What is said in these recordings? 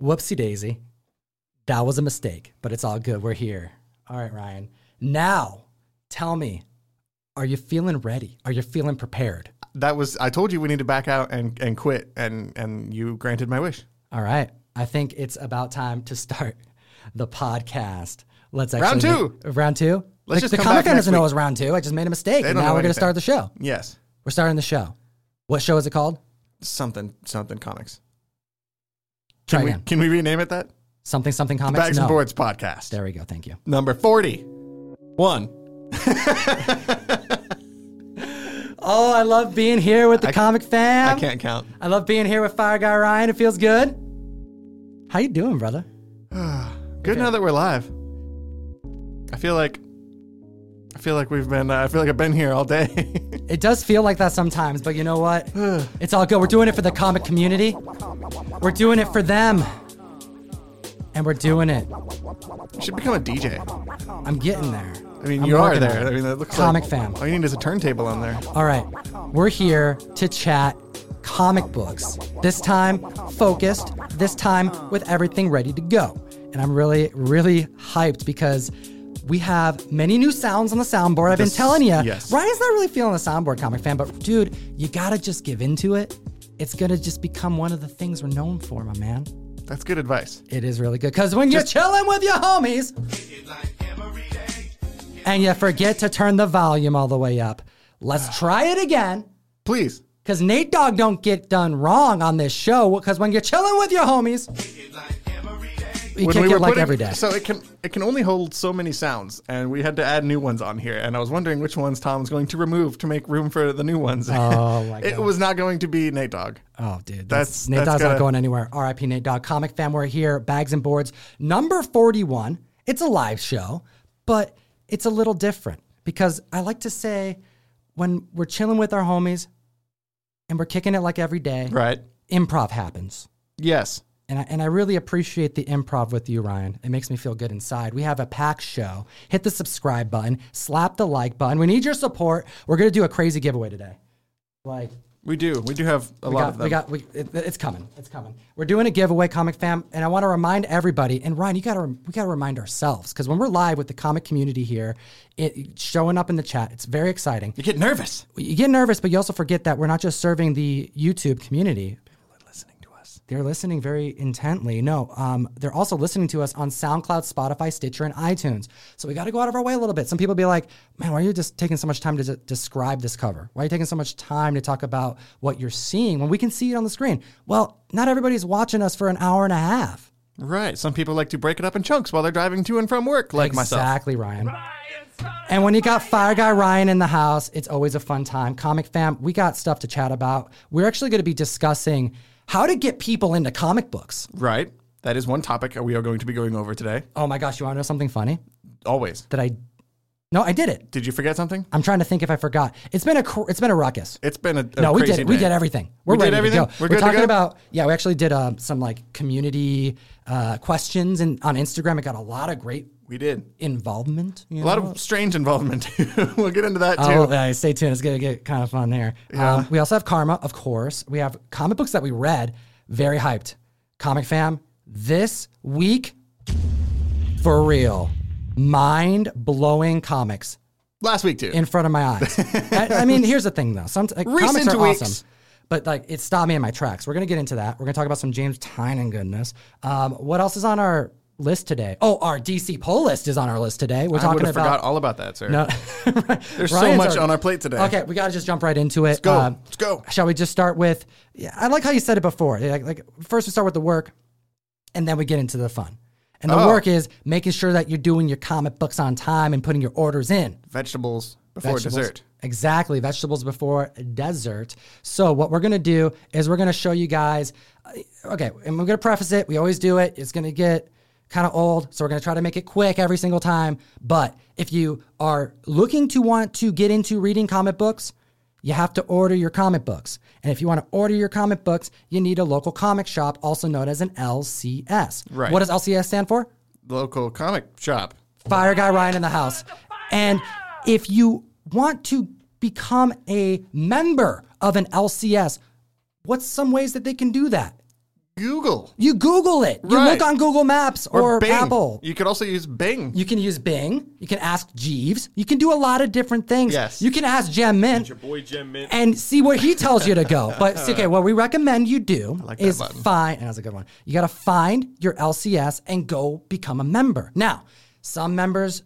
Whoopsie daisy. That was a mistake, but it's all good. We're here. All right, Ryan. Now, tell me, are you feeling ready? Are you feeling prepared? That was I told you we need to back out and, and quit and and you granted my wish. All right. I think it's about time to start the podcast. Let's actually Round two. make- round two. Let's the, just the come comic fan doesn't know it was round two. I just made a mistake. And now we're going to start the show. Yes. We're starting the show. What show is it called? Something something comics. Try Can we, can we rename it that? Something something comics. Bags no. and Boards podcast. There we go. Thank you. Number 40. One. Oh, I love being here with the I- comic fam. I can't count. I love being here with Fire Guy Ryan. It feels good. How you doing, brother? Good now that we're live. I feel like I feel like we've been uh, I feel like I've been here all day. It does feel like that sometimes, but you know what? it's all good. We're doing it for the comic community. We're doing it for them. And we're doing it. you should become a DJ. I'm getting there. I mean, I'm you are there. I mean, that looks Comic like fam. All you need is a turntable on there. All right. We're here to chat comic books. This time focused, this time with everything ready to go. And I'm really, really hyped because we have many new sounds on the soundboard. I've been telling you, yes. Ryan's not really feeling the soundboard comic fan, but dude, you gotta just give into it. It's gonna just become one of the things we're known for, my man. That's good advice. It is really good because when you're chilling with your homies and you forget to turn the volume all the way up, let's ah. try it again. Please. Because Nate Dogg don't get done wrong on this show. Because when you're chilling with your homies, you When kick we it were like putting- every day. So it can it can only hold so many sounds, and we had to add new ones on here. And I was wondering which ones Tom's going to remove to make room for the new ones. Oh, my it God. was not going to be Nate Dogg. Oh, dude, That's- that's, Nate that's Dogg's not going anywhere. R.I.P. Nate Dogg. Comic fan, we're here. Bags and boards, number forty-one. It's a live show, but it's a little different because I like to say when we're chilling with our homies and we're kicking it like every day, Right. improv happens. Yes. And I, and I really appreciate the improv with you, Ryan. It makes me feel good inside. We have a packed show. Hit the subscribe button, slap the like button. We need your support. We're going to do a crazy giveaway today. Like, We do. We do have a lot got, of them. we got, we, it, it's coming. It's coming. We're doing a giveaway, Comic Fam, and I want to remind everybody. And Ryan, you got to, we got to remind ourselves because when we're live with the comic community here, it showing up in the chat, it's very exciting. you get nervous. You get nervous, but you also forget that we're not just serving the YouTube community. Listening to us. They're listening very intently. No, um, they're also listening to us on SoundCloud, Spotify, Stitcher, and iTunes. So we got to go out of our way a little bit. Some people be like, man, why are you just taking so much time to de- describe this cover? Why are you taking so much time to talk about what you're seeing when we can see it on the screen? Well, not everybody's watching us for an hour and a half. Right. Some people like to break it up in chunks while they're driving to and from work, like myself. Exactly, Ryan. And when you got Fire Guy Ryan in the house, it's always a fun time. Comic fam, we got stuff to chat about. We're actually going to be discussing how to get people into comic books. Right. That is one topic we are going to be going over today. Oh my gosh, you want to know something funny? Always. That I No, I did it. Did you forget something? I'm trying to think if I forgot. It's been a cr- it's been a ruckus. It's been a, a no, we did it. We did everything. We're We did ready everything? to go. We're We're, talking go? about yeah. We actually did uh, some like community uh, questions and on Instagram. It got a lot of great We did. involvement. you A lot of strange involvement. we'll get into that too. Oh, yeah, stay tuned. It's gonna get kind of fun there. Um, we also have Karma, of course. We have comic books that we read. Very hyped. Comic fam, this week, for real, mind blowing comics Last week too. in front of my eyes. I, I mean, here's the thing though. Some like, comics are weeks. awesome. But like it stopped me in my tracks. We're gonna get into that. We're gonna talk about some James Tynion goodness. Um, what else is on our list today? Oh, our DC poll list is on our list today. We're talking about. I would talking about forgot all about that, sir. no, There's so much already- on our plate today. Okay, we got to just jump right into it. Let's go. Um, Let's go. Shall we just start with? Yeah, I like how you said it before. Like, like first we start with the work, and then we get into the fun. And the Oh. work is making sure that you're doing your comic books on time and putting your orders in. Vegetables before Vegetables- dessert. Exactly, vegetables before dessert. So what we're gonna do is we're gonna show you guys. uh, Okay, and we're gonna preface it. We always do it. It's gonna get kind of old, so we're gonna try to make it quick every single time. But if you are looking to want to get into reading comic books, you have to order your comic books. And if you want to order your comic books, you need a local comic shop, also known as an LCS. Right. What does LCS stand for? Local comic shop. Fire Guy Ryan in the house. And if you want to become a member of an LCS, what's some ways that they can do that? Google You Google it. You Right. look on Google Maps or, Bing. Apple. You could also use Bing. You can use Bing. You can ask Jeeves. You can do a lot of different things. Yes. You can ask Gem Mint Your boy Jim Mint. and see where he tells you to go. But see, okay, what we recommend you do like that is button. find, and that's a good one. You got to find your LCS and go become a member. Now, some members,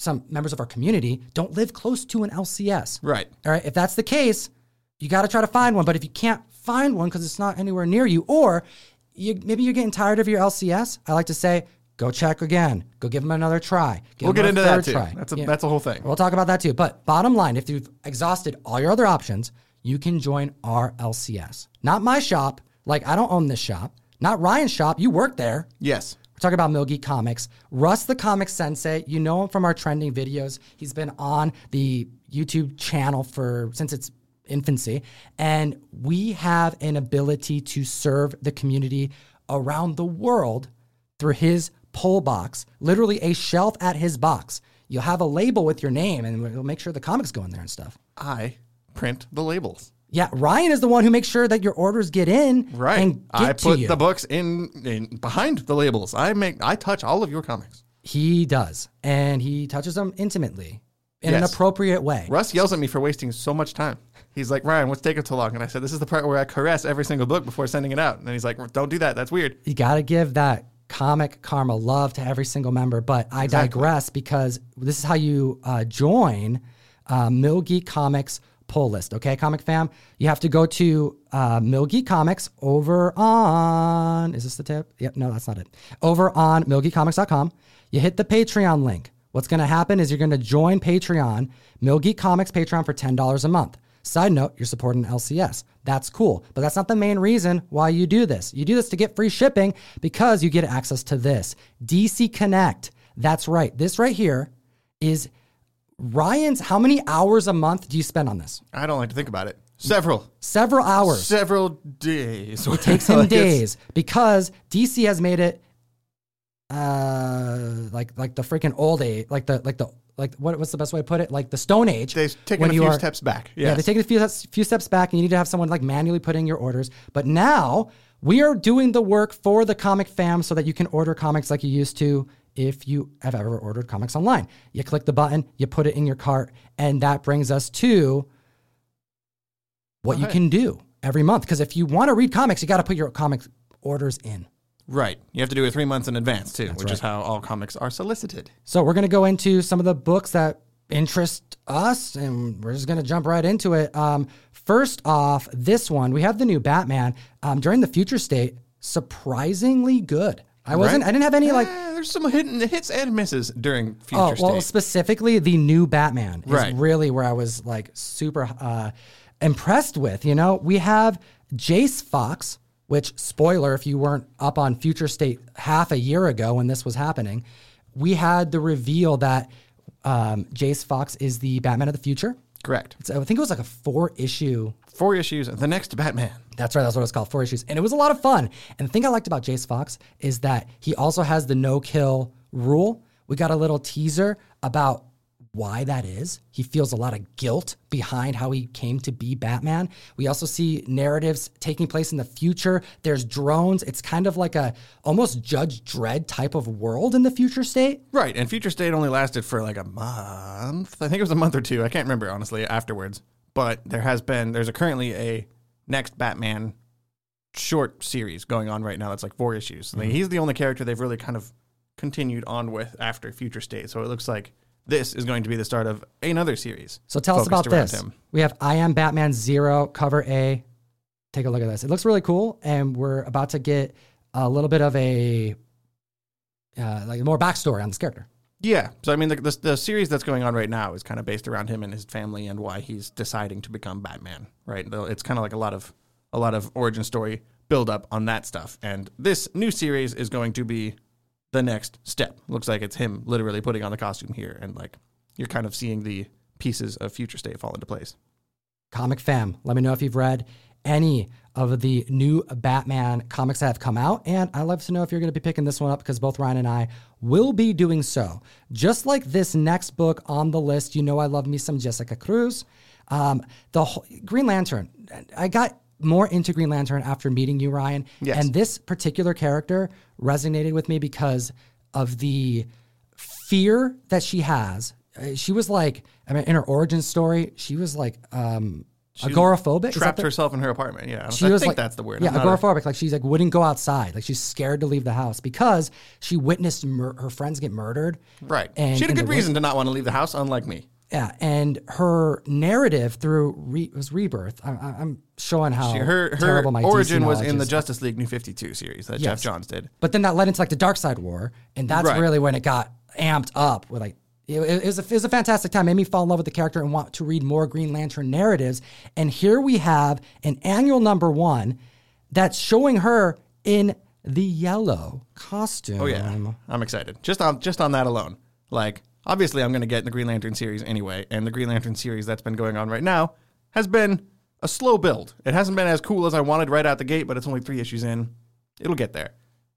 some members of our community don't live close to an LCS. Right. All right. If that's the case, you got to try to find one. But if you can't find one because it's not anywhere near you, or you, maybe you're getting tired of your LCS, I like to say, go check again. Go give them another try. Give We'll get into that too. Try. That's a Yeah. that's a whole thing. We'll talk about that too. But bottom line, if you've exhausted all your other options, you can join our LCS. Not my shop. Like, I don't own this shop. Not Ryan's shop. You work there. Yes. We're talking about Mill Geek Comics. Russ, the comic sensei, you know him from our trending videos. He's been on the YouTube channel for since its infancy, and we have an ability to serve the community around the world through his pull box, literally a shelf at his box. You'll have a label with your name, and we'll make sure the comics go in there and stuff. I print the labels. Yeah, Ryan is the one who makes sure that your orders get in Right. and get I put the books in, in behind the labels. I make I touch all of your comics. He does, and he touches them intimately in an appropriate way. Russ yells at me for wasting so much time. He's like, Ryan, what's taking so long? And I said, This is the part where I caress every single book before sending it out. And then he's like, Don't do that. That's weird. You got to give that comic karma love to every single member. But I digress because this is how you uh, join uh, Comics pull list. Okay, comic fam, you have to go to uh, Comics over on. Is this the tip? Yep. No, that's not it. Over on millgeekcomics.com. You hit the Patreon link. What's going to happen is you're going to join Patreon, Mill Geek Comics Patreon for ten dollars a month. Side note, you're supporting LCS. That's cool, but that's not the main reason why you do this. You do this to get free shipping because you get access to this DC Connect. That's right. This right here is Ryan's. How many hours a month do you spend on this? I don't like to think about it. Several. Several hours. Several days. It takes him days because DC has made it uh like like the freaking old age like the like the like what what's the best way to put it like the stone age They've taken when a you few are- steps back. yeah Yes. they take a few few steps back and you need to have someone like manually put in your orders but now we are doing the work for the comic fam so that you can order comics like you used to if you have ever ordered comics online you click the button you put it in your cart and that brings us to what you Okay. can do every month because if you want to read comics you got to put your comic orders in Right. You have to do it three months in advance too, which is how all comics are solicited. So we're going to go into some of the books that interest us, and we're just going to jump right into it. Um, first off, this one we have the new Batman um, during the Future State. Surprisingly good. I wasn't. I didn't have any like. Eh, there's some hidden hits and misses during Future Oh well, State. specifically the new Batman is Right. really where I was like super uh, impressed with. You know, we have Jace Fox, which spoiler if you weren't up on Future State half a year ago when this was happening, we had the reveal that um, Jace Fox is the Batman of the future. Correct. It's, I think it was like a four issue Four issues. The next Batman. that's right. That's what it's called. Four issues. And it was a lot of fun. And the thing I liked about Jace Fox is that he also has the no kill rule. We got a little teaser about why that is. He feels a lot of guilt behind how he came to be Batman. We also see narratives taking place in the future. There's drones. It's kind of like a almost Judge Dredd type of world in the future state. Right. And Future State only lasted for like a month. I think it was a month or two. I can't remember honestly afterwards. But there has been there's a currently a next Batman short series going on right now. That's like four issues. Mm-hmm. Like, he's the only character they've really kind of continued on with after Future State. So it looks like this is going to be the start of another series. So tell us about this. him. We have I Am Batman Zero, cover A. Take a look at this. It looks really cool, and we're about to get a little bit of a uh, like more backstory on this character. Yeah. So I mean, the, the the series that's going on right now is kind of based around him and his family and why he's deciding to become Batman. Right. It's kind of like a lot of a lot of origin story build up on that stuff. And this new series is going to be the next step. Looks like it's him literally putting on the costume here, and like you're kind of seeing the pieces of Future State fall into place. Comic fam, let me know if you've read any of the new Batman comics that have come out. And I'd love to know if you're going to be picking this one up because both Ryan and I will be doing so. Just like this next book on the list, you know, I love me some Jessica Cruz. Um, the whole, Green Lantern, I got more into Green Lantern after meeting you, Ryan. Yes. And this particular character resonated with me because of the fear that she has. Uh, She was like, I mean, in her origin story, she was like um, agoraphobic. Trapped herself in her apartment. Yeah, I, she I was think like, that's the word. Yeah, I'm a- agoraphobic. Like she's like wouldn't go outside. Like she's scared to leave the house because she witnessed mur- her friends get murdered. right. And- she had a good reason to not want to leave the house, unlike me. Yeah, and her narrative through re- was rebirth. I, I, I'm showing how Her her terrible my DC origin was in the is. Justice League New Fifty Two series that Jeff Yes. Johns did. But then that led into like the Darkseid War, and that's Right. really when it got amped up. With like, it, it was a, it was a fantastic time. Made me fall in love with the character and want to read more Green Lantern narratives. And here we have an annual number one that's showing her in the yellow costume. Oh yeah, I'm excited. Just on just on that alone. Like obviously I'm going to get in the Green Lantern series anyway, and the Green Lantern series that's been going on right now has been a slow build. It hasn't been as cool as I wanted right out the gate, but it's only 3 issues in. It'll get there.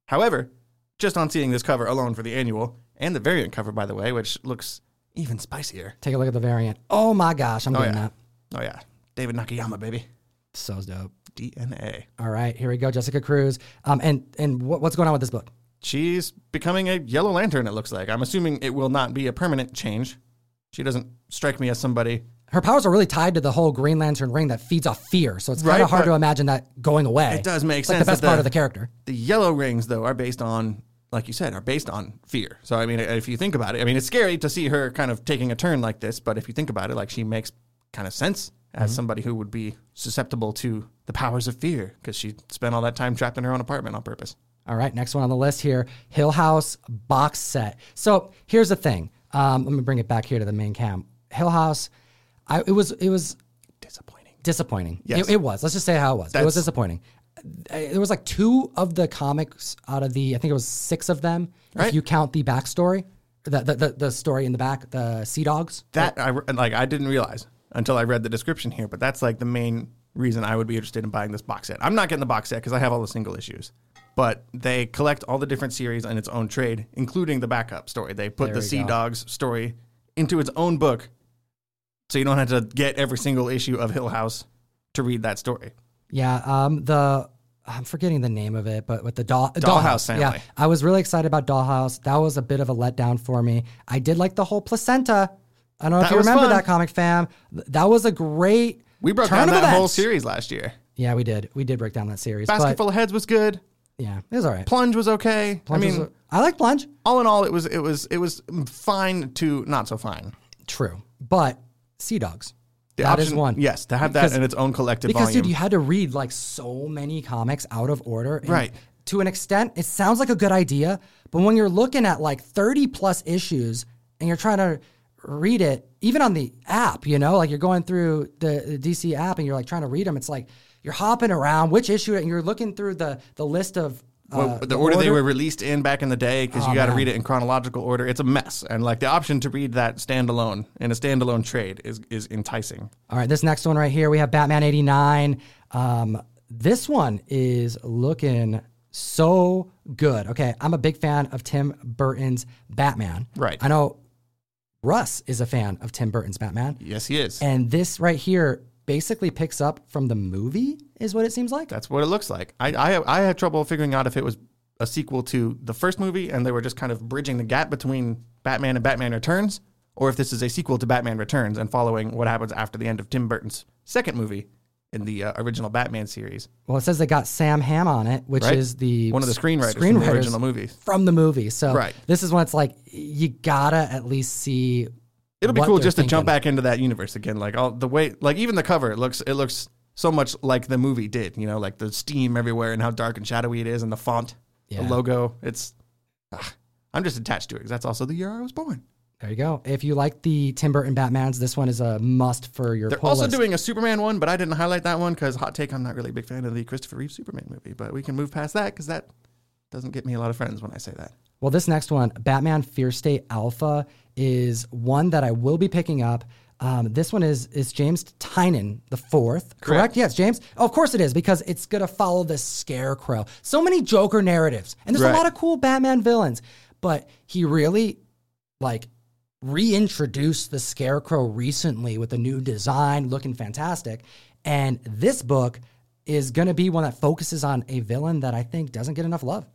However, just on seeing this cover alone for the annual and the variant cover by the way, which looks even spicier. Take a look at the variant. Oh my gosh, I'm Oh getting yeah. that. Oh yeah. David Nakayama baby. So dope. DNA. All right, here we go, Jessica Cruz. Um, and and what, what's going on with this book? She's becoming a Yellow Lantern, it looks like. I'm assuming it will not be a permanent change. She doesn't strike me as somebody. Her powers are really tied to the whole Green Lantern ring that feeds off fear. So it's kind Right, of hard but to imagine that going away. It does make It's like sense the best part the- of the character. The yellow rings, though, are based on, like you said, are based on fear. So, I mean, if you think about it, I mean, it's scary to see her kind of taking a turn like this, but if you think about it, like she makes kind of sense as Mm-hmm. somebody who would be susceptible to the powers of fear because she spent all that time trapped in her own apartment on purpose. All right, next one on the list here Hill House box set. So here's the thing. Um, let me bring it back here to the main cam. Hill House, I, it was it was Disappointing. disappointing. Yes. It, it was. Let's just say how it was. it was disappointing. There was like two of the comics out of the I think it was six of them. Right. If you count the backstory, the the, the the story in the back, the Sea Dogs. That I like. I didn't realize until I read the description here, but that's like the main reason I would be interested in buying this box set. I'm not getting the box set because I have all the single issues, but they collect all the different series in its own trade, including the backup story. They put There the Sea go. Dogs story into its own book, so you don't have to get every single issue of Hill House to read that story. Yeah, um, the I'm forgetting the name of it, but with the doll Dollhouse Yeah, family. I was really excited about Dollhouse. That was a bit of a letdown for me. I did like the whole placenta. I don't know if you remember fun. that comic, fam. That was a great. We broke down that whole series last year. Yeah, we did. We did break down that series. Basket but full of heads was good. yeah, it was all right. Plunge was okay. Plunge I was mean, a- I like Plunge. all in all, it was it was it was fine to not so fine. True, but Sea Dogs. The That is option- one. Yes, to have that in its own collective Because volume. dude, you had to read like so many comics out of order. and Right. To an extent, it sounds like a good idea, but when you're looking at like 30 plus issues and you're trying to read it, even on the app, you know, like you're going through the, the DC app and you're like trying to read them, it's like you're hopping around which issue and you're looking through the the list of Well, the, order, they were released in back in the day because Oh, you got to read it in chronological order. It's a mess, and like the option to read that standalone in a standalone trade is is enticing. All right, this next one right here, we have Batman 89. Um, this one is looking so good. Okay, I'm a big fan of Tim Burton's Batman. Right. I know Russ is a fan of Tim Burton's Batman. Yes, he is. And this right here basically picks up from the movie, is what it seems like. That's what it looks like. I, I I had trouble figuring out if it was a sequel to the first movie and they were just kind of bridging the gap between Batman and Batman Returns, or if this is a sequel to Batman Returns and following what happens after the end of Tim Burton's second movie in the uh, original Batman series. Well, it says they got Sam Hamm on it, which Right. is the One of the screenwriters from the original movie. From the movie. So Right. this is when it's like you gotta at least see. It'll be cool just to jump back into that universe again. Like all the way, like even the cover, it looks it looks so much like the movie did. You know, like the steam everywhere and how dark and shadowy it is, and the font, Yeah. the logo. It's ah, I'm just attached to it because that's also the year I was born. There you go. If you like the Tim Burton Batmans, this one is a must for your They're also list. doing a Superman one, but I didn't highlight that one because hot take, I'm not really a big fan of the Christopher Reeve Superman movie. But we can move past that because that doesn't get me a lot of friends when I say that. Well, this next one, Batman Fear State Alpha, is one that I will be picking up. Um, this one is is James Tynion the fourth, correct? Correct. Yes, James. Oh, of course it is because it's gonna follow the Scarecrow. So many Joker narratives, and there's a lot of cool Batman villains, but he really like reintroduced the Scarecrow recently with a new design, looking fantastic. And this book is going to be one that focuses on a villain that I think doesn't get enough love.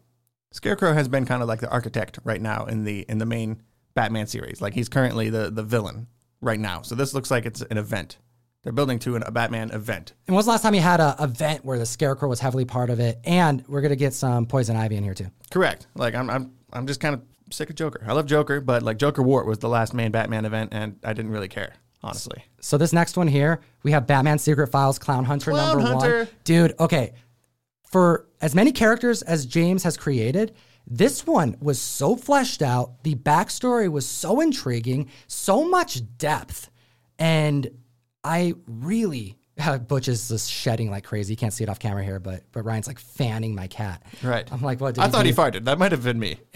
Scarecrow has been kind of like the architect right now in the in the main Batman series. Like he's currently the the villain right now. So this looks like it's an event. They're building to an, a Batman event. And when's the last time you had a event where the Scarecrow was heavily part of it? And we're gonna get some Poison Ivy in here too. Correct. Like I'm I'm I'm just kind of sick of Joker. I love Joker, but like Joker War was the last main Batman event, and I didn't really care honestly. So this next one here, we have Batman Secret Files Clown Hunter Clown number Hunter. one. Dude, okay. For as many characters as James has created, this one was so fleshed out. The backstory was so intriguing, so much depth. And I really uh, Butch is just shedding like crazy. You can't see it off camera here, but but Ryan's like fanning my cat. Right. I'm like, what? Did I thought do? he farted. That might have been me.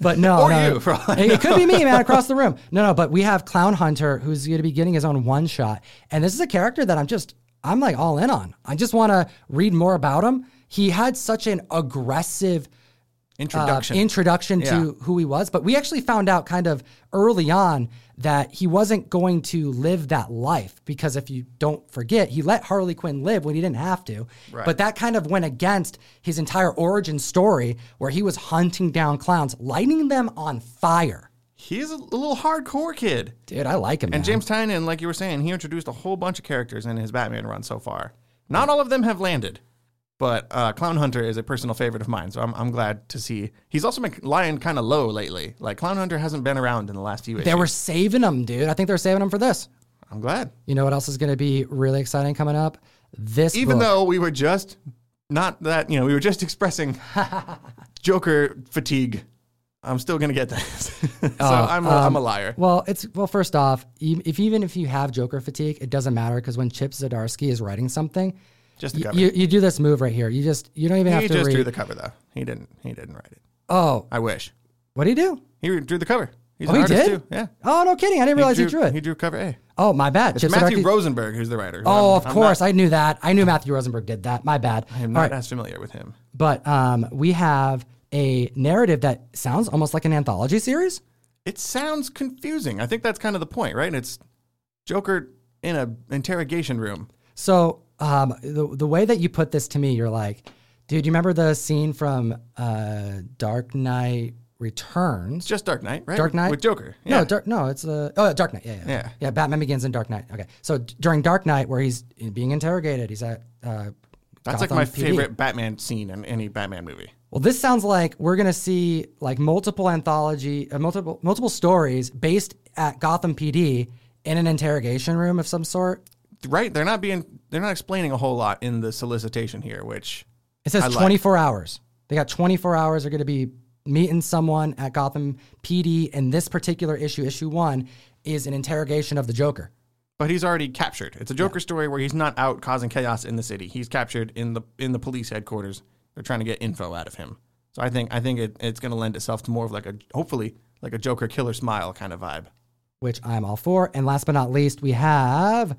but no, Or no. you, for it, it could be me, man, across the room. No, no, but we have Clown Hunter, who's going to be getting his own one shot, and this is a character that I'm just, I'm like all in on. I just want to read more about him. He had such an aggressive uh, Introduction. introduction Yeah. to who he was, but we actually found out kind of early on that he wasn't going to live that life because if you don't forget, he let Harley Quinn live when he didn't have to. Right. But that kind of went against his entire origin story where he was hunting down clowns, lighting them on fire. He's a little hardcore kid. Dude, I like him. And man. James Tynion, like you were saying, he introduced a whole bunch of characters in his Batman run so far. Not all of them have landed, but uh, Clown Hunter is a personal favorite of mine. So I'm, I'm glad to see. He's also been lying kind of low lately. Like Clown Hunter hasn't been around in the last few issues. they were saving him, dude. I think they're saving him for this. I'm glad. You know what else is going to be really exciting coming up? This Even book. though we were just not that, you know, we were just expressing Joker fatigue. I'm still gonna get that. so I'm, a, I'm a liar. Well, it's well. First off, if even if you have Joker fatigue, it doesn't matter because when Chip Zdarsky is writing something, Just the cover. you, you do this move right here. You just you don't even he have to He just read. drew the cover though. He didn't. He didn't write it. oh, I wish what did he do? he drew the cover. He's Oh, an he artist did? too. Yeah. Oh, no kidding! I didn't realize he drew, it. He drew cover A. oh, my bad. It's Chip Matthew Rosenberg who's the writer. Oh, I'm- of I'm course, not- I knew that. I knew Matthew Rosenberg did that. My bad. I am not right, as familiar with him. but um, we have a narrative that sounds almost like an anthology series. It sounds confusing. I think that's kind of the point, right? It's Joker in a interrogation room. So um, the the way that you put this to me, you're like, dude, you remember the scene from uh, Dark Knight Returns? It's just Dark Knight, right? Dark Knight with Joker. No, Yeah. dark, no, it's uh, oh, Dark Knight. Yeah, yeah, Yeah. yeah. Batman Begins in Dark Knight. Okay, so d- during Dark Knight, where he's being interrogated, he's at. Uh, that's like my PD. favorite Batman scene in any Batman movie. Well, this sounds like we're gonna see like multiple anthology, uh, multiple multiple stories based at Gotham PD in an interrogation room of some sort. Right? They're not being. They're not explaining a whole lot in the solicitation here, which It says I like. 24 hours. They got 24 hours. They're going to be meeting someone at Gotham PD, and this particular issue, issue one, is an interrogation of the Joker. But he's already captured. It's a Joker story where he's not out causing chaos in the city. He's captured in the in the police headquarters. They're trying to get info out of him. So I think I think it, it's going to lend itself to more of like a hopefully like a Joker killer smile kind of vibe. Which I'm all for. And last but not least, we have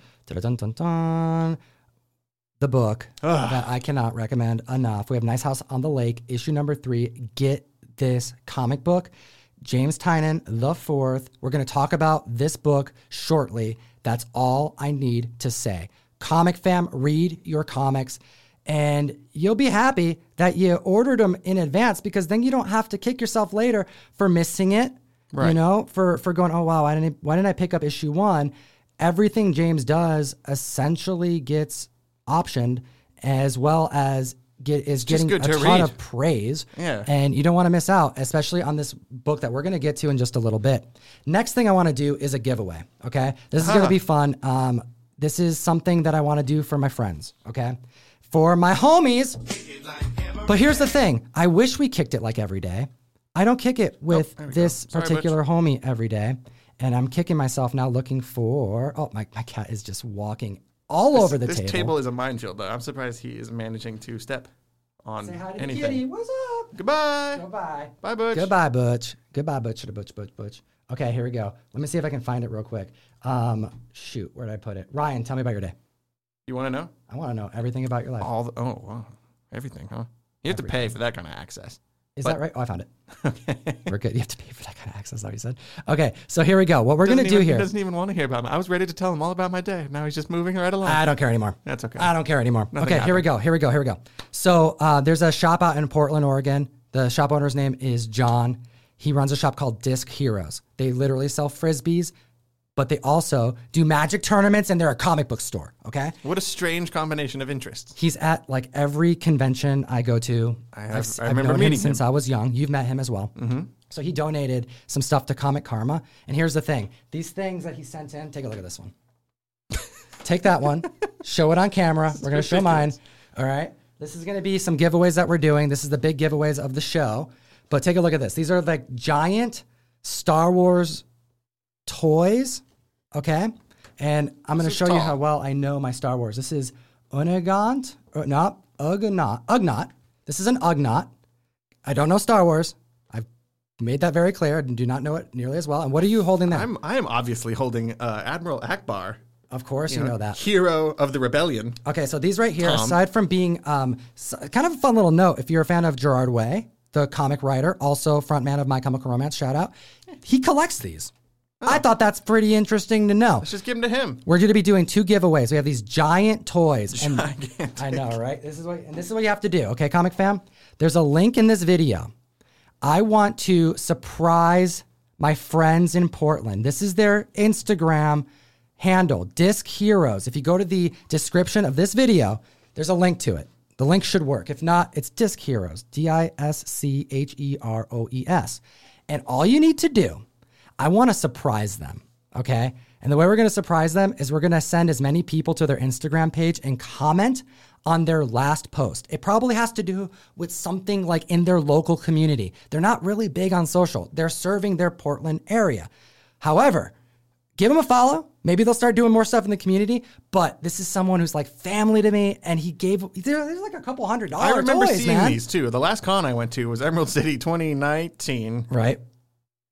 the book that I cannot recommend enough. We have Nice House on the Lake, issue number three. Get this comic book. James Tynion, the fourth. We're going to talk about this book shortly. That's all I need to say. Comic fam, read your comics. And you'll be happy that you ordered them in advance because then you don't have to kick yourself later for missing it you know, for for going, oh wow, why didn't I, why didn't I pick up issue one? Everything James does essentially gets optioned, as well as get is just getting a to ton read. of praise. Yeah. and you don't want to miss out, especially on this book that we're going to get to in just a little bit. Next thing I want to do is a giveaway. Okay, this is going to be fun. Um, this is something that I want to do for my friends. Okay, for my homies. But here's the thing: I wish we kicked it like every day. I don't kick it with we this. Sorry, particular homie every day, and I'm kicking myself now looking for. Oh, my, my cat is just walking all over the this table. This table. is a minefield, though. I'm surprised he is managing to step on anything. Say hi to anything. kitty. What's up? Goodbye. Goodbye. Bye, Butch. Goodbye, Butch. Goodbye, Butch. To Butch, Butch, Butch. Okay, here we go. Let me see if I can find it real quick. Um, shoot, where did I put it? Ryan, tell me about your day. You want to know? I want to know everything about your life. All the, oh, wow. Everything, huh? You have to pay for that kind of access. Is that right? Oh, I found it. Okay. We're good. You have to pay for that kind of access, like you said. Okay, so here we go. What we're going to do here. He doesn't even want to hear about me. I was ready to tell him all about my day. Now he's just moving right along. I don't care anymore. That's okay. I don't care anymore. Nothing okay, here we go. Here we go. Here we go. So uh, there's a shop out in Portland, Oregon. The shop owner's name is John. He runs a shop called Disc Heroes. They literally sell frisbees, but they also do magic tournaments and they're a comic book store. Okay. What a strange combination of interests. He's at like every convention I go to. I have- I've, I remember known meeting him since him. I was young. You've met him as well. Mm-hmm. So he donated some stuff to Comic Karma. And here's the thing: these things that he sent in. Take a look at this one. take that one. Show it on camera. We're gonna show mine. All right. This is gonna be some giveaways that we're doing. This is the big giveaways of the show. But take a look at this. These are like giant Star Wars toys. Okay. And I'm going to show you how well I know my Star Wars. This is Unagant, or not Ugnaught. Ugnaught. This is an Ugnaught. I don't know Star Wars. I've made that very clear. I do not know it nearly as well. And what are you holding there? I'm I am obviously holding uh, Admiral Ackbar, of course, you know that. hero of the rebellion. Okay, so these right here, Tom. aside from being um, kind of a fun little note, if you're a fan of Gerard Way, the comic writer, also frontman of My Chemical Romance, shout out, he collects these. I thought that's pretty interesting to know. Let's just give them to him. We're going to be doing two giveaways. We have these giant toys. And I know, right? This is what and this is what you have to do. Okay, comic fam? There's a link in this video. I want to surprise my friends in Portland. This is their Instagram handle, Disc Heroes. If you go to the description of this video, there's a link to it. The link should work. If not, it's Disc Heroes, D I S C H E R O E S. And all you need to do, I want to surprise them. Okay. And the way we're going to surprise them is we're going to send as many people to their Instagram page and comment on their last post. It probably has to do with something like in their local community. They're not really big on social, they're serving their Portland area. However, give them a follow. Maybe they'll start doing more stuff in the community. But this is someone who's like family to me, and he gave there's like a couple hundred dollar I remember toys, seeing man. these too. The last con I went to was Emerald City 2019, Right,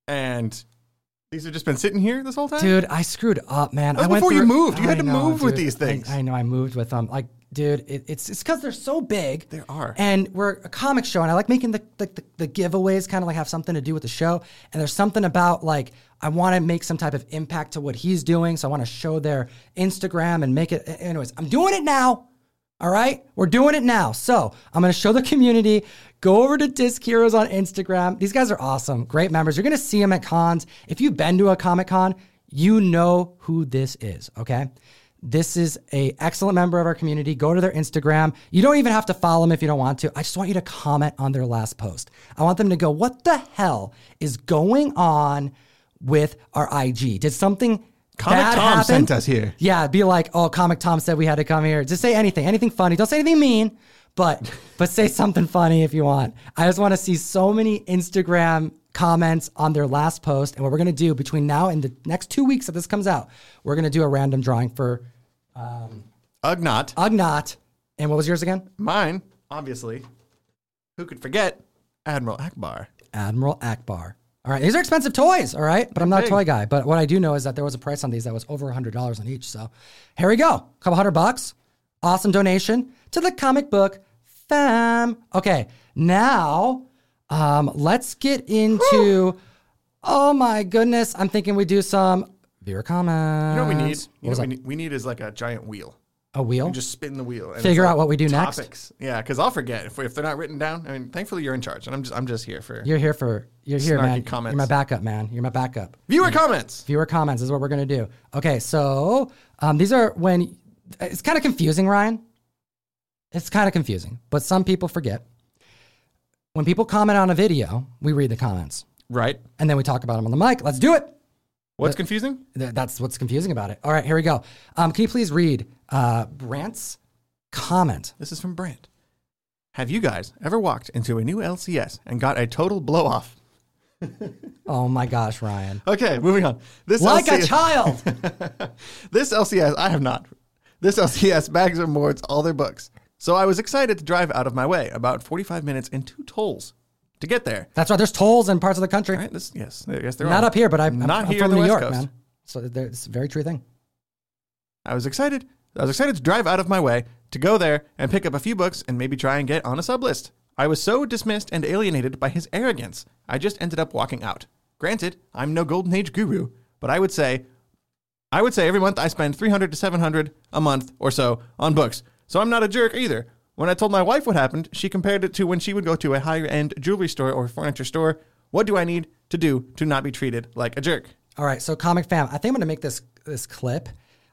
and these have just been sitting here this whole time. dude. I screwed up, man. That was I went before you moved. You had to know, move with these things. I, I know. I moved with them. Like, dude, it, it's it's because they're so big. They are. And we're a comic show, and I like making the the, the, the giveaways kind of like have something to do with the show. And there's something about like I want to make some type of impact to what he's doing, so I want to show their Instagram and make it. Anyways, I'm doing it now. All right, we're doing it now. So I'm going to show the community. Go over to Disc Heroes on Instagram. These guys are awesome, great members. You're going to see them at cons. If you've been to a Comic Con, you know who this is. Okay, this is a excellent member of our community. Go to their Instagram. You don't even have to follow them if you don't want to. I just want you to comment on their last post. I want them to go, "What the hell is going on with our IG? Did something?" Comic Tom happen? sent us here. Yeah, be like, oh, Comic Tom said we had to come here. Just say anything, anything funny. Don't say anything mean, but but say something funny if you want. I just want to see so many Instagram comments on their last post. And what we're gonna do between now and the next two weeks that this comes out, we're gonna do a random drawing for um, Ugnaught, Ugnaught. And what was yours again? mine, obviously. Who could forget Admiral Ackbar? Admiral Ackbar. All right, these are expensive toys, all right, but I'm not a toy guy. But what I do know is that there was a price on these that was over $100 on each. So here we go. A couple hundred bucks. Awesome donation to the comic book fam. Okay, now um, let's get into. Oh my goodness, I'm thinking we do some viewer comments. You know what we need? What You know what we need? We need is like a giant wheel. A wheel? You just spin the wheel. and Figure it's out what we do next? topics. Yeah, because I'll forget if, if they're not written down. I mean, thankfully you're in charge, and I'm just I'm just here for You're here for. You're here, man. comments. You're my backup, man. You're my backup. viewer comments. viewer comments is what we're going to do. Okay, so um, these are when it's kind of confusing, Ryan. It's kind of confusing, but some people forget. When people comment on a video, we read the comments Right. and then we talk about them on the mic. Let's do it. What's confusing? Th- That's what's confusing about it. All right, here we go. Um, can you please read uh, Brant's comment? This is from Brant. Have you guys ever walked into a new LCS and got a total blow off? Oh my gosh, Ryan. Okay, moving on. This Like a child. This LCS, I have not. This LCS bags and boards all their books. So I was excited to drive out of my way, about 45 minutes and two tolls to get there. That's right. There's tolls in parts of the country. Right? This, yes, yes, there Not are. up here, but I, I'm, not I'm here from New West York, Coast. man. So there- it's a very true thing. I was excited. I was excited to drive out of my way to go there and pick up a few books and maybe try and get on a sub list. I was so dismissed and alienated by his arrogance, I just ended up walking out. Granted, I'm no golden age guru, but I would say I would say every month I spend 300 to 700 a month or so on books. So I'm not a jerk either. When I told my wife what happened, she compared it to when she would go to a higher end jewelry store or furniture store. What do I need to do to not be treated like a jerk? All right, so comic fam, I think I'm gonna make this this clip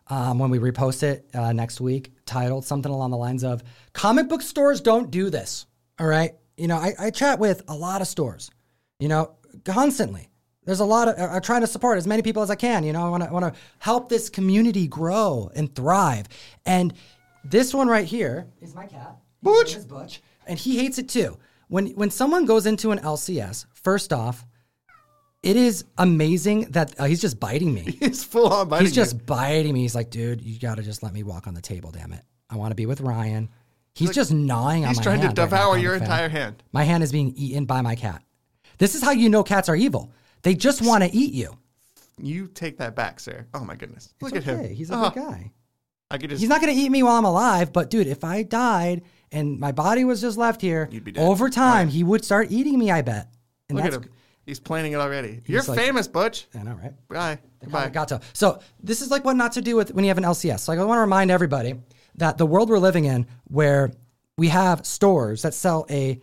um, when we repost it uh, next week, titled something along the lines of "Comic book stores don't do this." All right, you know, I, I chat with a lot of stores, you know, constantly. There's a lot of I'm trying to support as many people as I can. You know, I want to want to help this community grow and thrive. And this one right here is my cat, Butch. His Butch, and he hates it too. When when someone goes into an LCS, first off, it is amazing that uh, he's just biting me. He's full on biting He's just biting me. He's like, dude, you got to just let me walk on the table, damn it. I want to be with Ryan. He's just gnawing you. on He's trying to hand. right devour your entire hand. My hand is being eaten by my cat. This is how you know cats are evil. They just want to eat you. You take that back, sir. Oh my goodness. Look It's at him. He's a Oh, good guy. I could just He's not going to eat me while I'm alive, but dude, if I died and my body was just left here, You'd be dead. over time, he would start eating me, I bet. And look at him. He's planning it already. You're like- famous, Butch. I know, right? Bye. Goodbye. Got to. So this is like what not to do with when you have an LCS. Like I want to remind everybody that the world we're living in, where we have stores that sell a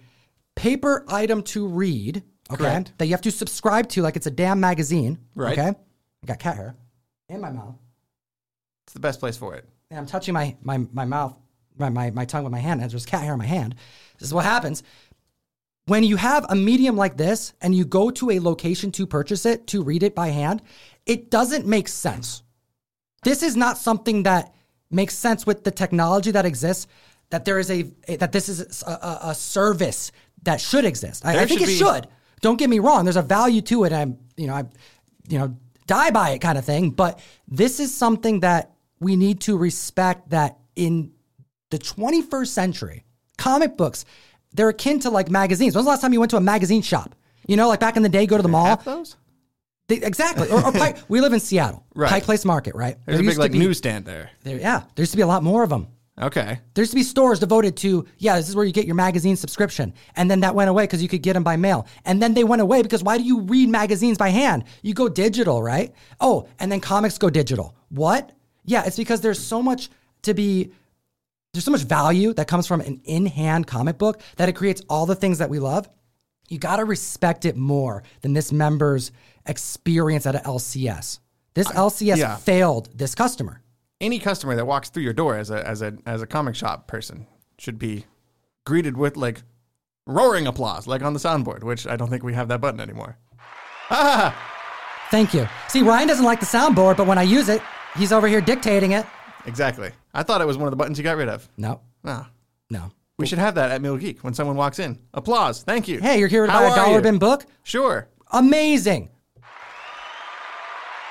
paper item to read, okay, Correct. that you have to subscribe to, like it's a damn magazine, Right. Okay, I got cat hair in my mouth, It's the best place for it. And I'm touching my my my mouth, my my, my tongue with my hand, and there's cat hair in my hand. This is what happens. When you have a medium like this and you go to a location to purchase it, to read it by hand, it doesn't make sense. This is not something that makes sense with the technology that exists. That there is a that this is a, a, a service that should exist. I, I think should it be- should. Don't get me wrong. There's a value to it. I'm you know I you know die by it kind of thing. But this is something that we need to respect. That in the 21st century, comic books they're akin to like magazines. When's the last time you went to a magazine shop? You know, like back in the day, go to the mall. Those? They- exactly. Or, or Pike, we live in Seattle, Right. Pike Place Market, right? There's There a used big to like be- newsstand there. There, yeah, there used to be a lot more of them. Okay. There used to be stores devoted to, yeah, this is where you get your magazine subscription. And then that went away because you could get them by mail. And then they went away because why do you read magazines by hand? You go digital, right? Oh, and then comics go digital. What? Yeah, it's because there's so much to be, there's so much value that comes from an in hand comic book that it creates all the things that we love. You got to respect it more than this member's experience at a LCS. This LCS yeah. failed this customer. Any customer that walks through your door as a as a as a comic shop person should be greeted with like roaring applause, like on the soundboard, which I don't think we have that button anymore. Ah! Thank you. See, Ryan doesn't like the soundboard, but when I use it, he's over here dictating it. Exactly. I thought it was one of the buttons you got rid of. No, No. no. We should have that at Mill Geek when someone walks in. Applause. Thank you. Hey, you're here to How buy a are dollar you? bin book? Sure. Amazing.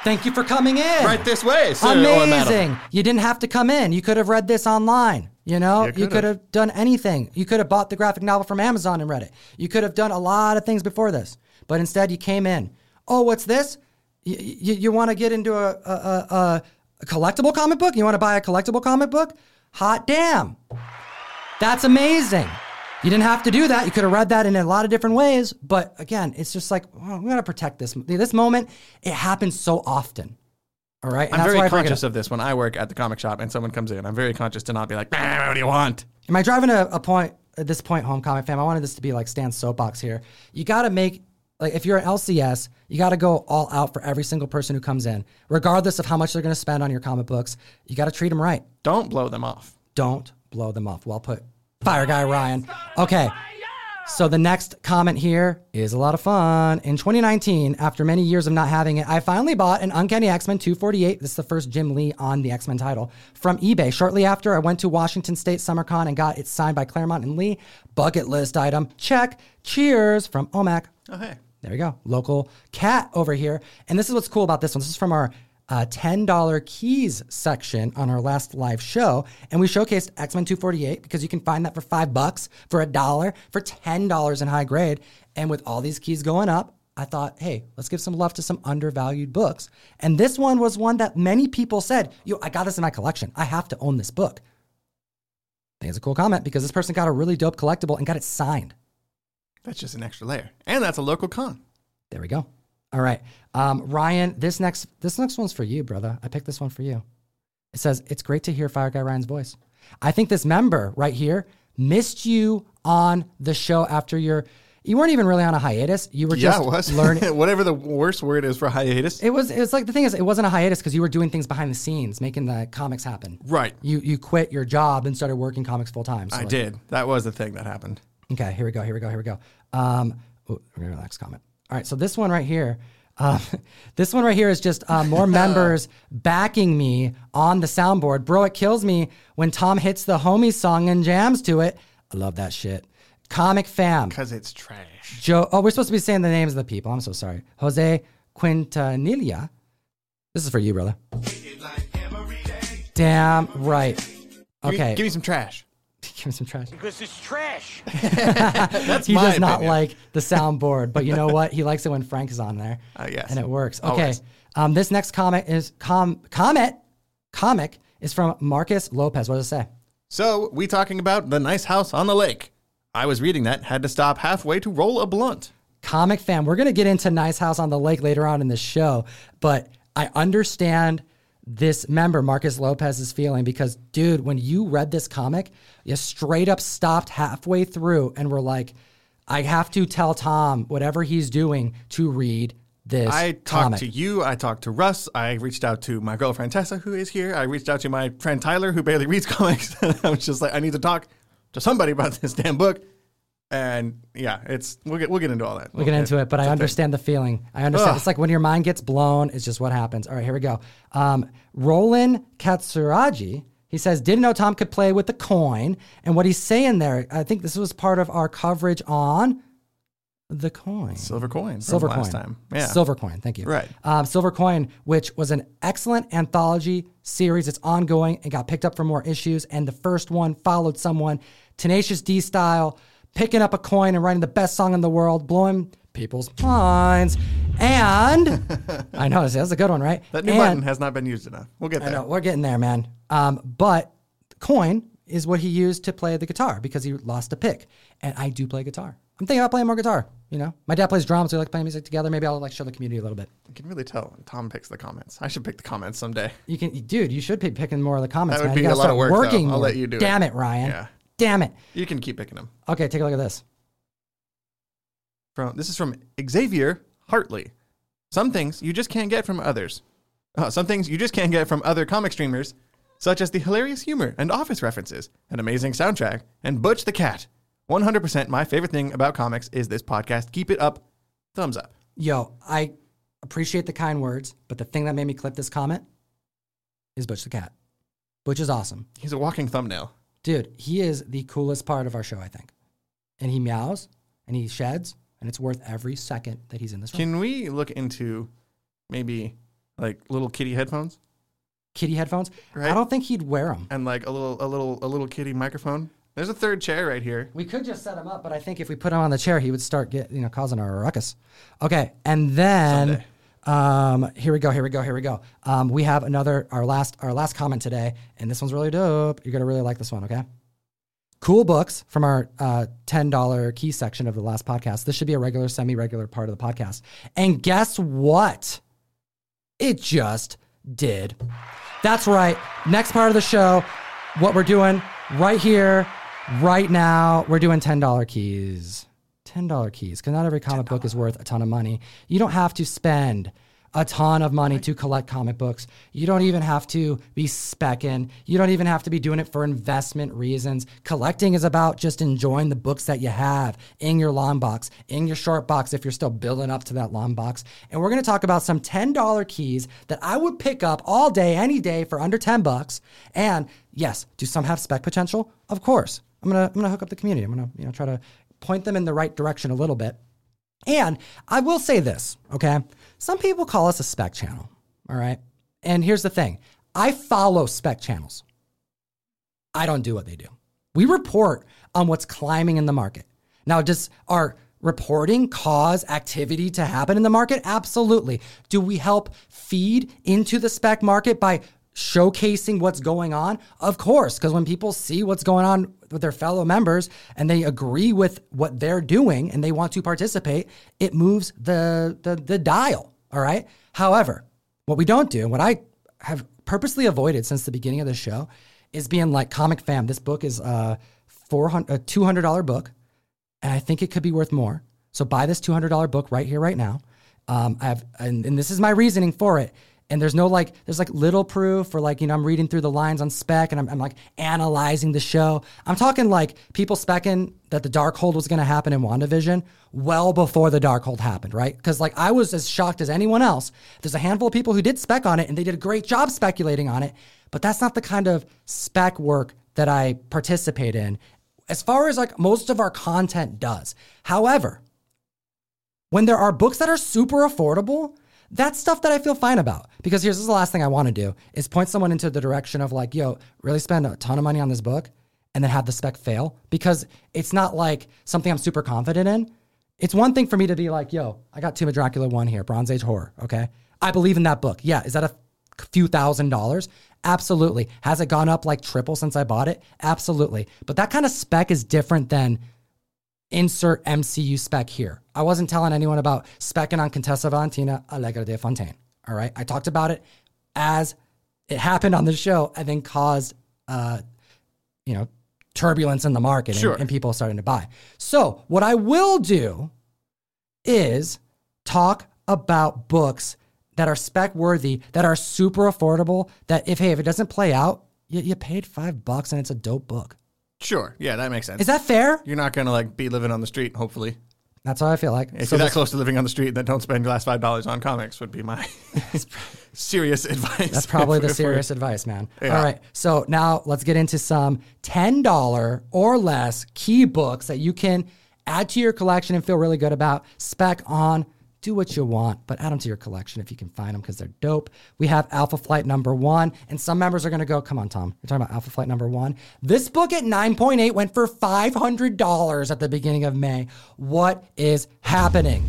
Thank you for coming in. Right this way, sir or madam. Amazing. You didn't have to come in. You could have read this online. You know, You you could've. could have done anything. You could have bought the graphic novel from Amazon and read it. You could have done a lot of things before this, but instead you came in. Oh, what's this? You, you, you want to get into a, a, a, a- collectible comic book? You want to buy a collectible comic book? Hot damn. That's amazing. You didn't have to do that. You could have read that in a lot of different ways. But again, it's just like, oh, we got to protect this. This moment, it happens so often. All right. And I'm that's very why I bring it conscious of this when I work at the comic shop and someone comes in. I'm very conscious to not be like, "Ah, what do you want? Am I driving a, a point at this point home, comic fam? I wanted this to be like Stan's soapbox here. You got to make like if you're an LCS, you got to go all out for every single person who comes in, regardless of how much they're going to spend on your comic books. You got to treat them right. Don't blow them off. Don't blow them off. Well put, fire guy Ryan. Okay. So the next comment here is a lot of fun. In 2019, after many years of not having it, I finally bought an Uncanny X-Men 248. This is the first Jim Lee on the X-Men title from eBay. Shortly after, I went to Washington State SummerCon and got it signed by Claremont and Lee. Bucket list item. Check. Cheers from OMAC. Oh, hey. There we go. Local cat over here. And this is what's cool about this one. This is from our uh, $10 keys section on our last live show. And we showcased X Men 248 because you can find that for five bucks, for a dollar, for $10 in high grade. And with all these keys going up, I thought, hey, let's give some love to some undervalued books. And this one was one that many people said, yo, I got this in my collection. I have to own this book. I think it's a cool comment because this person got a really dope collectible and got it signed. That's just an extra layer, and that's a local con. There we go. All right, um, Ryan. This next this next one's for you, brother. I picked this one for you. It says it's great to hear Fire Guy Ryan's voice. I think this member right here missed you on the show after your. You weren't even really on a hiatus. You were just was learning. whatever the worst word is for hiatus. It was. It was like the thing is, it wasn't a hiatus because you were doing things behind the scenes, making the comics happen. right. You you quit your job and started working comics full time. So I like- did. That was the thing that happened. Okay, here we go. Here we go. Here we go. Um, ooh, we're gonna go to the next comment. All right, so this one right here, um, this one right here is just uh, more members backing me on the soundboard. Bro, it kills me when Tom hits the homie song and jams to it. I love that shit. Comic fam, Because it's trash. Joe. Oh, we're supposed to be saying the names of the people. I'm so sorry. Jose Quintanilla. This is for you, brother. Damn right. Give me- Okay, Give me some trash. give me some trash. Because it's trash. That's he my does not opinion. like the soundboard, but you know what? He likes it when Frank is on there. Uh, yes. And it works. Okay. Um, this next comic is com comment comic is from Marcus Lopez. What does it say? So, we talking about the nice house on the lake. I was reading that, had to stop halfway to roll a blunt. Comic fan. We're gonna get into Nice House on the Lake later on in the show, but I understand this member Marcus Lopez is feeling because, dude, when you read this comic, you straight up stopped halfway through and were like, I have to tell Tom whatever he's doing to read this I talked comic. to you. I talked to Russ. I reached out to my girlfriend Tessa, who is here. I reached out to my friend Tyler, who barely reads comics. I was just like, I need to talk to somebody about this damn book. And yeah, it's we'll get we'll get into all that. We'll get into it, but I understand the feeling. I understand. Ugh. It's like when your mind gets blown, it's just what happens. All right, here we go. Um, Roland Katsuragi. he says, didn't know Tom could play with the coin. And what he's saying there, I think this was part of our coverage on the coin. Silver coin. From Silver last coin. time. Yeah. Silver coin. Thank you. Right. Um, Silver coin, which was an excellent anthology series. It's ongoing and got picked up for more issues. And the first one followed someone Tenacious D style, picking up a coin and writing the best song in the world, blowing people's minds. And I know that's a good one, right? That new And- button has not been used enough. We'll get I there. know we're getting there, man. Um, but coin is what he used to play the guitar because he lost a pick, and I do play guitar. I'm thinking about playing more guitar. You know, my dad plays drums. So We like playing music together. Maybe I'll like show the community a little bit. I can really tell Tom picks the comments. I should pick the comments someday. You can, dude. You should be picking more of the comments. That would man. be you a lot of work, though. Working I'll more. let you do it. Damn it, Ryan. Yeah. Damn it. You can keep picking them. Okay, take a look at this. From this is from Xavier Hartley. Some things you just can't get from others. Uh, some things you just can't get from other comic streamers, such as the hilarious humor and office references, an amazing soundtrack, and Butch the Cat. 100% my favorite thing about comics is this podcast. Keep it up. Thumbs up. Yo, I appreciate the kind words, but the thing that made me clip this comment is Butch the cat. Butch is awesome. He's a walking thumbnail. Dude, he is the coolest part of our show, I think. And he meows and he sheds, and it's worth every second that he's in this room. Can we look into maybe like little kitty headphones Kitty headphones. Right. I don't think he'd wear them. and like a little a little a little kitty microphone? There's a third chair right here. We could just set him up, but I think if we put him on the chair, he would start get you know causing a ruckus. Okay, and then um, here we go, here we go, here we go. Um, we have another our last our last comment today, and this one's really dope. You're gonna really like this one, okay? Cool books from our uh, ten dollar key section of the last podcast. This should be a regular, semi regular part of the podcast. And guess what? It just did. That's right. Next part of the show, what we're doing right here, right now, we're doing $10 keys. $10 keys, because not every comic book is worth a ton of money. You don't have to spend a ton of money to collect comic books. You don't even have to be specking. You don't even have to be doing it for investment reasons. Collecting is about just enjoying the books that you have in your long box, in your short box if you're still building up to that long box. And we're going to talk about some $10 keys that I would pick up all day, any day for under 10 bucks. And yes, do some have spec potential? Of course. I'm going to I'm going to hook up the community. I'm going to, you know, try to point them in the right direction a little bit. And I will say this, okay? Some people call us a spec channel, all right? And here's the thing I follow spec channels. I don't do what they do. We report on what's climbing in the market. Now, does our reporting cause activity to happen in the market? Absolutely. Do we help feed into the spec market by showcasing what's going on? Of course, because when people see what's going on with their fellow members and they agree with what they're doing and they want to participate, it moves the the, the dial. All right. However, what we don't do, and what I have purposely avoided since the beginning of the show, is being like comic fam. This book is a four hundred a two hundred dollar book, and I think it could be worth more. So buy this two hundred dollar book right here, right now. Um, I have, and, and this is my reasoning for it. And there's no like, there's like little proof or like, you know, I'm reading through the lines on spec and I'm, I'm like analyzing the show. I'm talking like people specking that the Darkhold was going to happen in WandaVision well before the Darkhold happened, right? Because like I was as shocked as anyone else. There's a handful of people who did spec on it and they did a great job speculating on it, but that's not the kind of spec work that I participate in as far as like most of our content does. However, when there are books that are super affordable, that's stuff that I feel fine about. Because here's the last thing I want to do is point someone into the direction of like, yo, really spend a ton of money on this book and then have the spec fail. Because it's not like something I'm super confident in. It's one thing for me to be like, yo, I got Tomb of Dracula 1 here, Bronze Age horror. Okay. I believe in that book. Yeah. Is that a few thousand dollars? Absolutely. Has it gone up like triple since I bought it? Absolutely. But that kind of spec is different than insert MCU spec here. I wasn't telling anyone about specking on Contessa Valentina Allegra de Fontaine. All right. I talked about it as it happened on the show and then caused, uh, you know, turbulence in the market Sure. and, and people starting to buy. So, what I will do is talk about books that are spec worthy, that are super affordable, that if, hey, if it doesn't play out, you, you paid five bucks and it's a dope book. Sure. Yeah, that makes sense. Is that fair? You're not going to like be living on the street, hopefully. That's how I feel like. If So you're that this- close to living on the street, then don't spend your last five dollars on comics. Would be my serious advice. That's probably the serious advice, man. All right. So now let's get into some $10 or less key books that you can add to your collection and feel really good about. Spec on, do what you want, but add them to your collection if you can find them because they're dope. We have Alpha Flight number one, and some members are going to go, come on, Tom, you're talking about Alpha Flight number one. This book at 9.8 went for $500 at the beginning of May. What is happening?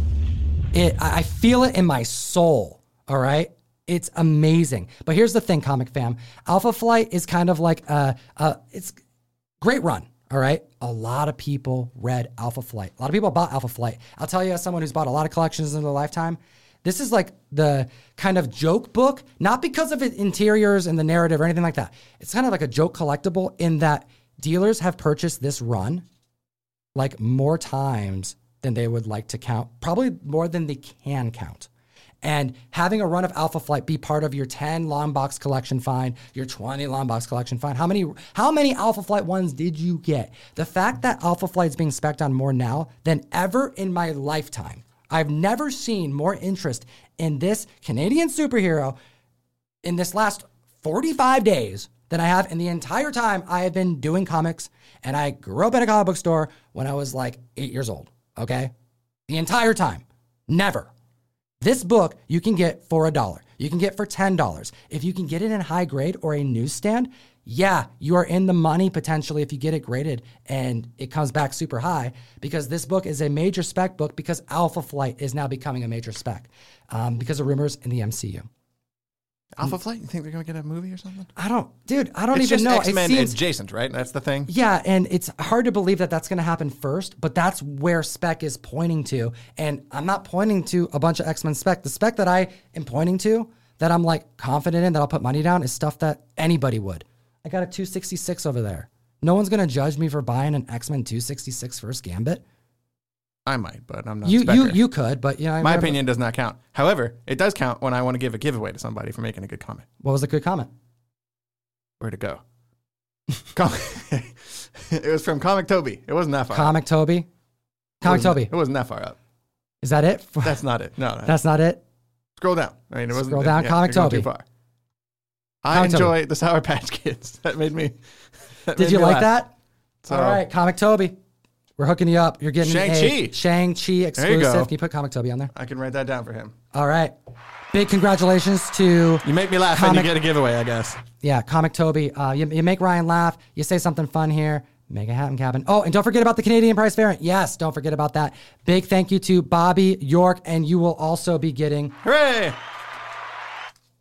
It, I feel it in my soul. All right. It's amazing. But here's the thing, comic fam. Alpha Flight is kind of like a, a it's great run. All right. A lot of people read Alpha Flight. A lot of people bought Alpha Flight. I'll tell you, as someone who's bought a lot of collections in their lifetime, this is like the kind of joke book, not because of its interiors and the narrative or anything like that. It's kind of like a joke collectible in that dealers have purchased this run like more times than they would like to count, probably more than they can count. And having a run of Alpha Flight be part of your 10 long box collection find, your 20 long box collection find. How many how many Alpha Flight ones did you get? The fact that Alpha Flight is being specced on more now than ever in my lifetime. I've never seen more interest in this Canadian superhero in this last 45 days than I have in the entire time I have been doing comics. And I grew up in a comic book store when I was like eight years old. Okay. The entire time. Never. This book you can get for a dollar. You can get for $10. If you can get it in high grade or a newsstand, yeah, you are in the money potentially if you get it graded and it comes back super high because this book is a major spec book because Alpha Flight is now becoming a major spec um, because of rumors in the MCU. Alpha Flight. You think they're going to get a movie or something? I don't, dude, I don't It's even just know. X Men it seems, adjacent, right? That's the thing. yeah, and it's hard to believe that that's going to happen first, but that's where spec is pointing to. And I'm not pointing to a bunch of X Men spec. The spec that I am pointing to, that I'm like confident in, that I'll put money down, is stuff that anybody would. I got a 266 over there. No one's going to judge me for buying an X Men 266 first Gambit. I might, but I'm not. You, you, you could, but know, My opinion does not count. However, it does count when I want to give a giveaway to somebody for making a good comment. What was the good comment? Where to go? Com- it was from Comic Toby. It wasn't that far. up. Comic Toby. Comic wasn't- Toby. It wasn't that far up. Is that it? That's not it. No, no. That's not it. Scroll down. I mean, it wasn't. Scroll down, yeah, Comic Toby. Too far. I Comic Toby. enjoy the Sour Patch Kids. That made me. that Did made you me like laugh. that? So, All right, Comic Toby. We're hooking you up. You're getting Shang-Chi. a Shang-Chi exclusive. go. Can you put Comic Toby on there? I can write that down for him. All right. Big congratulations to You make me laugh and Comic- you get a giveaway, I guess. yeah, Comic Toby. Uh, you, you make Ryan laugh. You say something fun here. Make a hat and cabin. Oh, and don't forget about the Canadian price variant. Yes, don't forget about that. Big thank you to Bobby York, and you will also be getting Hooray!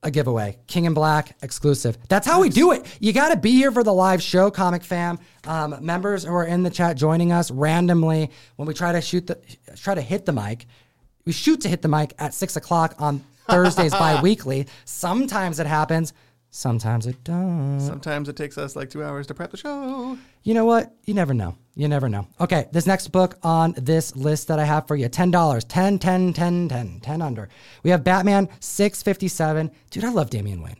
A giveaway. King in Black exclusive. That's how we do it. You got to be here for the live show, Comic Fam. Um, members who are in the chat joining us randomly when we try to shoot the try to hit the mic. We shoot to hit the mic at six o'clock on Thursdays bi-weekly. Sometimes it happens. Sometimes it doesn't. Sometimes it takes us like two hours to prep the show. You know what? You never know. You never know. Okay, this next book on this list that I have for you $10, 10, 10, 10, 10, 10 under. We have Batman 657. Dude, I love Damian Wayne.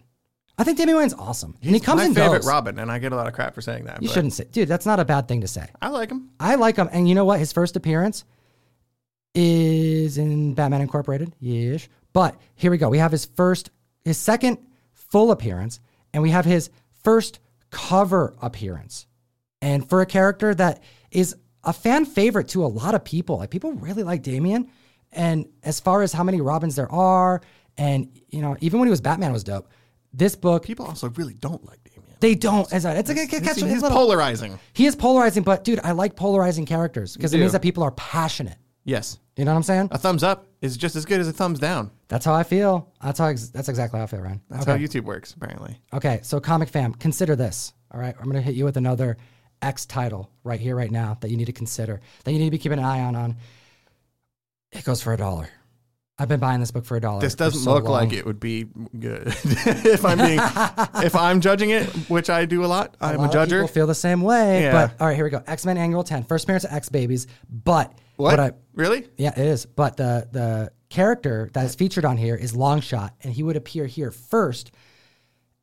I think Damian Wayne's awesome. and he comes My and favorite goes. Robin, and I get a lot of crap for saying that. You shouldn't say, dude, that's not a bad thing to say. I like him. I like him. And you know what? His first appearance is in Batman Incorporated. Yes. But here we go. We have his first, his second full appearance, and we have his first cover appearance. And for a character that is a fan favorite to a lot of people, like people really like Damian. And as far as how many Robins there are, and you know, even when he was Batman was dope. This book, People also really don't like Damian. they don't. As it's a, catch, he's little, polarizing. he is polarizing, but dude, I like polarizing characters because it means that people are passionate. Yes. You know what I'm saying? A thumbs up is just as good as a thumbs down. That's how I feel. That's how. Ex- that's exactly how I feel, Ryan. That's okay. how YouTube works, apparently. okay. So, comic fam, consider this. All right, I'm gonna hit you with another X title right here, right now that you need to consider, that you need to be keeping an eye on. On it goes for a dollar. I've been buying this book for a dollar. This doesn't so look long. like it would be good. if I'm being, if I'm judging it, which I do a lot, I'm a, lot of judger. People feel the same way. Yeah. But all right, here we go. X Men Annual 10, first appearance of X Babies. But what? I, really? Yeah, it is. But the the character that is featured on here is Longshot, and he would appear here first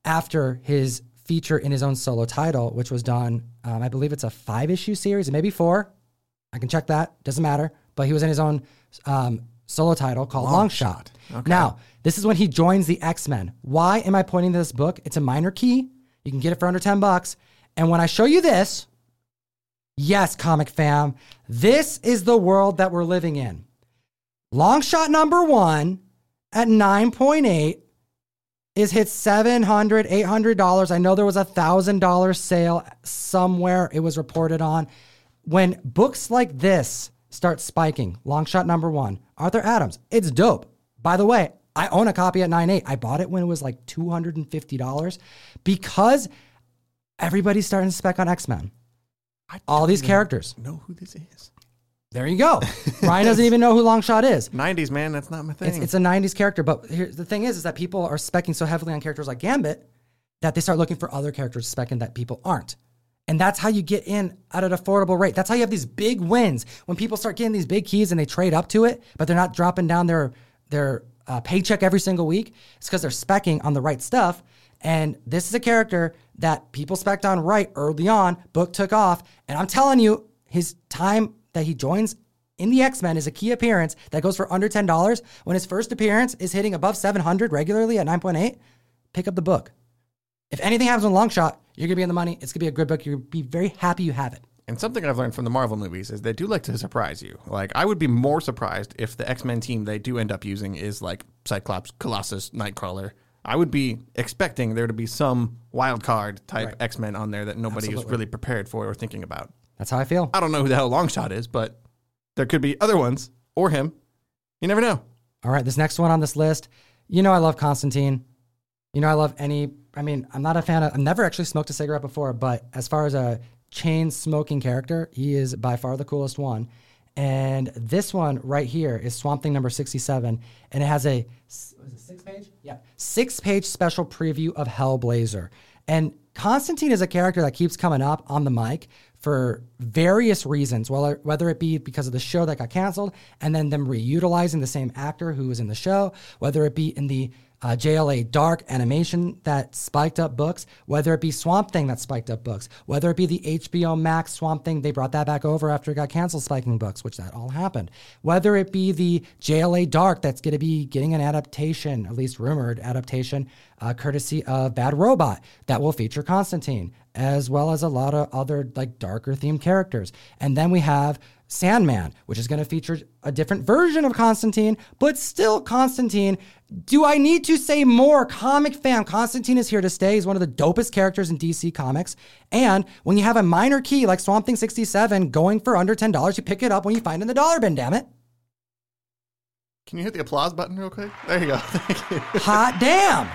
after his feature in his own solo title, which was done. Um, I believe it's a five issue series, maybe four. I can check that. Doesn't matter. But he was in his own um, solo title called long Longshot. Now, this is when he joins the X Men. Why am I pointing to this book? It's a minor key. You can get it for under ten bucks. And when I show you this, Yes, comic fam. This is the world that we're living in. Longshot number one at 9.8 is hit $700, $800. I know there was a $1,000 sale somewhere it was reported on. When books like this start spiking, Longshot number one, Arthur Adams, it's dope. By the way, I own a copy at 9.8. I bought it when it was like $250 because everybody's starting to spec on X-Men all these characters. Know who this is? There you go. Ryan doesn't even know who Longshot is. 90s, man. That's not my thing. It's, it's a 90s character, but here's the thing is, is that people are specking so heavily on characters like Gambit that they start looking for other characters specking that people aren't. And that's how you get in at an affordable rate. That's how you have these big wins when people start getting these big keys and they trade up to it, but they're not dropping down their their uh, paycheck every single week. It's because they're specking on the right stuff. And this is a character that people spec'd on right early on. Book took off, and I'm telling you, his time that he joins in the X Men is a key appearance that goes for under ten dollars. When his first appearance is hitting above seven hundred regularly at nine point eight, pick up the book. If anything happens with Longshot, you're gonna be in the money. It's gonna be a good book. You're gonna be very happy you have it. And something I've learned from the Marvel movies is they do like to surprise you. Like I would be more surprised if the X Men team they do end up using is like Cyclops, Colossus, Nightcrawler. I would be expecting there to be some wild card type Right. X Men on there that nobody Absolutely. really prepared for or thinking about. That's how I feel. I don't know who the hell Longshot is, but there could be other ones or him. You never know. All right, this next one on this list. You know I love Constantine. You know I love any. I mean, I'm not a fan of. I've never actually smoked a cigarette before, but as far as a chain smoking character, he is by far the coolest one. And this one right here is Swamp Thing number 67, and it has a it six page? Yeah, six page special preview of Hellblazer. And Constantine is a character that keeps coming up on the mic for various reasons, whether it be because of the show that got canceled and then them reutilizing the same actor who was in the show, whether it be in the uh, JLA Dark animation that spiked up books, whether it be Swamp Thing that spiked up books, whether it be the HBO Max Swamp Thing, they brought that back over after it got canceled, spiking books, which that all happened. Whether it be the JLA Dark that's going to be getting an adaptation, at least rumored adaptation, uh, courtesy of Bad Robot that will feature Constantine, as well as a lot of other like darker themed characters. And then we have Sandman, which is going to feature a different version of Constantine, but still Constantine. Do I need to say more? Comic fam, Constantine is here to stay. He's one of the dopest characters in DC Comics. And when you have a minor key like Swamp Thing 67 going for under $10, you pick it up when you find it in the dollar bin, damn it. Can you hit the applause button real quick? There you go. Thank you. Hot damn.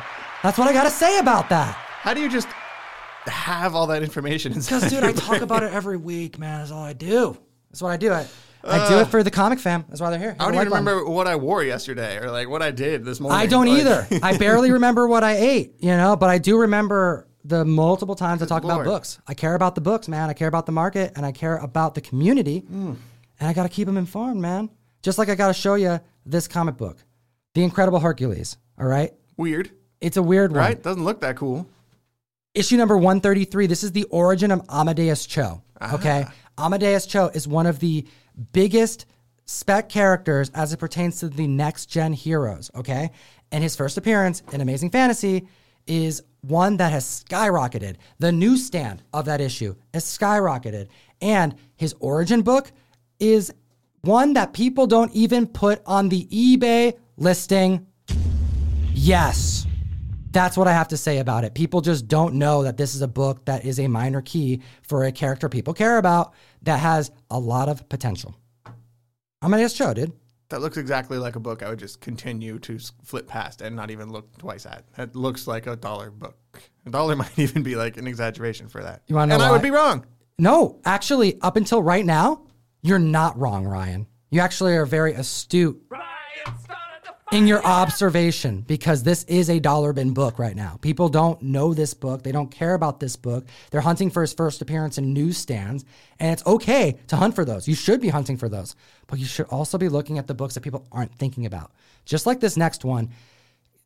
That's what I got to say about that. How do you just have all that information? Because, dude, I talk about it every week, man. That's all I do. That's what I do. I, I do it for the comic fam. That's why they're here. I don't even remember what I wore yesterday or like what I did this morning. I don't Like- either. I barely remember what I ate, you know, but I do remember the multiple times I talk about books. I care about the books, man. I care about the market and I care about the community. Hmm. And I got to keep them informed, man. Just like I got to show you this comic book, The Incredible Hercules. All right. Weird, It's a weird one. right? Doesn't look that cool. issue number 133 this is the origin of amadeus cho okay amadeus cho is one of the biggest spec characters as it pertains to the next gen heroes okay? And his first appearance in amazing fantasy is one that has skyrocketed. The newsstand of that issue has skyrocketed. And his origin book is one that people don't even put on the ebay listing. Yes that's what I have to say about it. People just don't know that this is a book that is a minor key for a character people care about that has a lot of potential. Amadeus Cho, dude. That looks exactly like a book I would just continue to flip past and not even look twice at. That looks like a dollar book. A dollar might even be like an exaggeration for that. You wanna know and I would be wrong. No, actually, up until right now, you're not wrong, Ryan. You actually are very astute in your observation because this is a dollar bin book right now. People don't know this book. They don't care about this book. They're hunting for his first appearance in newsstands, and it's okay to hunt for those. You should be hunting for those, but you should also be looking at the books that people aren't thinking about. Just like this next one.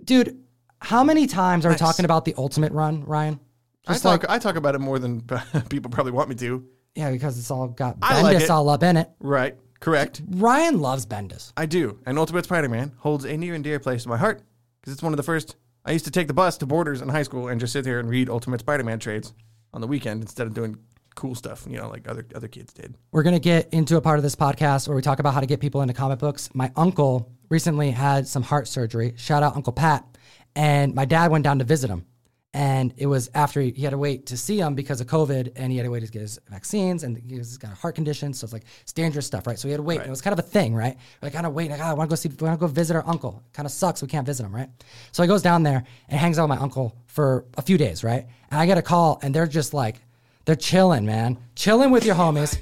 Dude, how many times are we talking about the ultimate run, Ryan? I talk, I talk about it more than people probably want me to. Yeah, because it's all got I like Bendis all up in it. Right. Correct. Ryan loves Bendis. I do. And Ultimate Spider Man holds a near and dear place in my heart because it's one of the first. I used to take the bus to Borders in high school and just sit there and read Ultimate Spider Man trades on the weekend instead of doing cool stuff, you know, like other other kids did. We're going to get into a part of this podcast where we talk about how to get people into comic books. My uncle recently had some heart surgery. Shout out Uncle Pat. And my dad went down to visit him. And it was after he, he had to wait to see him because of COVID and he had to wait to get his vaccines and he's got a heart condition. So it's like, it's dangerous stuff, right? So he had to wait. And it was kind of a thing, right? Like, kind of wait. Like, "Ah, I want to go see, I want to go visit our uncle. Kind of sucks. We can't visit him, right? So he goes down there and hangs out with my uncle for a few days, right? And I get a call and they're just like, they're chilling, man. Chilling with your homies.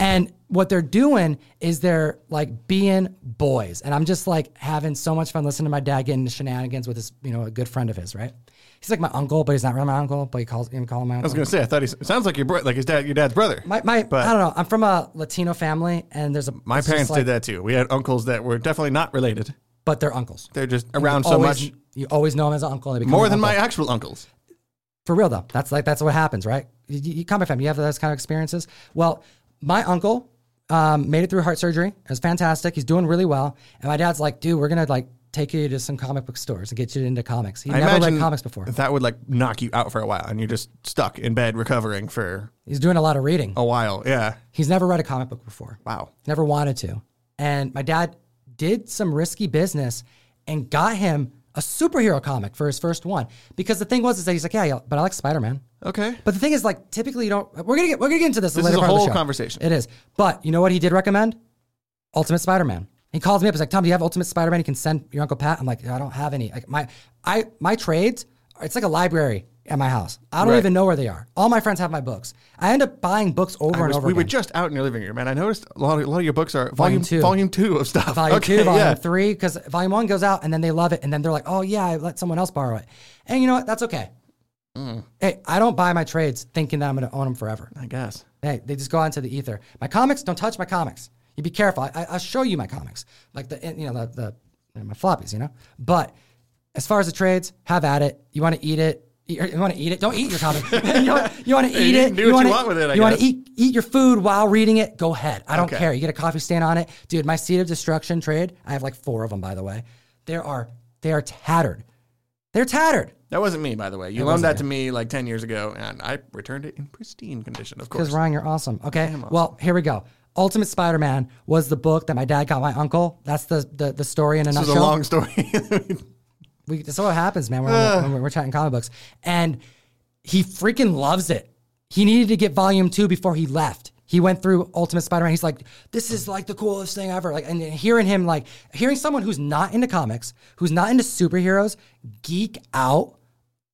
And what they're doing is they're like being boys. And I'm just like having so much fun listening to my dad getting into shenanigans with his, you know, a good friend of his, right? He's like my uncle, but he's not really my uncle, but he calls him call him my Uncle. I was gonna say, I thought he sounds like your bro- like his dad, your dad's brother. My, my But- I don't know. I'm from a Latino family, and there's a My parents like- did that too. We had uncles that were definitely not related. but they're uncles. They're just around so always- much You always know him as an uncle. and become more than my actual uncles. For real though, that's like that's what happens, right? You, you, comic fam, you have those kind of experiences. Well, my uncle um, made it through heart surgery. It was fantastic. He's doing really well. And my dad's like, dude, we're gonna like take you to some comic book stores and get you into comics. He I never read comics before. That would like knock you out for a while, and you're just stuck in bed recovering for He's doing a lot of reading. a while. Yeah. He's never read a comic book before. Wow. Never wanted to. And my dad did some risky business and got him a superhero comic for his first one. Because the thing was is that he's like, yeah, yeah but I like Spider Man. Okay. But the thing is, like, typically you don't. We're gonna get we're gonna get into this. This later is a part of the whole conversation. It is. But you know what he did recommend? Ultimate Spider-Man. He calls me up. He's like, Tom, do you have Ultimate Spider-Man? You can send your Uncle Pat. I'm like, I don't have any. Like my I my trades. It's like a library at my house. I don't Right. even know where they are. All my friends have my books. I end up buying books over I and was- over we again. were just out in your living room, and I noticed a lot of, a lot of your books are Volume volume, two. volume two of stuff. volume two, volume yeah. three, because volume one goes out and then they love it, and then they're like, oh yeah, I let someone else borrow it, and you know what? That's okay. Mm. Hey, I don't buy my trades thinking that I'm going to own them forever. I guess. Hey, they just go out into the ether. My comics, don't touch my comics. You be careful. I, I, I'll show you my comics, like the you know the the my floppies, you know. But as far as the trades, have at it. You want to eat it. Er, you want to eat it. Don't eat your comic. you want, you want to eat you it. do what you want with it, I you want to eat eat your food while reading it. Go ahead. I don't Okay. care. You get a coffee stain on it, dude. My seed of destruction trade. I have like four of them, by the way. There are they are tattered. They're tattered. That wasn't me, by the way. You wasn't loaned that you. to me like ten years ago, and I returned it in pristine condition. Of course. Because Ryan, you're awesome. Okay. awesome. Well, here we go. Ultimate Spider-Man was the book that my dad got my uncle. That's the the, the story in a this is nutshell. a long story. we, that's what happens, man. We're, uh. when we're, we're chatting comic books, and he freaking loves it. He needed to get volume two before he left. He went through Ultimate Spider-Man. He's like, "This is like the coolest thing ever." Like, and hearing him, like, hearing someone who's not into comics, who's not into superheroes, geek out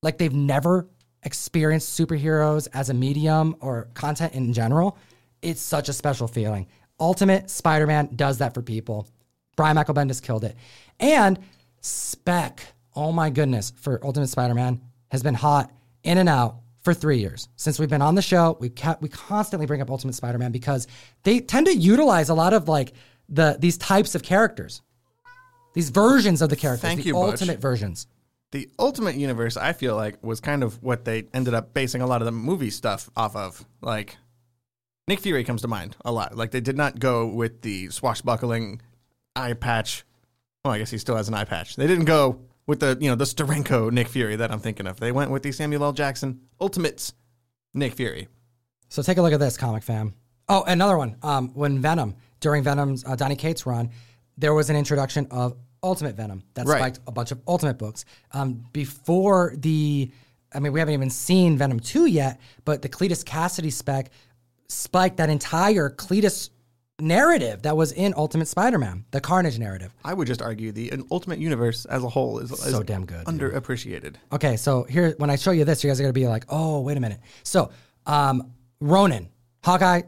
like they've never experienced superheroes as a medium or content in general, it's such a special feeling. Ultimate Spider Man does that for people. Brian Michael Bendis killed it. And Spec, oh my goodness, for Ultimate Spider Man has been hot in and out for three years since we've been on the show. We kept, we constantly bring up Ultimate Spider Man because they tend to utilize a lot of like the these types of characters, these versions of the characters, Thank the you, Butch. ultimate versions. The Ultimate Universe, I feel like, was kind of what they ended up basing a lot of the movie stuff off of. Like, Nick Fury comes to mind a lot. Like, they did not go with the swashbuckling eye patch. Well, I guess he still has an eye patch. They didn't go with the, you know, the Steranko Nick Fury that I'm thinking of. They went with the Samuel L. Jackson Ultimates Nick Fury. So take a look at this comic fam. Oh, another one. Um, when Venom during Venom's uh, Donny Cates run, there was an introduction of Ultimate Venom that Right. spiked a bunch of Ultimate books. Um, before the, I mean, we haven't even seen Venom two yet, but the Cletus Kasady spec spiked that entire Cletus narrative that was in Ultimate Spider-Man, the Carnage narrative. I would just argue the an Ultimate Universe as a whole is, is So damn good, dude. underappreciated. Okay, so here when I show you this, you guys are gonna be like, "Oh, wait a minute." So, um, Ronin, Hawkeye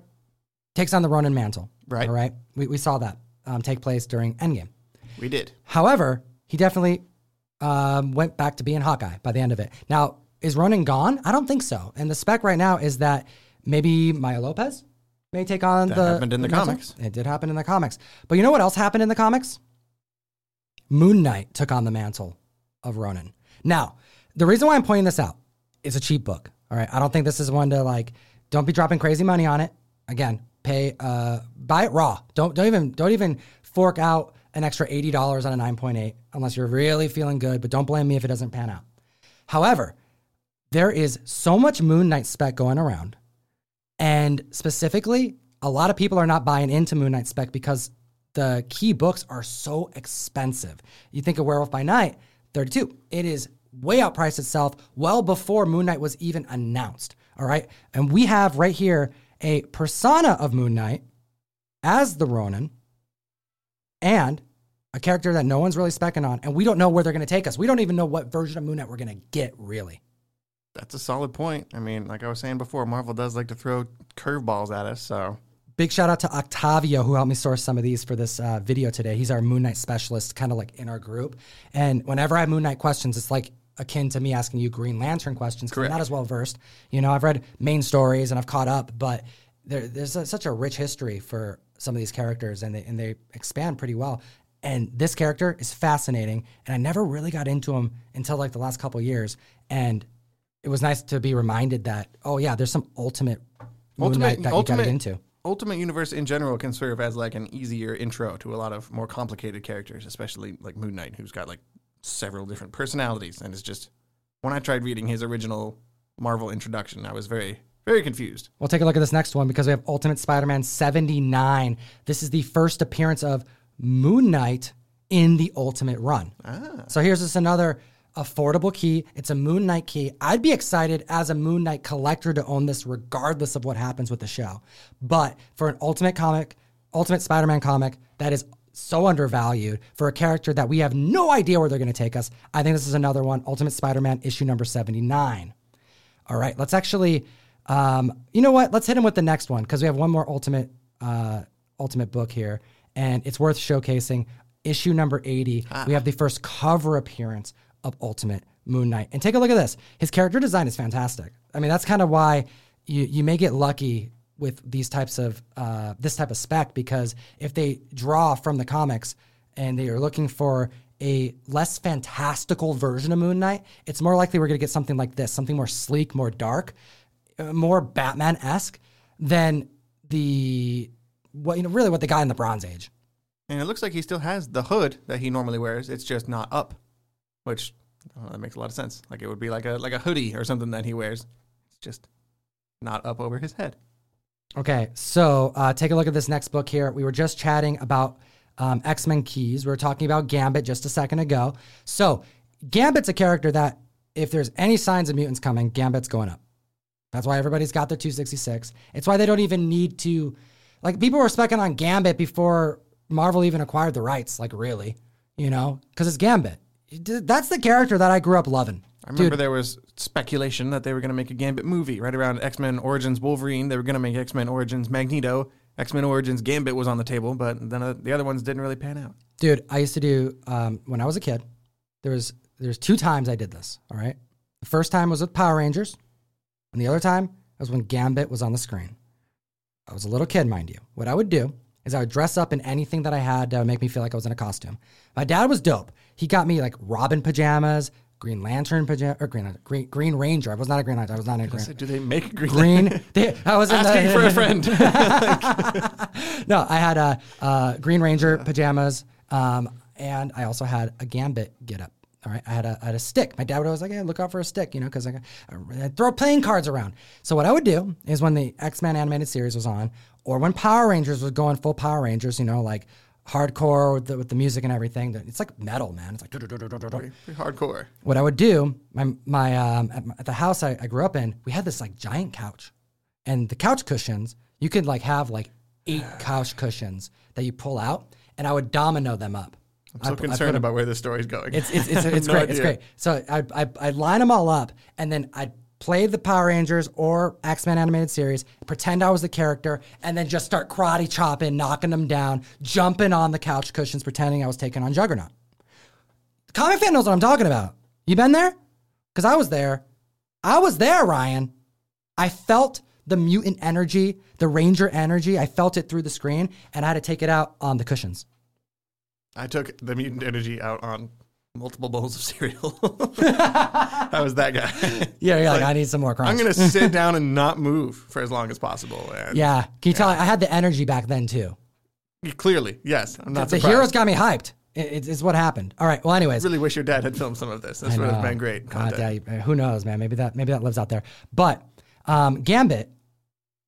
takes on the Ronin mantle. Right. All right. We, we saw that um, take place during Endgame. We did. However, he definitely um, went back to being Hawkeye by the end of it. Now, is Ronin gone? I don't think so. And the spec right now is that maybe Maya Lopez may take on That the. happened in the mantle. comics. It did happen in the comics. But you know what else happened in the comics? Moon Knight took on the mantle of Ronin. Now, the reason why I'm pointing this out, it's a cheap book. All right. I don't think this is one to like, don't be dropping crazy money on it. Again, pay, uh, buy it raw. Don't, don't even, don't even fork out an extra $80 on a 9.8 unless you're really feeling good, but don't blame me if it doesn't pan out. However, there is so much Moon Knight spec going around. And specifically, a lot of people are not buying into Moon Knight spec because the key books are so expensive. You think of Werewolf by Night, 32. It is way outpriced itself well before Moon Knight was even announced. All right. And we have right here a persona of Moon Knight as the Ronin and a character that no one's really specking on. And we don't know where they're going to take us. We don't even know what version of Moon Knight we're going to get, really. That's a solid point. I mean, like I was saying before, Marvel does like to throw curveballs at us. So Big shout out to Octavio who helped me source some of these for this uh, video today. He's our Moon Knight specialist, kind of like in our group. And whenever I have Moon Knight questions, it's like akin to me asking you Green Lantern questions because I'm Correct. not as well versed. You know, I've read main stories and I've caught up, but there, there's a, such a rich history for some of these characters, and they and they expand pretty well. And this character is fascinating, and I never really got into him until like the last couple years. And it was nice to be reminded that oh yeah, there's some ultimate Knight that you got into. Ultimate Universe in general can serve as like an easier intro to a lot of more complicated characters, especially like Moon Knight, who's got like several different personalities, and it's just when I tried reading his original Marvel introduction, I was very very confused. We'll take a look at this next one because we have Ultimate Spider Man 79. This is the first appearance of Moon Knight in the Ultimate Run. Ah. So here's just another affordable key. It's a Moon Knight key. I'd be excited as a Moon Knight collector to own this regardless of what happens with the show. But for an Ultimate comic, Ultimate Spider Man comic that is so undervalued for a character that we have no idea where they're going to take us, I think this is another one. Ultimate Spider Man issue number 79. All right, let's actually, um, you know what? Let's hit him with the next one because we have one more ultimate, uh, ultimate book here, and it's worth showcasing. Issue number eighty. We have the first cover appearance of Ultimate Moon Knight, and take a look at this. His character design is fantastic. I mean, that's kind of why you you may get lucky with these types of uh, this type of spec because if they draw from the comics and they are looking for a less fantastical version of Moon Knight, it's more likely we're going to get something like this, something more sleek, more dark, uh, more Batman esque than the what you know really what the guy in the Bronze Age. And it looks like he still has the hood that he normally wears. It's just not up, which oh, that makes a lot of sense. Like it would be like a like a hoodie or something that he wears. It's just not up over his head. Okay, so uh, take a look at this next book here. We were just chatting about um, X Men keys. We were talking about Gambit just a second ago. So Gambit's a character that if there's any signs of mutants coming, Gambit's going up. That's why everybody's got their 266. It's why they don't even need to, like, people were specking on Gambit before Marvel even acquired the rights, like, really, you know, because it's Gambit. That's the character that I grew up loving. I remember there was speculation that they were going to make a Gambit movie right around X Men Origins Wolverine. They were going to make X Men Origins Magneto. X Men Origins Gambit was on the table, but then uh, the other ones didn't really pan out. Dude, I used to do um, when I was a kid. There was there's two times I did this. All right, the first time was with Power Rangers, and the other time was when Gambit was on the screen. I was a little kid, mind you. What I would do is I would dress up in anything that I had that would make me feel like I was in a costume. My dad was dope. He got me like Robin pajamas, Green Lantern pajamas, or Green Green, Green Ranger. I was not a Green Lantern. I was not a Green. Do they make Green? Green. They, I was in Asking the, for a friend. no, I had a, uh Green Ranger pajamas, um, and I also had a Gambit get up. All right, I had a, I had a stick. My dad would always like, "Hey, look out for a stick," you know, because I, I throw playing cards around. So what I would do is when the X Men animated series was on, or when Power Rangers was going full Power Rangers, you know, like hardcore with the, with the music and everything. It's like metal, man. It's like Pretty hardcore. what I would do, my my um, at, my, at the house I, I grew up in, we had this like giant couch, and the couch cushions you could like have like eight couch cushions that you pull out, and I would domino them up. I'm so I, concerned about where this story's going. It's it's it's, it's No great. It's great. So I I I line them all up, and then I'd play the Power Rangers or X Men animated series, pretend I was the character, and then just start karate chopping, knocking them down, jumping on the couch cushions, pretending I was taking on Juggernaut. Comic fan knows what I'm talking about. You been there? Because I was there. I was there, Ryan. I felt the mutant energy, the Ranger energy. I felt it through the screen, and I had to take it out on the cushions. I took the mutant energy out on multiple bowls of cereal. I was that guy. Yeah, you're like, I need some more crunch. I'm gonna sit down and not move for as long as possible. And Yeah. Can you tell? I had the energy back then too. clearly, yes, I'm not the surprised. heroes got me hyped. It, it's, it's what happened. All right. Well, anyways, I really wish your dad had filmed some of this. This I would have know. been great God, content. Who knows, man? Maybe that maybe that lives out there. But um, Gambit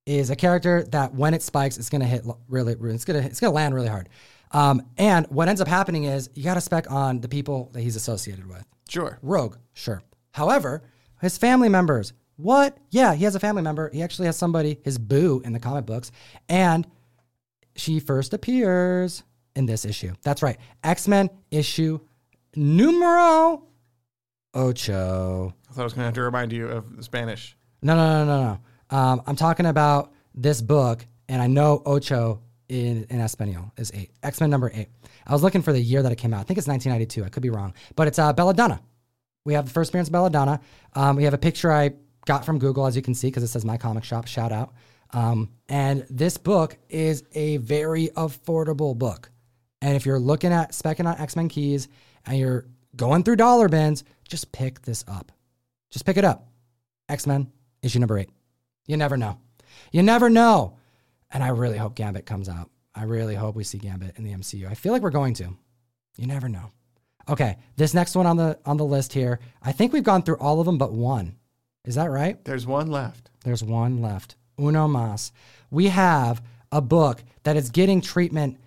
is a character that when it spikes, it's gonna hit lo- really. It's gonna it's gonna land really hard. Um, and what ends up happening is you got to spec on the people that he's associated with. Sure. Rogue, sure. However, his family members. What? Yeah, he has a family member. He actually has somebody, his boo, in the comic books, and she first appears in this issue. That's right, X Men issue numero ocho. I thought I was gonna have to remind you of Spanish. No, no, no, no, no. Um, I'm talking about this book, and I know ocho in, in Espanol is eight. X Men number eight. I was looking for the year that it came out. I think it's 1992. I could be wrong, but it's uh, Belladonna. We have the first appearance of Belladonna. Um, we have a picture I got from Google, as you can see, because it says my comic shop. Shout out. Um, and this book is a very affordable book. And if you're looking at specking on X Men keys and you're going through dollar bins, just pick this up. Just pick it up. X Men issue number eight. You never know. You never know. And I really hope Gambit comes out. I really hope we see Gambit in the MCU. I feel like we're going to. You never know. Okay, this next one on the on the list here. I think we've gone through all of them but one. Is that right? There's one left. There's one left. Uno mas. We have a book that is getting treatment.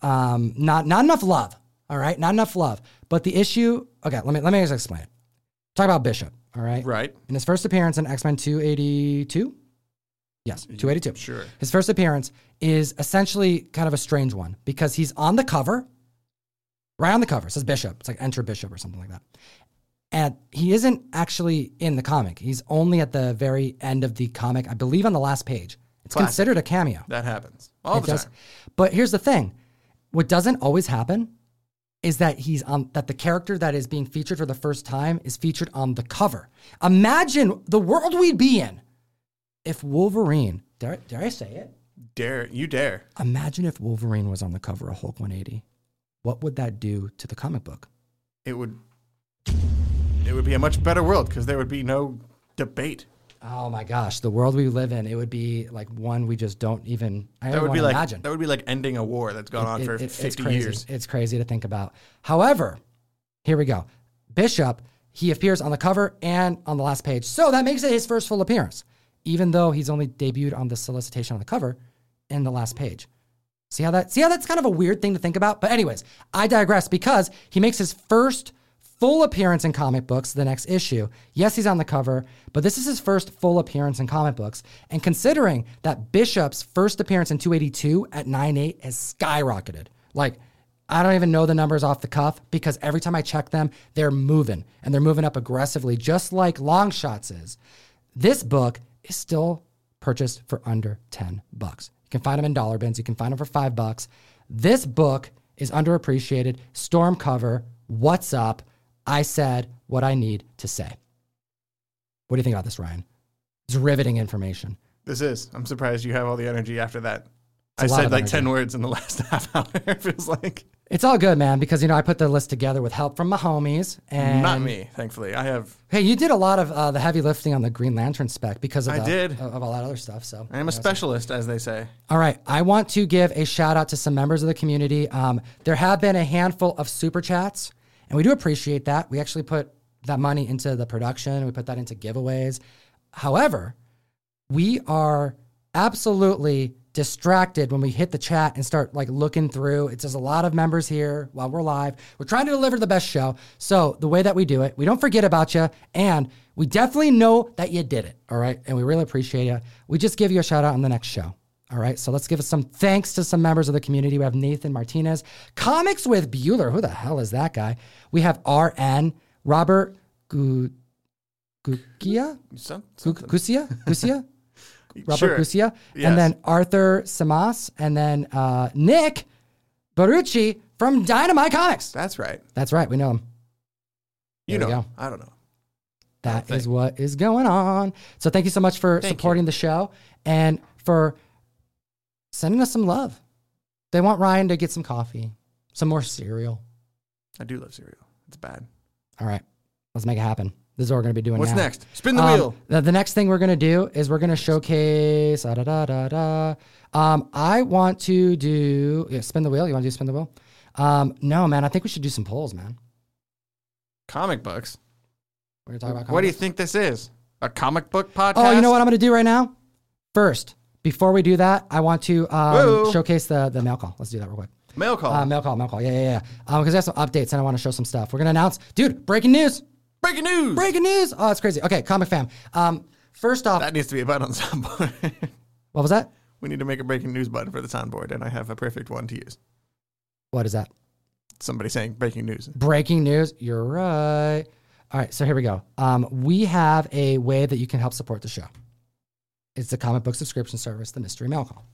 Um, not not enough love. All right, not enough love. But the issue. Okay, let me let me just explain it. Talk about Bishop. All right. Right. In his first appearance in X Men 282. Yes, 282. Sure. His first appearance is essentially kind of a strange one because he's on the cover, right on the cover. It says Bishop. It's like Enter Bishop or something like that. And he isn't actually in the comic. He's only at the very end of the comic, I believe on the last page. It's Classic. considered a cameo. That happens all It the does. time. But here's the thing what doesn't always happen is that he's on that the character that is being featured for the first time is featured on the cover. Imagine the world we'd be in if Wolverine, dare, dare I say it? Dare you dare? Imagine if Wolverine was on the cover of Hulk 180. What would that do to the comic book? It would. It would be a much better world because there would be no debate. Oh my gosh, the world we live in, it would be like one we just don't even I That would be like imagine. that would be like ending a war that's gone on It- for it- it's 50 crazy. years. It's crazy to think about. However, here we go. Bishop, he appears on the cover and on the last page. So that makes it his first full appearance, even though he's only debuted on the solicitation on the cover in the last page. See how that see how that's kind of a weird thing to think about? But anyways, I digress because he makes his first full appearance in comic books the next issue. Yes, he's on the cover, but this is his first full appearance in comic books. And considering that Bishop's first appearance in 282 at 9.8 has skyrocketed. Like I don't even know the numbers off the cuff because every time I check them, they're moving and they're moving up aggressively, just like Longshot's is. This book is still purchased for under 10 bucks. You can find them in dollar bins, you can find them for five bucks. This book is underappreciated. Storm cover. What's up? I said what I need to say. What do you think about this, Ryan? It's riveting information. This is. I'm surprised you have all the energy after that. a I said like energy. 10 words in the last half hour, it feels like. It's all good, man, because you know I put the list together with help from my homies. And Not me, thankfully. I have. Hey, you did a lot of uh, the heavy lifting on the Green Lantern spec because of I the, did. of, of all that other stuff. So I am a specialist, as they say. All right. I want to give a shout out to some members of the community. Um, there have been a handful of super chats, and we do appreciate that. We actually put that money into the production, we put that into giveaways. However, we are absolutely distracted when we hit the chat and start like looking through. It says a lot of members here while we're live. We're trying to deliver the best show. So the way that we do it, we don't forget about you, and we definitely know that you did it. All right, and we really appreciate you. We just give you a shout out on the next show. All right, so let's give us some thanks to some members of the community. We have Nathan Martinez, Comics with Bueller. Who the hell is that guy? We have RN, Robert Gu- Gukia? Some, Gu- Gusia? Gusia? Robert Sure. Gusia, Yes. and then Arthur Samas, and then uh, Nick Barrucci from Dynamite Comics. That's right. That's right, we know him. You There know. I don't know. That is what is going on. So thank you so much for Thank supporting the show and for sending us some love. They want Ryan to get some coffee, some more cereal. I do love cereal. It's bad. All right, let's make it happen. This is what we're going to be doing What's now. next? Spin the Um, wheel. The, the next thing we're gonna do is we're gonna showcase. Da, da, da, da, da. Um, I want to do yeah, spin the wheel. You want to do spin the wheel? Um, no, man. I think we should do some polls, man. Comic books. We're gonna talk about. What do you think this is? A comic book podcast? Oh, you know what I'm gonna do right now? First, before we do that, I want to um, showcase the the mail call. Let's do that real quick. Mail call. Uh, mail call, mail call. Yeah, yeah, yeah. Um, because I have some updates and I want to show some stuff. We're gonna announce, dude. Breaking news! Breaking news. Breaking news! Oh, it's crazy. Okay, comic fam. Um, first off, That needs to be a button on the soundboard. what was that? we need to make a breaking news button for the soundboard, and I have a perfect one to use. What is that? Somebody saying breaking news. Breaking news. You're right. All right, so here we go. Um, we have a way that you can help support the show. It's the comic book subscription service, the Mystery Mail Call.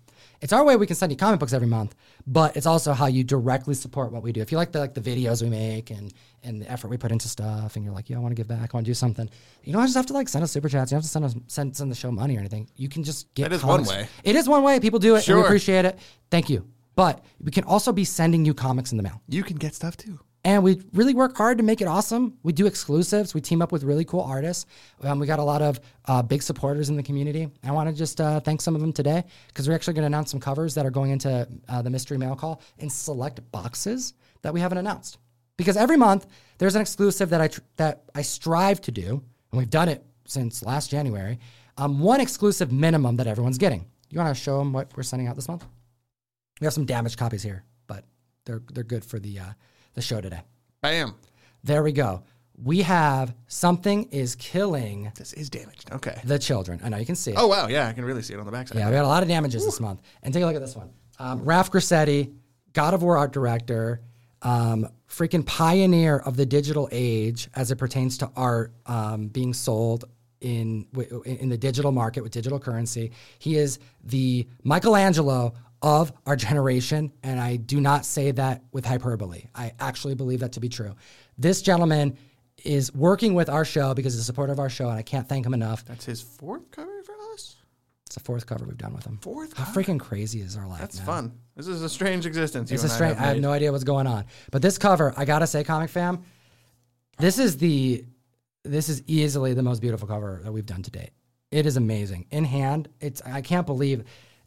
It's our way we can send you comic books every month, but it's also how you directly support what we do. If you like the like the videos we make and and the effort we put into stuff, and you're like, yeah, I want to give back, I want to do something. You don't just have to like send us super chats. You don't have to send us send send the show money or anything. You can just get. That is one way. It is one way. People do it. and we appreciate it. Thank you. But we can also be sending you comics in the mail. You can get stuff too. And we really work hard to make it awesome. We do exclusives. We team up with really cool artists. Um, we got a lot of uh, big supporters in the community. I want to just uh, thank some of them today because we're actually going to announce some covers that are going into uh, the mystery mail call in select boxes that we haven't announced. Because every month there's an exclusive that I tr- that I strive to do, and we've done it since last January. Um, one exclusive minimum that everyone's getting. You want to show them what we're sending out this month? We have some damaged copies here, but they're they're good for the uh, the show today. Bam. There we go. We have something is killing This is damaged. Okay. the children. I know you can see it. Oh wow, yeah, I can really see it on the backside. Yeah, we got a lot of damages this month. And take a look at this one. Um, Ralph Grassetti, God of War art director, um, freaking pioneer of the digital age as it pertains to art um, being sold in in the digital market with digital currency. He is the Michelangelo of our generation, and I do not say that with hyperbole. I actually believe that to be true. This gentleman is working with our show because he's a supporter of our show, and I can't thank him enough. That's his fourth cover for us. It's the fourth cover we've done with him. Fourth How cover. freaking crazy is our life? That's now? fun. This is a strange existence. You It's a and I strange. have I have no idea what's going on. But this cover, I gotta say, comic fam, this is the, this is easily the most beautiful cover that we've done to date. It is amazing in hand. It's I can't believe,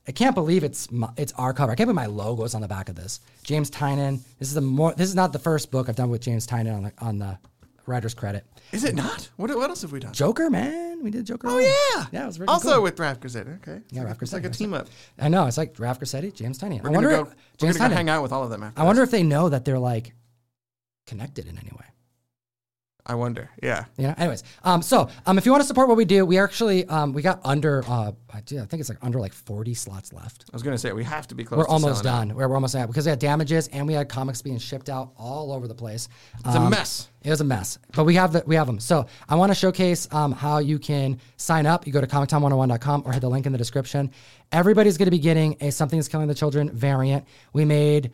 I can't believe it's my, it's our cover. I can't believe my logo is on the back of this. James Tynion. This is the more. This is not the first book I've done with James Tynion on the on the writer's credit. Is it not? What, what else have we done? Joker, man, we did Joker. Oh yeah, yeah, it was very also cool. with Raph Grassetti. Okay, Yeah, Raph It's like a team up. I know it's like Ralph Grassetti, James Tynion. I We're wonder. gonna if- go. We're gonna go hang out with all of them after. I wonder this. if they know that they're like connected in any way. I wonder. Yeah. You know, anyways, um, so um, if you want to support what we do, we actually um, we got under uh, I do- I think it's like under like forty slots left. I was gonna say we have to be close. We're almost done. We're, we're almost at because we had damages and we had comics being shipped out all over the place. It's a mess. It was a mess, but we have the, we have them. So I want to showcase um, how you can sign up. You go to comictom101.com or hit the link in the description. Everybody's going to be getting a Something is Killing the Children variant. We made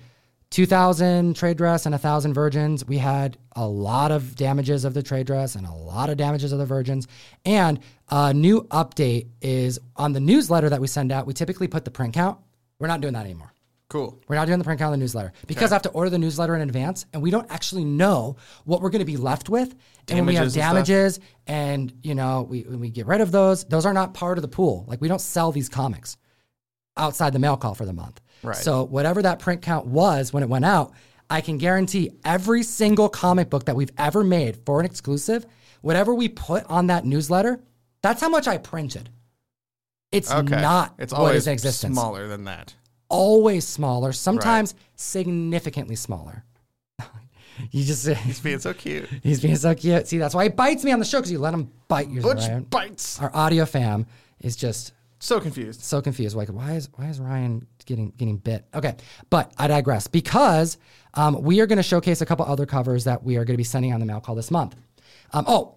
2,000 trade dress and 1,000 virgins. We had a lot of damages of the trade dress and a lot of damages of the virgins. And a new update is on the newsletter that we send out. We typically put the print count. We're not doing that anymore. Cool. We're not doing the print count of the newsletter because I have to order the newsletter in advance, and we don't actually know what we're going to be left with. And we have Damages and and you know, we when we get rid of those, those are not part of the pool. Like we don't sell these comics outside the mail call for the month. Right. So whatever that print count was when it went out, I can guarantee every single comic book that we've ever made for an exclusive, whatever we put on that newsletter, that's how much I printed. It's Okay. not It's always is in existence smaller than that. always smaller, sometimes significantly smaller. you just He's being so cute. he's being so cute. See, that's why he bites me on the show because you let him bite you. Butch Ryan. bites. Our audio fam is just So confused. so confused. Like, why is why is Ryan getting getting bit? Okay, but I digress because um, we are going to showcase a couple other covers that we are going to be sending on the mail call this month. Um, oh,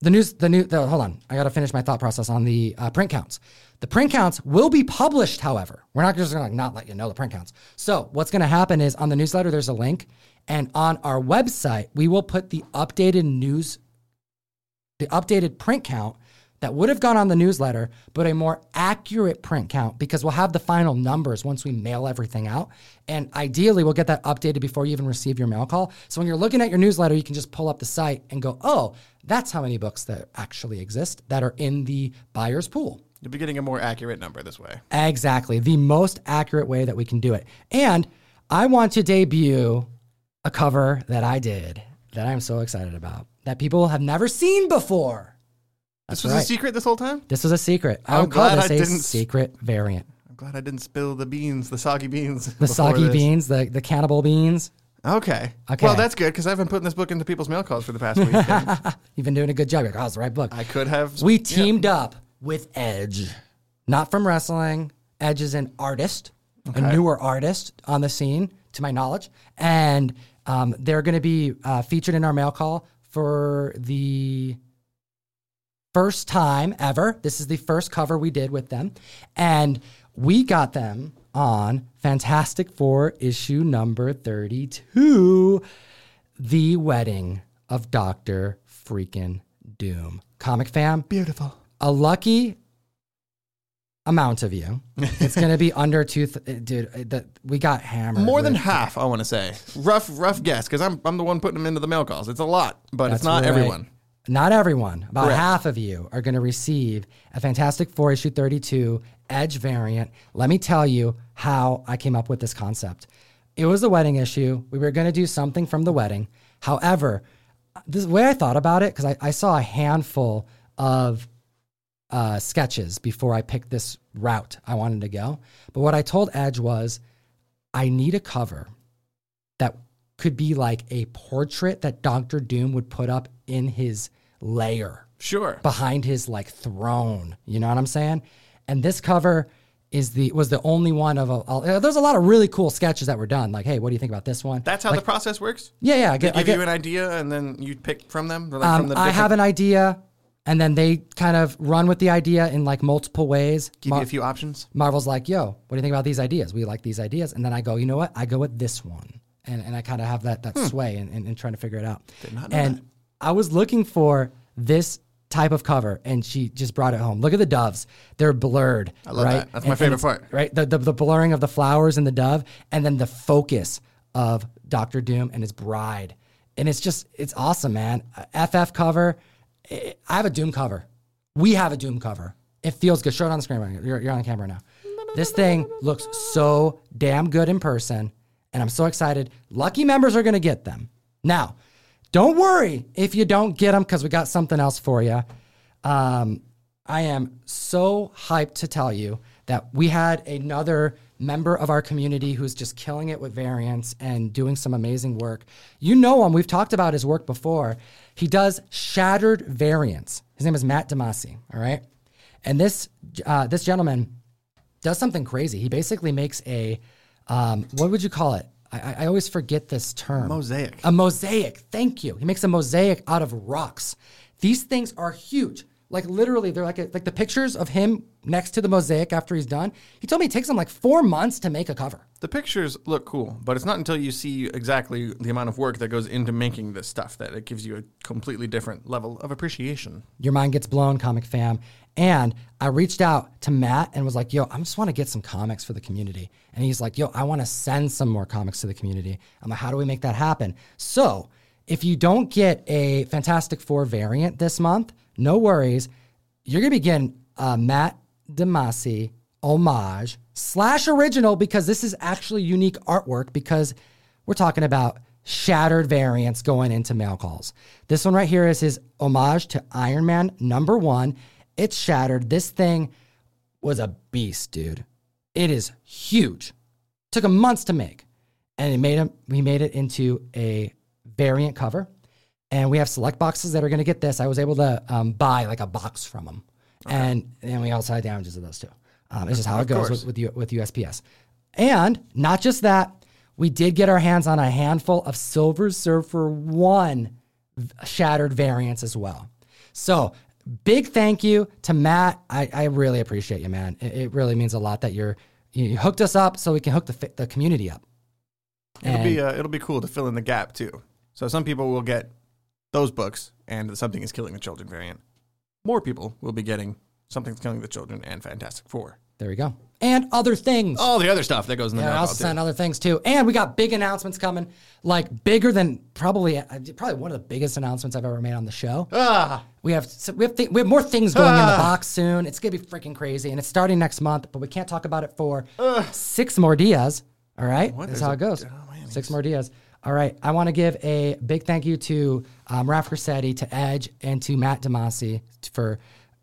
the news, the new, the, hold on, I got to finish my thought process on the uh, print counts. The print counts will be published, however. We're not just going to not let you know the print counts. So what's going to happen is on the newsletter, there's a link, and on our website, we will put the updated news the updated print count that would have gone on the newsletter, but a more accurate print count because we'll have the final numbers once we mail everything out. And ideally, we'll get that updated before you even receive your mail call. So when you're looking at your newsletter, you can just pull up the site and go, oh, that's how many books that actually exist that are in the buyer's pool. You'll be getting a more accurate number this way. Exactly. The most accurate way that we can do it. And I want to debut a cover that I did that I'm so excited about that people have never seen before. This was right. a secret this whole time. This was a secret. I I'm would call glad this I a didn't secret variant. I'm glad I didn't spill the beans, the soggy beans. The soggy beans, the, the cannibal beans. Okay. Okay. Well, that's good because I've been putting this book into people's mail calls for the past week. and You've been doing a good job. You're like, oh, it's the right book. I could have. we teamed up with Edge, not from wrestling. Edge is an artist, a newer artist on the scene, to my knowledge. And um, they're going to be uh, featured in our mail call for the first time ever. This is the first cover we did with them. And we got them on Fantastic Four issue number 32 The Wedding of Dr. Freaking Doom. Comic fam, Beautiful. a lucky amount of you. It's going to be under two. Th- dude, uh, the, we got hammered. More than half, I want to say. Rough, rough guess because I'm I'm the one putting them into the mail calls. It's a lot, but That's it's not right. everyone. Not everyone. About Correct. half of you are going to receive a Fantastic Four issue 32 Edge variant. Let me tell you how I came up with this concept. It was a wedding issue. We were going to do something from the wedding. However, this way I thought about it because I, I saw a handful of uh, sketches before I picked this route I wanted to go. But what I told Edge was, I need a cover could be like a portrait that Doctor Doom would put up in his lair Sure. behind his like throne. You know what I'm saying? And this cover is the was the only one of a. a- there's a lot of really cool sketches that were done. Like, hey, what do you think about this one? That's how the process works. yeah, yeah. I They get, I give get, you an idea and then you pick from them. Like um, from the I different- have an idea, and then they kind of run with the idea in like multiple ways. give Mar- you a few options. Marvel's like, yo, what do you think about these ideas? We like these ideas. And then I go, you know what? I go with this one. And, and I kind of have that, that sway in, in, in trying to figure it out. Hmm. not know and I was looking for this type of cover and she just brought it home. Look at the doves. They're blurred. I love right? that. That's my favorite part. Right? The, the, the blurring of the flowers and the dove and then the focus of Doctor Doom and his bride. And it's just, it's awesome, man. FF cover. I have a Doom cover. We have a Doom cover. It feels good. Show it on the screen right. You're, you're on camera now. This thing looks so damn good in person, and I'm so excited. Lucky members are going to get them. Now, don't worry if you don't get them because we got something else for you. Um, I am so hyped to tell you that we had another member of our community who's just killing it with variants and doing some amazing work. You know him. We've talked about his work before. He does shattered variants. His name is Matt Damasi. All right, and this uh, this gentleman does something crazy. He basically makes a um, what would you call it? I, I always forget this term. Mosaic. A mosaic. Thank you. He makes a mosaic out of rocks. These things are huge. Like literally, they're like a, like the pictures of him next to the mosaic after he's done. He told me it takes him like four months to make a cover. The pictures look cool, but it's not until you see exactly the amount of work that goes into making this stuff that it gives you a completely different level of appreciation. Your mind gets blown, comic fam. And I reached out to Matt and was like, yo, I just want to get some comics for the community. And he's like, yo, I want to send some more comics to the community. I'm like, how do we make that happen? So if you don't get a Fantastic Four variant this month, no worries. You're going to be getting uh, Matt Damasi homage slash original because this is actually unique artwork because we're talking about shattered variants going into mail calls. This one right here is his homage to Iron Man number one. It's shattered. This thing was a beast, dude. It is huge. Took him months to make. And made him we made it into a variant cover. And we have select boxes that are going to get this. I was able to um, buy like a box from And then we also had damages of those too. Um, it's just how it goes with, with, U- with USPS. And not just that, we did get our hands on a handful of Silver Surfer 1 shattered variants as well. So, big thank you to Matt. I, I really appreciate you, man. It, it really means a lot that you're you hooked us up so we can hook the, the community up. It'll be uh, it'll be cool to fill in the gap too. So some people will get those books and something is killing the children variant. More people will be getting something's killing the children and Fantastic Four. There we go. And other things. All the other stuff that goes in the Yeah, I mail also call, too. sent other things too. And we got big announcements coming, like bigger than probably uh, probably one of the biggest announcements I've ever made on the show. Ah, We have we have, th- we have more things going in the box soon. It's gonna be freaking crazy, and it's starting next month. But we can't talk about it for six more dias. All right, that's There's how it goes. oh, man, six more dias. All right, I want to give a big thank you to um, Raf Grassetti, to Edge, and to Matt Damasi for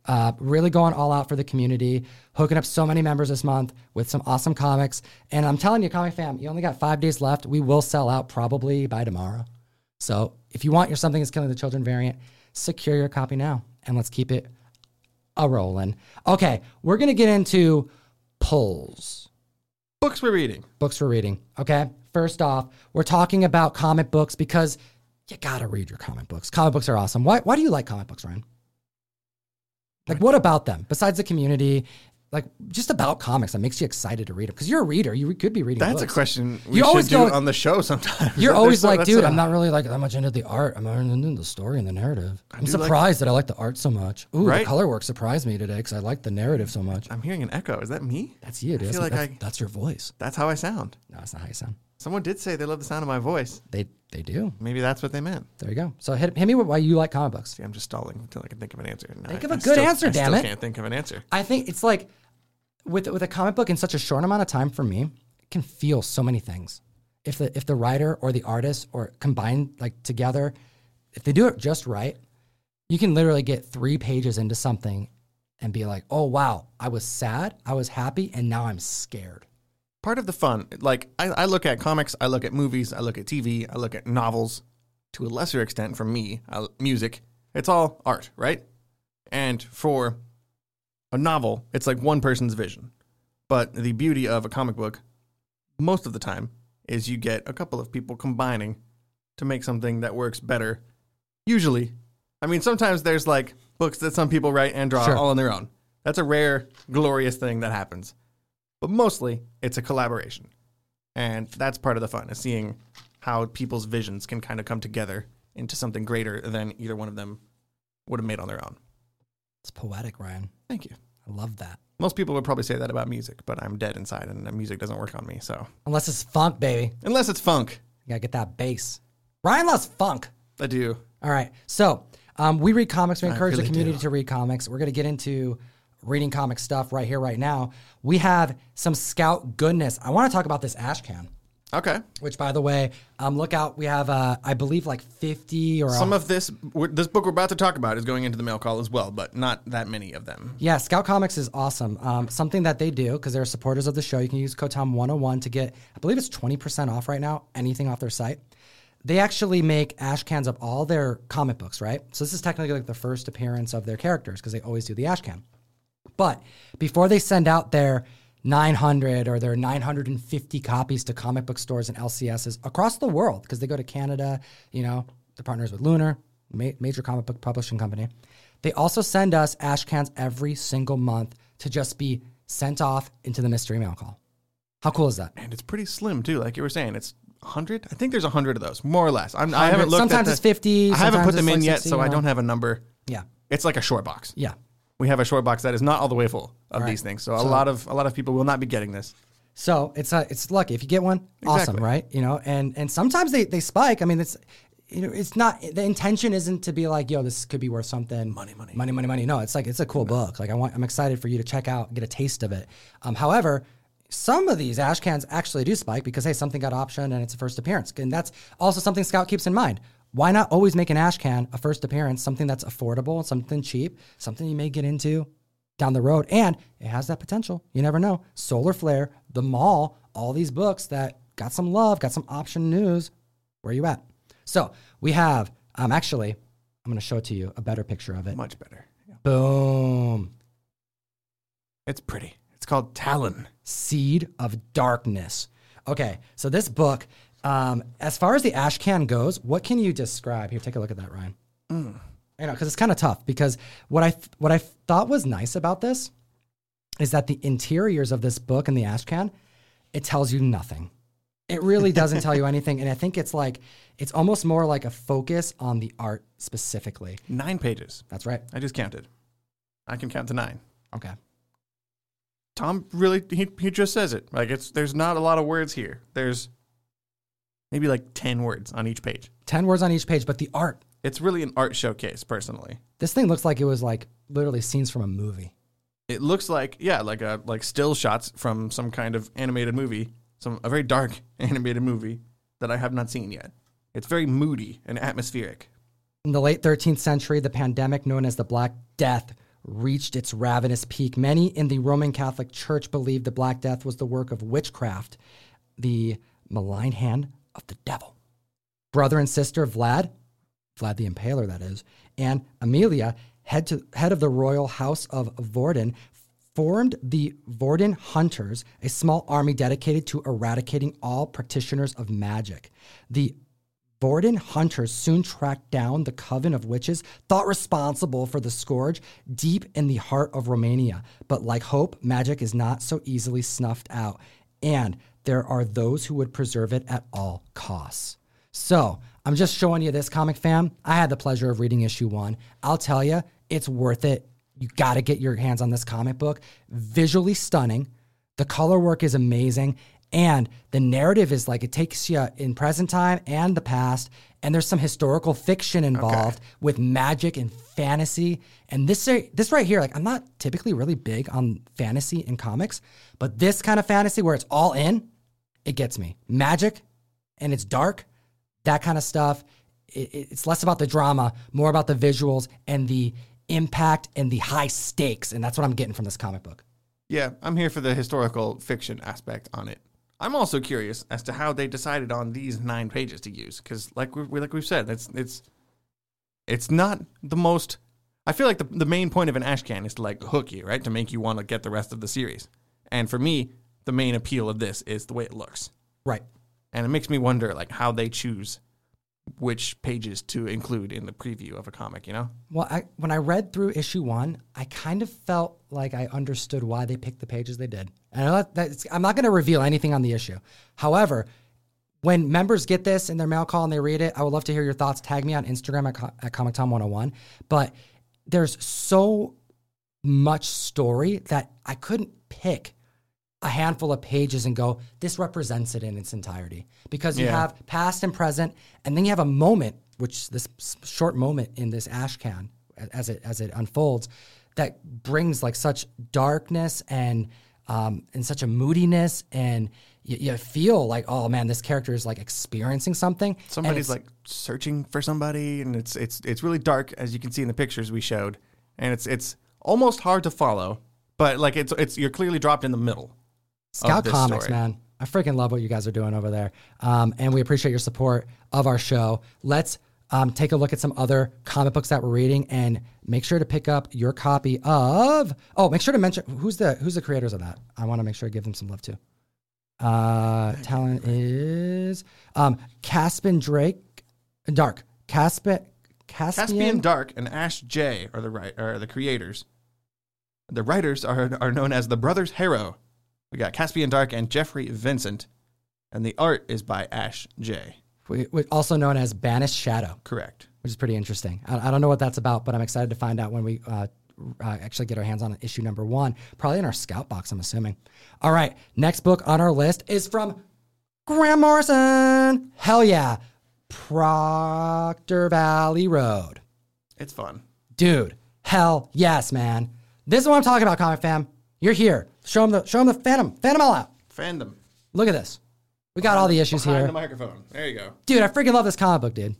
uh, really going all out for the community, hooking up so many members this month with some awesome comics. And I'm telling you, comic fam, you only got five days left. We will sell out probably by tomorrow. So if you want your something that's killing the children variant, secure your copy now and let's keep it a rolling. Okay, we're gonna get into polls. books we're reading. books we're reading. Okay, first off, we're talking about comic books because you gotta read your comic books. Comic books are awesome. Why? Why do you like comic books, Ryan? Like, what about them besides the community? Like, just about comics that makes you excited to read them? Because you're a reader. You could be reading. That's a question we You should always do go- on the show sometimes. You're always like, dude, I'm not really like that much into the art. I'm into the story and the narrative. I'm do like- surprised that I like the art so much. Ooh, Right? the color work surprised me today because I like the narrative so much. I'm hearing an echo. Is that me? That's you, dude. feel that's, like that's, I- that's your voice. That's how I sound. No, that's not how you sound. Someone did say they love the sound of my voice. They they do. Maybe that's what they meant. There you go. So hit, hit me with why you like comic books. See, I'm just stalling until I can think of an answer. And Think I- of a I good still- answer, I damn still it. can't think of an answer. I think it's like with with a comic book in such a short amount of time for me, it can feel so many things. If the if the writer or the artist or combined like together, if they do it just right, you can literally get three pages into something and be like, oh wow, I was sad, I was happy, and now I'm scared. Part of the fun like I, I look at comics i look at movies i look at tv i look at novels. To a lesser extent for me I, music it's all art right? And for a novel it's like one person's vision. But the beauty of a comic book most of the time is you get a couple of people combining to make something that works better usually. I mean sometimes there's like books that some people write and draw Sure. all on their own. That's a rare glorious thing that happens but mostly it's a collaboration. And that's part of the fun is seeing how people's visions can kind of come together into something greater than either one of them would have made on their own. It's poetic, Ryan. Thank you. I love that. Most people would probably say that about music, but I'm dead inside and music doesn't work on me. So, Unless it's funk, baby. unless it's funk, You gotta get that bass. Ryan loves funk. I do. All right. So um, we read comics. We encourage really the community do. to read comics. We're going to get into reading comic stuff right here, right now. We have some Scout goodness. I want to talk about this ash can. Okay. which by the way, um, look out. We have, uh, I believe, like 50 or Some of this this book we're about to talk about is going into the mail call as well, but not that many of them. Yeah, Scout Comics is awesome. Um, something that they do because they're supporters of the show. You can use code Tom 101 to get, I believe it's 20% off right now, anything off their site. They actually make ash cans of all their comic books, right? So this is technically like the first appearance of their characters because they always do the ash can. But before they send out their 900 or their 950 copies to comic book stores and LCSs across the world, because they go to Canada, you know, they're partners with Lunar, ma- major comic book publishing company. They also send us ash cans every single month to just be sent off into the mystery mail call. How cool is that? And it's pretty slim too, like you were saying. It's 100. I think there's 100 of those, more or less. I'm, I haven't looked. Sometimes the, it's 50, I haven't put them in like yet, 60, so you I don't have a number. Yeah. It's like a short box. Yeah. We have a short box that is not all the way full of these things, so, a lot of a lot of people will not be getting this. So it's a, it's lucky if you get one, awesome, right? You know, and and sometimes they they spike. I mean, it's you know, it's not the intention isn't to be like, yo, this could be worth something. Money, money. money, money, money. No, it's like it's a cool book. Like I want, I'm excited for you to check out, get a taste of it. Um, however. Some of these ash cans actually do spike because hey, something got optioned and it's a first appearance, and that's also something Scout keeps in mind. Why not always make an ash can a first appearance, something that's affordable, something cheap, something you may get into down the road. And it has that potential. You never know. Solar Flare, The Mall, all these books that got some love, got some option news. Where are you at? So we have, um, actually, I'm going to show it to you, a better picture of it. Much better. Yeah. Boom. It's pretty. It's called Talon. Seed of Darkness. Okay, so this book, um, as far as the ash can goes, what can you describe? Here, take a look at that, Ryan. You know because it's kind of tough. Because what I what I thought was nice about this is that the interiors of this book and the ash can, it tells you nothing. It really doesn't tell you anything, and I think it's like it's almost more like a focus on the art specifically. Nine pages. That's right. I just counted. I can count to nine. Okay. Tom really he, he just says it. Like it's there's not a lot of words here. There's maybe like 10 words on each page. Ten words on each page, but the art. It's really an art showcase personally. This thing looks like it was like literally scenes from a movie. It looks like yeah, like a like still shots from some kind of animated movie, some a very dark animated movie that I have not seen yet. It's very moody and atmospheric. In the late 13th century, the pandemic known as the Black Death reached its ravenous peak. Many in the Roman Catholic Church believed the Black Death was the work of witchcraft, the malign hand of the devil. Brother and sister Vlad, Vlad the Impaler, that is, and Amelia, head, to, head of the royal house of Vorden, formed the Vorden Hunters, a small army dedicated to eradicating all practitioners of magic. The Vorden hunters soon tracked down the coven of witches thought responsible for the scourge deep in the heart of Romania. But like hope, magic is not so easily snuffed out, and there are those who would preserve it at all costs. So I'm just showing you this comic fam. I had the pleasure of reading issue one. I'll tell you, it's worth it. You got to get your hands on this comic book. Visually stunning. The color work is amazing. And the narrative is like it takes you in present time and the past. And there's some historical fiction involved with magic and fantasy. And this this right here, like I'm not typically really big on fantasy in comics, but this kind of fantasy where it's all in, it gets me. Magic and it's dark, that kind of stuff. It, it- it's less about the drama, more about the visuals and the impact and the high stakes. And that's what I'm getting from this comic book. Yeah, I'm here for the historical fiction aspect on it. I'm also curious as to how they decided on these nine pages to use, because like we like we've said, it's it's it's not the most. I feel like the the main point of an ash can is to like hook you, right, to make you want to get the rest of the series. And for me, the main appeal of this is the way it looks, Right. and it makes me wonder like how they choose which pages to include in the preview of a comic. You know? Well, I, when I read through issue one, I kind of felt like I understood why they picked the pages they did. And I know that- that's, I'm not going to reveal anything on the issue. However, when members get this in their mail call and they read it, I would love to hear your thoughts. Tag me on Instagram at, at Comic Tom 101. But there's so much story that I couldn't pick a handful of pages and go, this represents it in its entirety. Because you Yeah. have past and present, and then you have a moment, which this short moment in this ash can as it as it unfolds, that brings like such darkness and um, in such a moodiness, and you, you feel like, oh man, this character is like experiencing something. Somebody's like searching for somebody, and it's it's it's really dark, as you can see in the pictures we showed, and it's it's almost hard to follow, but like it's it's you're clearly dropped in the middle. Scout Comics, story. man. I freaking love what you guys are doing over there. Um, and we appreciate your support of our show. Let's um, take a look at some other comic books that we're reading and make sure to pick up your copy of. Oh, make sure to mention who's the who's the creators of that. I want to make sure I give them some love too. Uh, talent is um, Caspian Drake, and Dark Caspian Caspian, Caspian Dark and Ash J are the right are the creators. The writers are are known as the Brothers Harrow. We got Caspian Dark and Jeffrey Vincent, and the art is by Ash J. we- we- also known as Banished Shadow. Correct. which is pretty interesting. I, I don't know what that's about, but I'm excited to find out when we uh, uh, actually get our hands on issue number one, probably in our scout box, I'm assuming. All right, next book on our list is from Grant Morrison. Hell yeah. Proctor Valley Road. It's fun. Dude, hell yes, man. This is what I'm talking about, comic fam. You're here. Show them the show them the Phantom. Phantom all out. Fandom. Look at this. We got all the issues Behind here. the microphone. There you go. Dude, I freaking love this comic book, dude.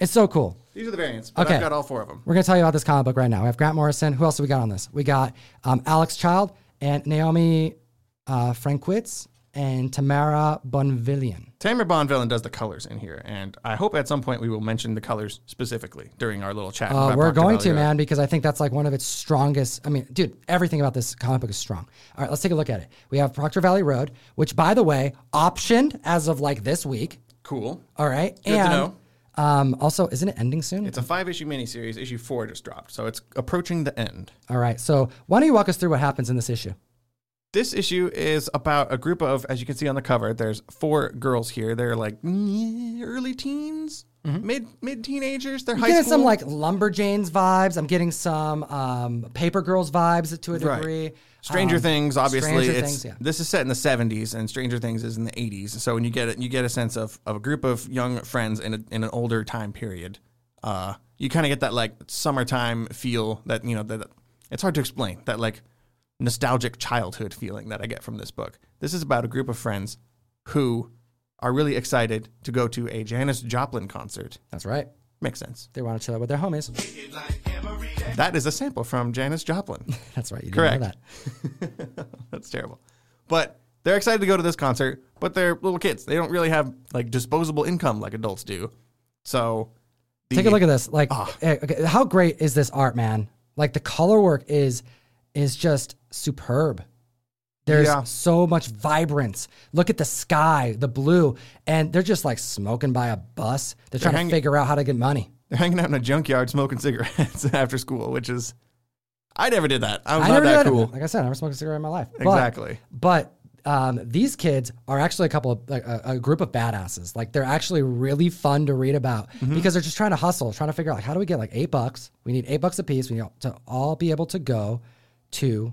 It's so cool. These are the variants, but Okay. I've got all four of them. We're going to tell you about this comic book right now. We have Grant Morrison. Who else do we got on this? We got um, Alex Child and Naomi uh, Franquiz and Tamra Bonvillain. Tamra Bonvillain does the colors in here, and I hope at some point we will mention the colors specifically during our little chat. Uh, we're going to, man, because I think that's like one of its strongest. I mean, dude, everything about this comic book is strong. All right, let's take a look at it. We have Proctor Valley Road, which, by the way, optioned as of like this week. Cool. All right. Good to and know. Um, also, isn't it ending soon? It's a five issue miniseries. Issue four just dropped, so it's approaching the end. All right. So why don't you walk us through what happens in this issue? This issue is about a group of, as you can see on the cover, there's four girls here. They're like early teens, mid mid teenagers. They're I'm high getting school. some like Lumberjanes vibes. I'm getting some um, Paper Girls vibes to a Right. degree. Stranger Um, Things, obviously, Stranger it's Things, yeah. this is set in the '70s, and Stranger Things is in the '80s. So when you get it, you get a sense of, of a group of young friends in a, in an older time period. Uh, you kind of get that like summertime feel that you know that it's hard to explain that like nostalgic childhood feeling that I get from this book. This is about a group of friends who are really excited to go to a Janis Joplin concert. That's right. Makes sense. They want to chill out with their homies. That is a sample from Janis Joplin. That's right. You Correct. Didn't know that. That's terrible. But they're excited to go to this concert, but they're little kids. They don't really have like disposable income like adults do. So the- Take a look at this. Like, Ah. eh, okay, how great is this art, man? Like the color work is is just superb. There's Yeah. so much vibrance. Look at the sky, the blue, and they're just like smoking by a bus. They're trying hanging- to figure out how to get money. They're hanging out in a junkyard smoking cigarettes after school, which is I never did that. I was I not that cool. Like I said, I never smoked a cigarette in my life. But- Exactly. But um, these kids are actually a couple of like a, a group of badasses. Like they're actually really fun to read about Mm-hmm. because they're just trying to hustle, trying to figure out like how do we get like eight bucks? We need eight bucks a piece. We need to all be able to go to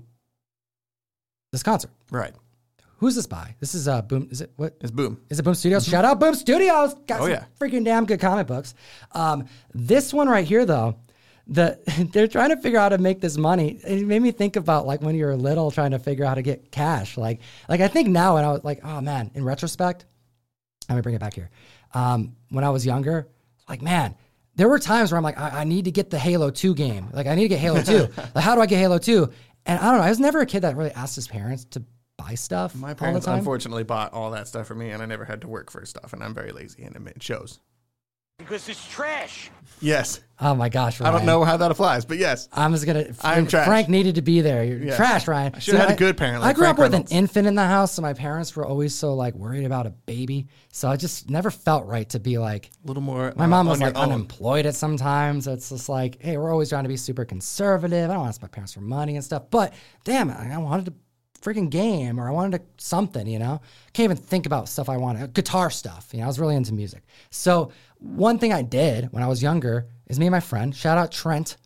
this concert. Right. Who's this by? This is uh Boom. Is it what? It's boom. Is it Boom Studios? Shout out Boom Studios. Got Mm-hmm. Oh, some yeah. freaking damn good comic books. Um, this one right here though, the they're trying to figure out how to make this money. It made me think about like when you were little trying to figure out how to get cash. Like like I think now and I was like, oh man, in retrospect, let me bring it back here. Um, when I was younger, like man, there were times where I'm like, I, I need to get the Halo 2 game. Like I need to get Halo 2. like how do I get Halo 2? And I don't know. I was never a kid that really asked his parents to buy stuff My all the parents time. unfortunately bought all that stuff for me, and I never had to work for stuff, and I'm very lazy, and it shows. Because it's trash. Yes. Oh my gosh, I don't know how that applies, but yes. I'm just gonna. I'm trash. Frank needed to be there. You're Yeah. trash, Ryan. I should've had a good parent I grew Frank up with Reynolds. an infant in the house, so my parents were always so like worried about a baby. So I just never felt right to be like. A little more. My uh, mom was like own. unemployed at some times. So it's just like, hey, we're always trying to be super conservative. I don't want to ask my parents for money and stuff. But damn it, I wanted to freaking game or I wanted to something, you know? Can't even think about stuff I wanted. Guitar stuff. You know, I was really into music. So one thing I did when I was younger is me and my friend, shout out Trent,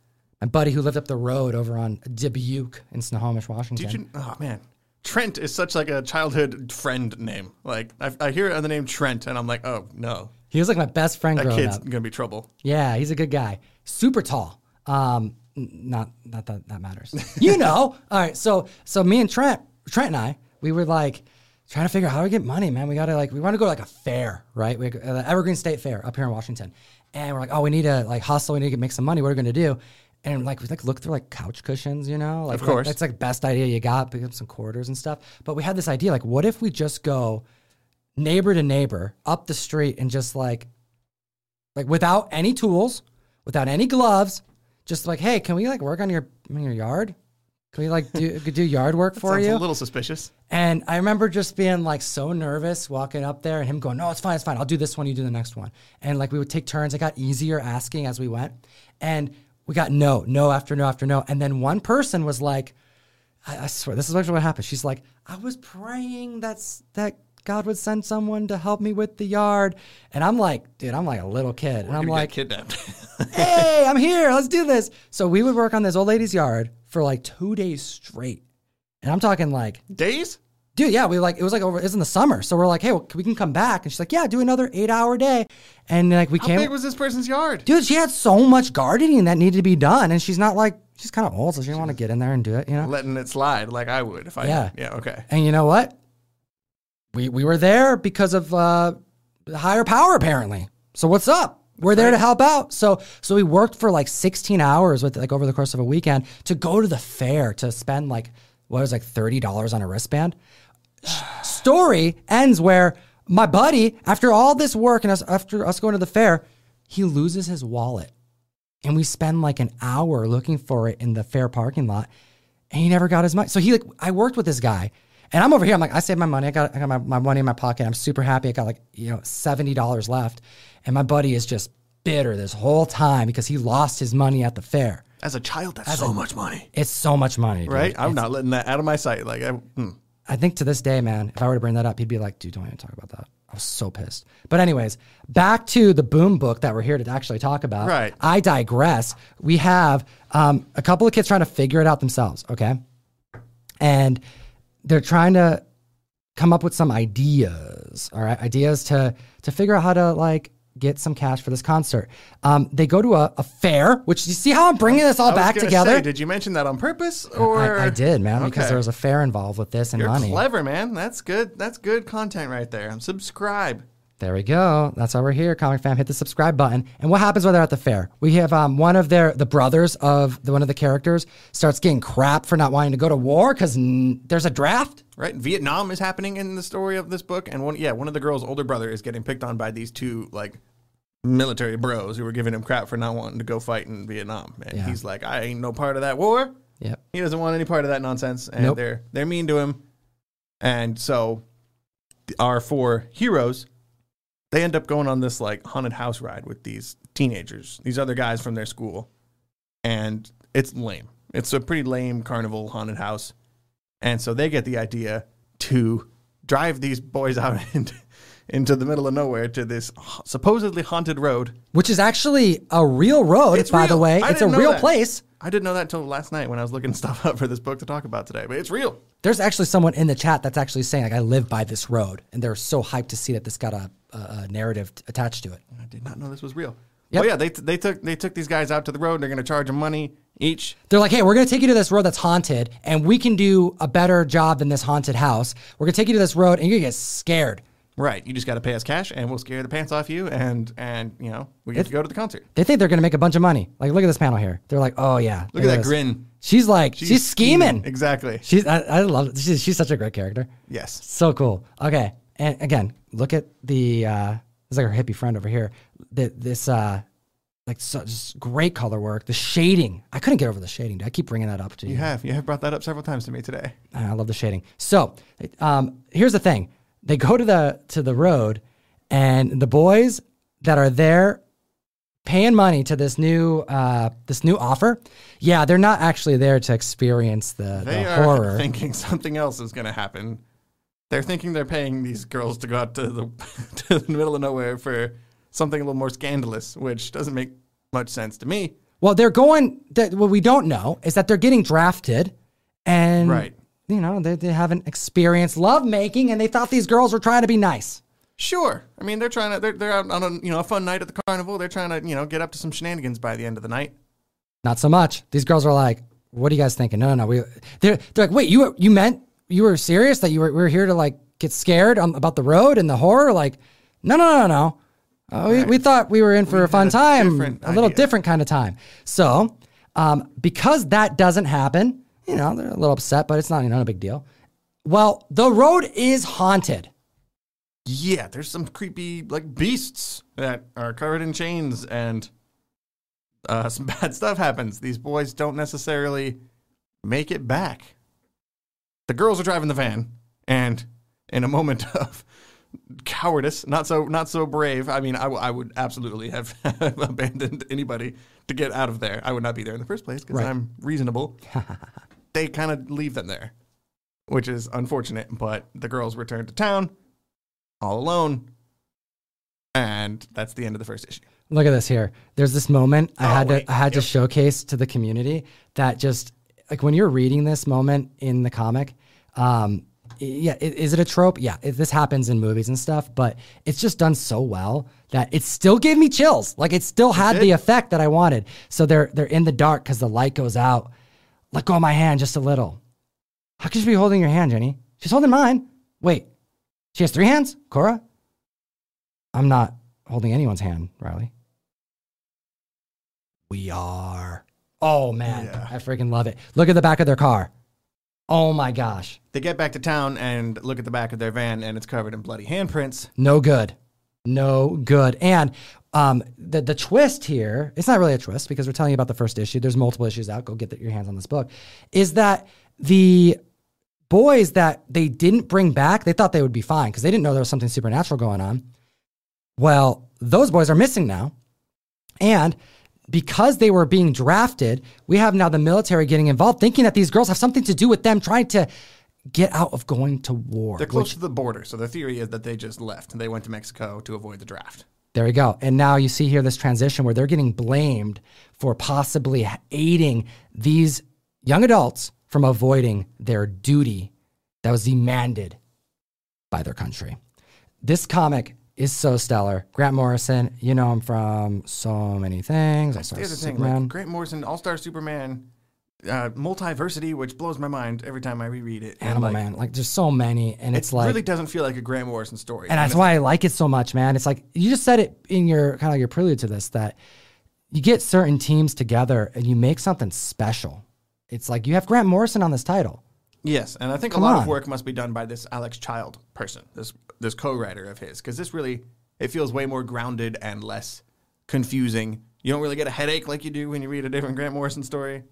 my buddy who lived up the road over on Dubuque in Snohomish, Washington. Did you? Oh man, Trent is such like a childhood friend name. Like I, I hear the name Trent, and I'm like, oh no, he was like my best friend that growing kid's up. gonna be trouble. Yeah, he's a good guy. Super tall. Um, not not that that matters. You know. All right. So so me and Trent, Trent and I, we were like trying to figure out how to get money, man. We got to like, we want to go to like a fair, right? We, uh, the Evergreen State Fair up here in Washington. And we're like, oh, we need to like hustle. We need to make some money. What are we going to do? And like, we like look through like couch cushions, you know? Like, Of course. Like, that's like best idea you got. Pick up some quarters and stuff. But we had this idea, like, what if we just go neighbor to neighbor up the street and just like, like without any tools, without any gloves, just like, hey, can we like work on your on your yard? Can we like do do yard work for Sounds you? a little suspicious. And I remember just being like so nervous walking up there and him going, No, it's fine, it's fine. I'll do this one, you do the next one. And like we would take turns. It got easier asking as we went. And we got no, no after no after no. And then one person was like, I, I swear, this is actually what happened. She's like, I was praying that's that God would send someone to help me with the yard. And I'm like, dude, I'm like a little kid. And I'm like, kidnapped. hey, I'm here. Let's do this. So we would work on this old lady's yard for like two days straight. And I'm talking like Days? dude, yeah, we like it was like over. It was in the summer, so we're like, hey, well, we can come back, and she's like, yeah, do another eight hour day, and like we came. How came. big was this person's yard? dude, she had so much gardening that needed to be done, and she's not like she's kind of old, so she didn't want to get in there and do it, you know. Letting it slide like I would if I. Yeah. Yeah. Okay. And you know what? We we were there because of uh, higher power, apparently. So what's up? We're there to help out. So so we worked for like 16 hours with like over the course of a weekend to go to the fair to spend like what was like thirty dollars on a wristband. Story ends where my buddy, after all this work and us after us going to the fair, he loses his wallet, and we spend like an hour looking for it in the fair parking lot, and he never got his money. So he like I worked with this guy. And I'm over here. I'm like, I saved my money. I got, I got my, my money in my pocket. I'm super happy. I got like, you know, $70 left. And my buddy is just bitter this whole time because he lost his money at the fair. As a child, that's so much money. It's so much money. dude. Right? I'm It's- not letting that out of my sight. Like, I, hmm. I think to this day, man, if I were to bring that up, he'd be like, dude, don't even talk about that. I was so pissed. But, anyways, back to the boom book that we're here to actually talk about. Right. I digress. We have um, a couple of kids trying to figure it out themselves, okay? And they're trying to come up with some ideas, all right? Ideas to to figure out how to like get some cash for this concert. Um, they go to a, a fair, which you see how I'm bringing this all I back together. say, did you mention that on purpose? Or I, I did, man, because there was a fair involved with this and You're money. clever, man. That's good. That's good content right there. Subscribe. There we go. That's why we're here, comic fam. Hit the subscribe button. And what happens when they're at the fair? We have um, one of their the brothers of the, one of the characters starts getting crap for not wanting to go to war because n- there's a draft. Right? Vietnam is happening in the story of this book, and one yeah, one of the girls' older brother is getting picked on by these two like military bros who were giving him crap for not wanting to go fight in Vietnam. And Yeah. he's like, I ain't no part of that war. Yep. He doesn't want any part of that nonsense, and Nope. they're they're mean to him. And so, our four heroes, they end up going on this like haunted house ride with these teenagers, these other guys from their school, and it's lame. It's a pretty lame carnival haunted house, and so they get the idea to drive these boys out into, into the middle of nowhere to this supposedly haunted road. Which is actually a real road, It's by the way. I it's a real that. place. I didn't know that until last night when I was looking stuff up for this book to talk about today, but it's real. There's actually someone in the chat that's actually saying, like, I live by this road. And they're so hyped to see that this got a, a, a narrative t- attached to it. I did not know this was real. Yep. Oh yeah, they they took they took these guys out to the road. They're going to charge them money each. They're like, hey, we're going to take you to this road that's haunted, and we can do a better job than this haunted house. We're going to take you to this road, and you're going to get scared. Right, you just got to pay us cash, and we'll scare the pants off you, and and you know we get to go to the concert. They think they're going to make a bunch of money. Like, look at this panel here. They're like, oh, yeah. Look at that this. grin. She's like, she's, scheming. Exactly. She's, I, I love it. She's, she's such a great character. Yes. So cool. Okay. And again, look at the, uh, it's like our hippie friend over here. The, this, uh, like so, just great color work. The shading. I couldn't get over the shading. dude. I keep bringing that up to you. You have you have brought that up several times to me today. I love the shading. So, um, here's the thing: they go to the to the road, and the boys that are there paying money to this new uh, this new offer. Yeah, they're not actually there to experience the, They the are horror. thinking something else is going to happen. They're thinking they're paying these girls to go out to the to the middle of nowhere for something a little more scandalous, which doesn't make much sense to me. well, they're going. That what we don't know is that they're getting drafted, and Right. You know they, they haven't experienced love making, and they thought these girls were trying to be nice. Sure. I mean, they're trying to they're, they're out on a you know a fun night at the carnival. They're trying to you know get up to some shenanigans by the end of the night. Not so much. These girls are like, "What are you guys thinking?" No, no, no. We they're they're like, "Wait, you you meant you were serious that you were, we were here to like get scared on, about the road and the horror? Like, no, no, no, no. Uh, we, we thought we were in for a fun a time, a little idea. different kind of time. So, um, because that doesn't happen, you know, they're a little upset, but it's not, you know, a big deal. Well, the road is haunted. Yeah, there's some creepy like beasts that are covered in chains, and uh, some bad stuff happens. These boys don't necessarily make it back. The girls are driving the van, and in a moment of cowardice, not so not so brave. I mean, I, w- I would absolutely have abandoned anybody to get out of there. I would not be there in the first place because Right. I'm reasonable. They kind of leave them there, which is unfortunate. But the girls return to town all alone, and that's the end of the first issue. Look at this here. There's this moment I had wait. to I had to showcase to the community that just like when you're reading this moment in the comic, um, yeah, is it a trope? Yeah, it, this happens in movies and stuff, but it's just done so well that it still gave me chills. Like it still had the effect that I wanted. So they're they're in the dark because the light goes out. Let go of my hand just a little. How could she be holding your hand, Jenny? She's holding mine. Wait, she has three hands, Cora. I'm not holding anyone's hand, Riley. We are. Oh man, Yeah. I freaking love it. Look at the back of their car. Oh my gosh. They get back to town and look at the back of their van, and it's covered in bloody handprints. No good. No good. And um, the the twist here, it's not really a twist because we're telling you about the first issue. There's multiple issues out. Go get the, your hands on this book. Is that the boys that they didn't bring back, they thought they would be fine because they didn't know there was something supernatural going on. Well, those boys are missing now. And because they were being drafted, we have now the military getting involved, thinking that these girls have something to do with them trying to get out of going to war. They're close to the border, so the theory is that they just left and they went to Mexico to avoid the draft. There we go. And now you see here this transition where they're getting blamed for possibly aiding these young adults from avoiding their duty that was demanded by their country. This comic is so stellar. Grant Morrison, you know him from so many things. I saw The other thing, Superman. like Grant Morrison, All Star Superman, uh, multiversity, which blows my mind every time I reread it. And, Animal like, Man. Like there's so many, and It it's like It really doesn't feel like a Grant Morrison story. and that's why I like it so much, man. It's like you just said it in your kind of your prelude to this that you get certain teams together and you make something special. It's like you have Grant Morrison on this title. Yes, and I think Come a lot on. of work must be done by this Alex Child person, this this co-writer of his, because this really it feels way more grounded and less confusing. You don't really get a headache like you do when you read a different Grant Morrison story.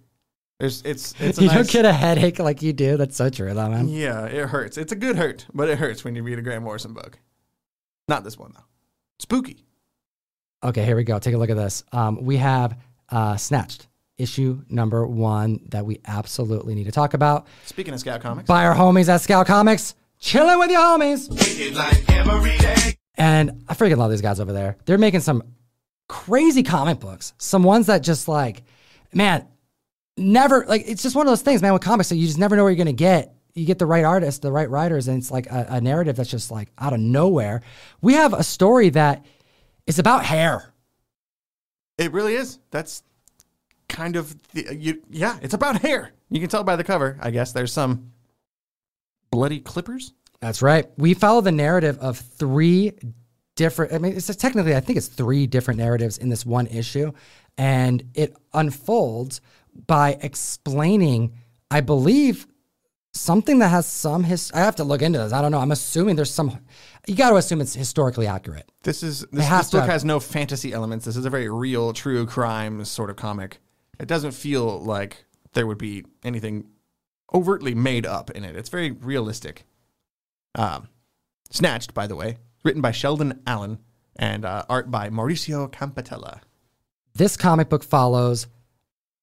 There's it's it's a you nice, don't get a headache like you do. That's so true, though, man. yeah, it hurts. It's a good hurt, but it hurts when you read a Grant Morrison book. Not this one though. Spooky. Okay, here we go. Take a look at this. Um, we have uh, Snatched, issue number one that we absolutely need to talk about. Speaking of Scout Comics, By our homies at Scout Comics, chilling with your homies. And I freaking love these guys over there. They're making some crazy comic books. Some ones that just like, man, never like it's just one of those things, man, with comics that you just never know where you're gonna get. You get the right artists, the right writers, and it's like a, a narrative that's just like out of nowhere. We have a story that is about hair. it really is. That's kind of the, you, yeah. It's about hair. You can tell by the cover. I guess there's some bloody clippers. That's right. We follow the narrative of three different. I mean, it's technically, I think it's three different narratives in this one issue, and it unfolds by explaining, I believe, something that has some his. I have to look into this. I don't know. I'm assuming there's some. You got to assume it's historically accurate. This is this, this book have- has no fantasy elements. This is a very real, true crime sort of comic. It doesn't feel like there would be anything overtly made up in it. It's very realistic. Um, Snatched, by the way, written by Sheldon Allen and uh, art by Mauricio Campatella. This comic book follows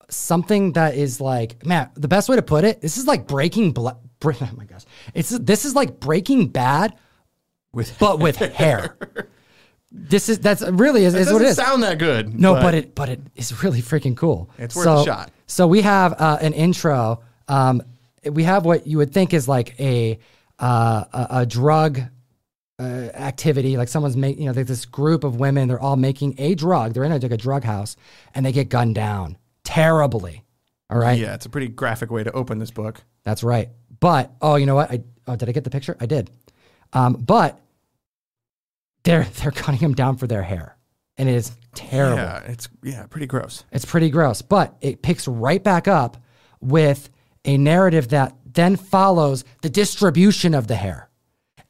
something that is like, man, the best way to put it. This is like Breaking Blood. Oh my gosh, it's this is like Breaking Bad, With but with hair. This is that's really is, it is what it is. sound that good. No, but, it but it is really freaking cool. It's worth a shot. So we have uh, an intro. Um, we have what you would think is like a uh, a, a drug uh, activity. Like someone's making, you know, there's this group of women. They're all making a drug. They're in a, like a drug house, and they get gunned down terribly. All right. yeah, it's a pretty graphic way to open this book. That's right. But oh, you know what? I oh, did I get the picture? I did. Um, but they're they're cutting him down for their hair, and it is terrible. Yeah, it's yeah, pretty gross. It's pretty gross, but it picks right back up with a narrative that then follows the distribution of the hair.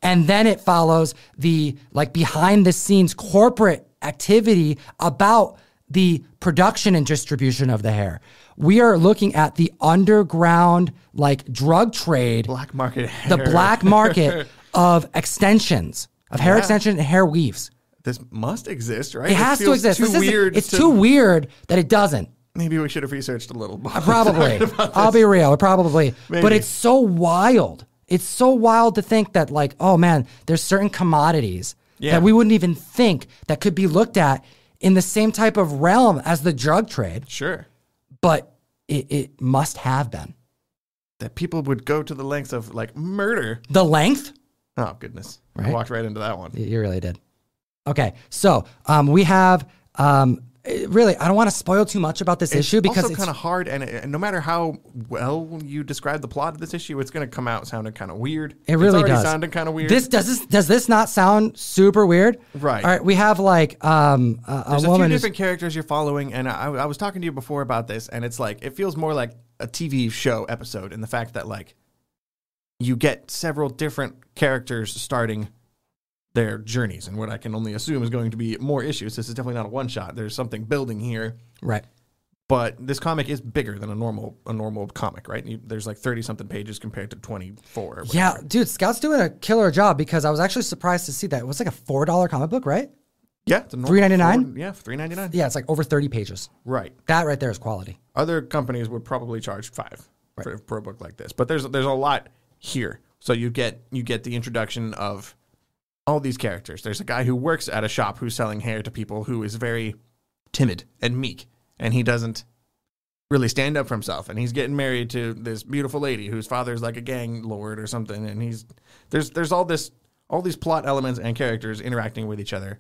And then it follows the like behind the scenes corporate activity about the production and distribution of the hair. We are looking at the underground like drug trade, Black market hair. the black market of extensions, of hair Yeah. extension and hair weaves. This must exist, right? It has to exist. Too weird. it's to- too weird that it doesn't. Maybe we should have researched a little. more. Uh, probably. I'll be real. Probably. But it's so wild. It's so wild to think that, like, oh man, there's certain commodities Yeah. that we wouldn't even think that could be looked at in the same type of realm as the drug trade, Sure. but it, it must have been. That people would go to the lengths of like murder. The length? Oh goodness! I walked right into that one. You really did. Okay. So um, we have, um, really, I don't want to spoil too much about this issue because also it's kind of hard, and, and no matter how well you describe the plot of this issue, it's going to come out sounding kind of weird. It really it's does. sounding kind of weird. This does this does this not sound super weird? Right. All right. We have like um a, a There's a few different characters you're following, and I, I was talking to you before about this, and it's like it feels more like a TV show episode in the fact that like you get several different characters starting their journeys, and what I can only assume is going to be more issues. This is definitely not a one shot. There's something building here, right. but this comic is bigger than a normal a normal comic, right? You, there's like thirty something pages compared to twenty four. Yeah, dude, Scout's doing a killer job because I was actually surprised to see that it was like a four dollar comic book, right? yeah, a normal- $3.99? Yeah, three ninety nine. Yeah, it's like over thirty pages. Right. That right there is quality. Other companies would probably charge five for, for a book like this, but there's there's a lot here. So you get you get the introduction of all these characters. There's a guy who works at a shop who's selling hair to people who is very timid and meek, and he doesn't really stand up for himself. And he's getting married to this beautiful lady whose father's like a gang lord or something. And he's there's there's all this all these plot elements and characters interacting with each other.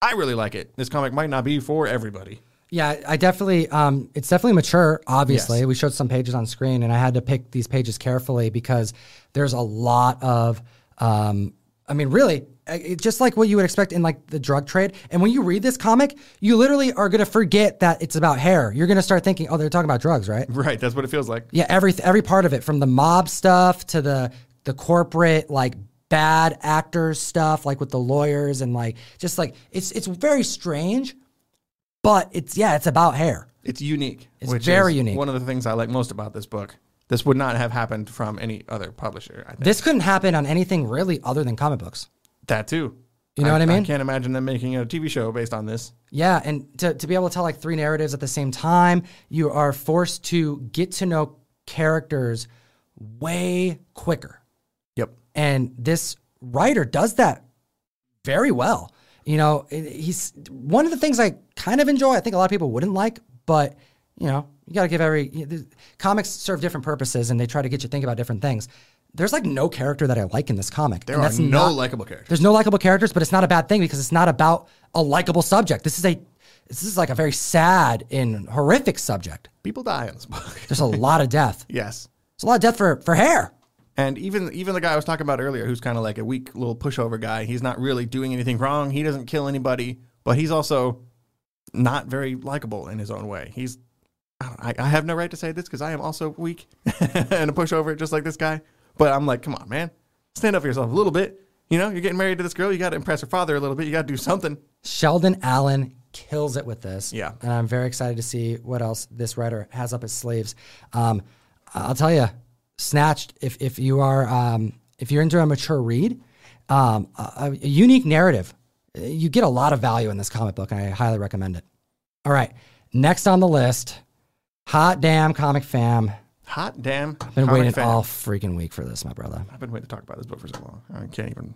I really like it. This comic might not be for everybody. Yeah, I definitely. Um, it's definitely mature. Obviously, Yes. we showed some pages on screen, and I had to pick these pages carefully because there's a lot of. Um, I mean, really, uh, it's just like what you would expect in like the drug trade. And when you read this comic, you literally are gonna forget that it's about hair. You're gonna start thinking, oh, they're talking about drugs, right? Right, that's what it feels like. Yeah, every every part of it, from the mob stuff to the the corporate like bad actors stuff, like with the lawyers and like just like it's it's very strange, but it's yeah, it's about hair. It's unique. It's which very is unique. One of the things I like most about this book. This would not have happened from any other publisher. I think This couldn't happen on anything really other than comic books. that too. You know what I mean? I can't imagine them making a TV show based on this. Yeah, and to, to be able to tell like three narratives at the same time, you are forced to get to know characters way quicker. Yep. And this writer does that very well. You know, he's one of the things I kind of enjoy. I think a lot of people wouldn't like, but you know, you got to give every you know, comics serve different purposes, and they try to get you to think about different things. There's like no character that I like in this comic. There are no likable characters. There's no likable characters, but it's not a bad thing because it's not about a likable subject. This is a this is like a very sad and horrific subject. People die in this book. There's a lot of death. yes. There's a lot of death for for hair. And even even the guy I was talking about earlier, who's kind of like a weak little pushover guy, he's not really doing anything wrong. He doesn't kill anybody, but he's also not very likable in his own way. He's I, I, have no right to say this because I am also weak and a pushover, just like this guy. But I'm like, come on, man, stand up for yourself a little bit. You know, you're getting married to this girl. You got to impress her father a little bit. You got to do something. Sheldon Allen kills it with this. Yeah. And I'm very excited to see what else this writer has up his sleeves. Um, I'll tell you, Snatched, if, if you are, um, if you're into a mature read, um, a, a unique narrative, you get a lot of value in this comic book, and I highly recommend it. All right. Next on the list, Hot Damn Comic Fam. Hot damn. I've Been waiting fan. all freaking week for this, my brother. I've been waiting to talk about this book for so long. I can't even.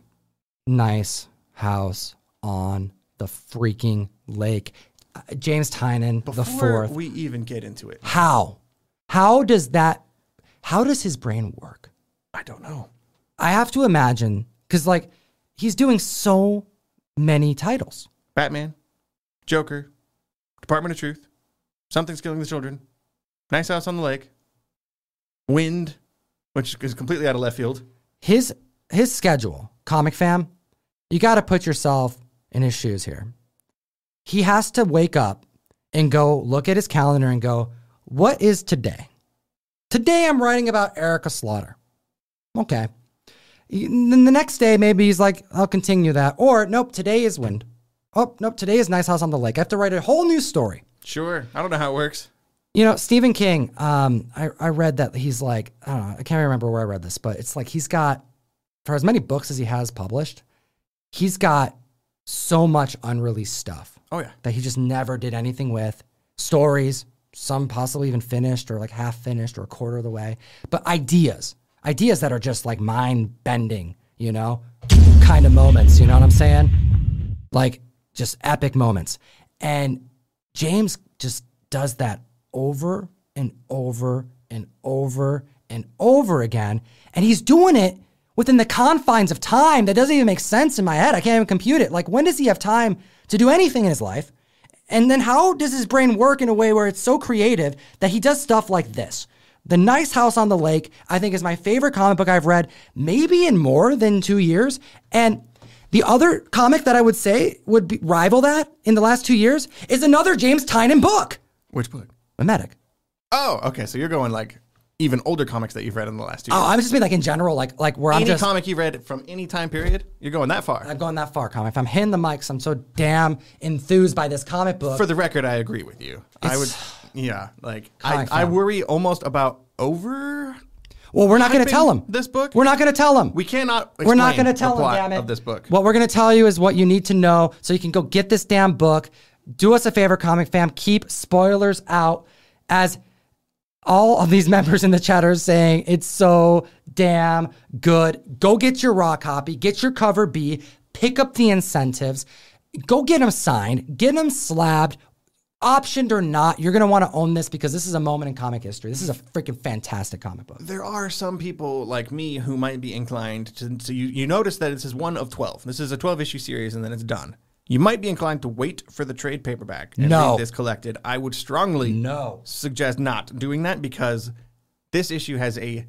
Nice house on the freaking lake. Uh, James Tynion, the Before fourth. we even get into it, How? How does that? How does his brain work? I don't know. I have to imagine because like he's doing so many titles. Batman, Joker, Department of Truth, Something's Killing the Children, Nice House on the Lake, Wynd, which is completely out of left field. his his schedule, comic fam, you got to put yourself in his shoes here. He has to wake up and go look at his calendar and go, "What is today?" Today I'm writing about Erica Slaughter. Okay. Then the next day maybe he's like, "I'll continue that." Or, "Nope, today is Wynd." Oh, nope, today is Nice House on the Lake. I have to write a whole new story. Sure. I don't know how it works. You know, Stephen King, um, I, I read that he's like, I don't know, I can't remember where I read this, but it's like he's got, for as many books as he has published, he's got so much unreleased stuff Oh yeah. that he just never did anything with. Stories, some possibly even finished or like half finished or a quarter of the way, but ideas, ideas that are just like mind bending, you know, kind of moments, you know what I'm saying? Like just epic moments. And James just does that over and over and over and over again. And he's doing it within the confines of time that doesn't even make sense in my head. I can't even compute it. Like, when does he have time to do anything in his life? And then how does his brain work in a way where it's so creative that he does stuff like this? The Nice House on the Lake, I think, is my favorite comic book I've read, maybe in more than two years. And the other comic that I would say would be, rival that in the last two years is another James Tynion book, Which book? Memetic. Oh, okay. So you're going like even older comics that you've read in the last two Oh, years. I'm just being like in general, like like where I'm any just comic you read from any time period, you're going that far. I'm going that far, comic. If I'm hitting the mics, I'm so damn enthused by this comic book. For the record, I agree with you. I would, yeah, like I, I worry almost about over. well, we're not going to tell them this book? We're not going to tell them. We cannot. We're not going to tell them. damn it. of this book. What we're going to tell you is what you need to know so you can go get this damn book. Do us a favor, comic fam. Keep spoilers out as all of these members in the chat are saying it's so damn good. Go get your raw copy, get your cover B, pick up the incentives, go get them signed, get them slabbed. Optioned or not, you're gonna want to own this because this is a moment in comic history. This is a freaking fantastic comic book. there are some people like me who might be inclined to. So you, you notice that this is one of 12. This is a 12 issue series and then it's done. You might be inclined to wait for the trade paperback and No. read this collected. I would strongly No. suggest not doing that because this issue has a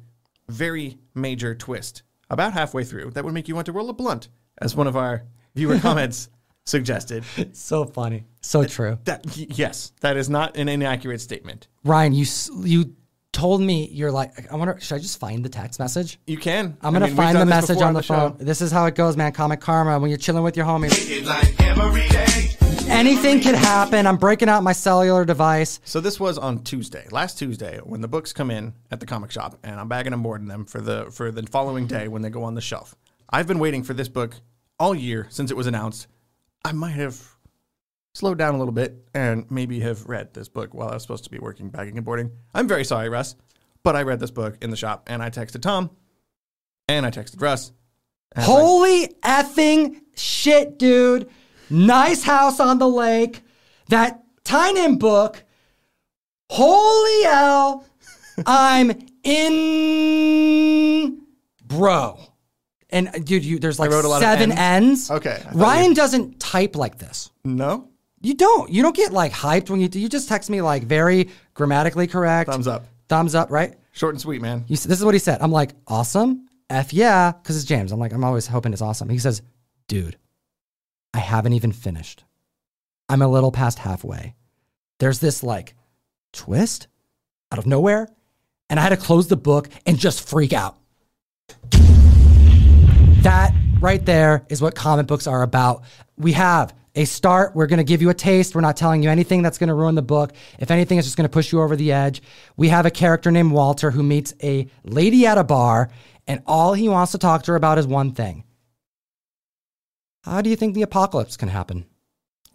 very major twist about halfway through that would make you want to roll a blunt, as one of our viewer comments suggested. So funny, so true. That yes, that is not an inaccurate statement. Ryan, you you told me you're like I wonder should I just find the text message? You can. I'm gonna I mean, find the message on the, show. phone. This is how it goes, man. Comic karma. When you're chilling with your homies, like anything could happen. I'm breaking out my cellular device. So this was on Tuesday, last Tuesday, when the books come in at the comic shop, and I'm bagging and boarding them for the for the following day when they go on the shelf. I've been waiting for this book all year since it was announced. I might have slowed down a little bit and maybe have read this book while I was supposed to be working bagging and boarding. I'm very sorry, Russ, but I read this book in the shop, and I texted Tom, and I texted Russ. and I like, Holy effing shit, dude! Nice house on the lake. That Tynion book. Holy hell! I'm in, bro. And dude, you there's like wrote a lot of seven Ns? ends. Okay, Ryan you- doesn't type like this. no You don't. You don't get like hyped when you do. you just text me like very grammatically correct. thumbs up, Thumbs up, right? short and sweet, man. You, s- this is what he said. I'm like, awesome. F yeah, because it's James. I'm like, I'm always hoping it's awesome. He says, dude, I haven't even finished. I'm a little past halfway. There's this like twist out of nowhere, and I had to close the book and just freak out. That right there is what comic books are about. We have a start. We're going to give you a taste. We're not telling you anything that's going to ruin the book. If anything, it's just going to push you over the edge. We have a character named Walter who meets a lady at a bar, and all he wants to talk to her about is one thing How do you think the apocalypse can happen?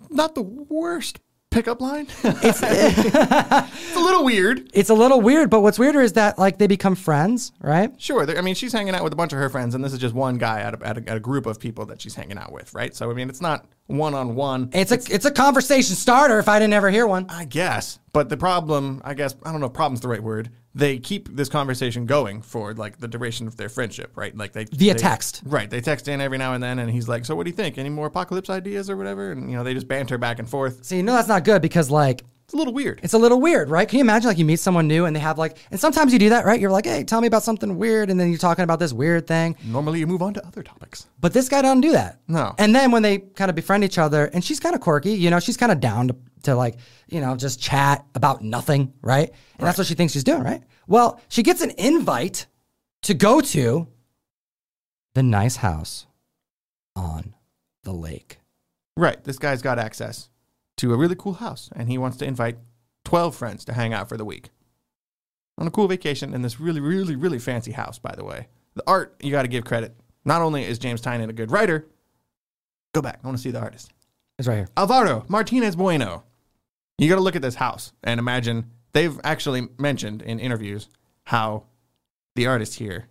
Not the worst pickup line. It's, it's a little weird. It's a little weird, but what's weirder is that like they become friends, right? Sure. I mean, she's hanging out with a bunch of her friends, and this is just one guy at a, at a, at a group of people that she's hanging out with, right? So, I mean, it's not one on one. It's a it's a conversation starter if I didn't ever hear one. I guess. But the problem, I guess, I don't know if problem's the right word. They keep this conversation going for like the duration of their friendship, right? Like they Via they- text. Right. They text in every now and then, and he's like, "So what do you think? Any more apocalypse ideas or whatever?" And you know, they just banter back and forth. So you know that's not good because like It's a little weird. It's a little weird, right? Can you imagine like you meet someone new and they have like, and sometimes you do that, right? You're like, hey, tell me about something weird, and then you're talking about this weird thing. Normally, you move on to other topics. But this guy doesn't do that. No. And then when they kind of befriend each other, and she's kind of quirky, you know, she's kind of down to, to like, you know, just chat about nothing, right? And that's what she thinks she's doing, right? Well, she gets an invite to go to the nice house on the lake. Right. This guy's got access to a really cool house, and he wants to invite 12 friends to hang out for the week on a cool vacation in this really, really, really fancy house, by the way. The art, you got to give credit. Not only is James Tynion a good writer, go back. I want to see the artist. It's right here. Alvaro Martinez Bueno. You got to look at this house and imagine they've actually mentioned in interviews how the artist here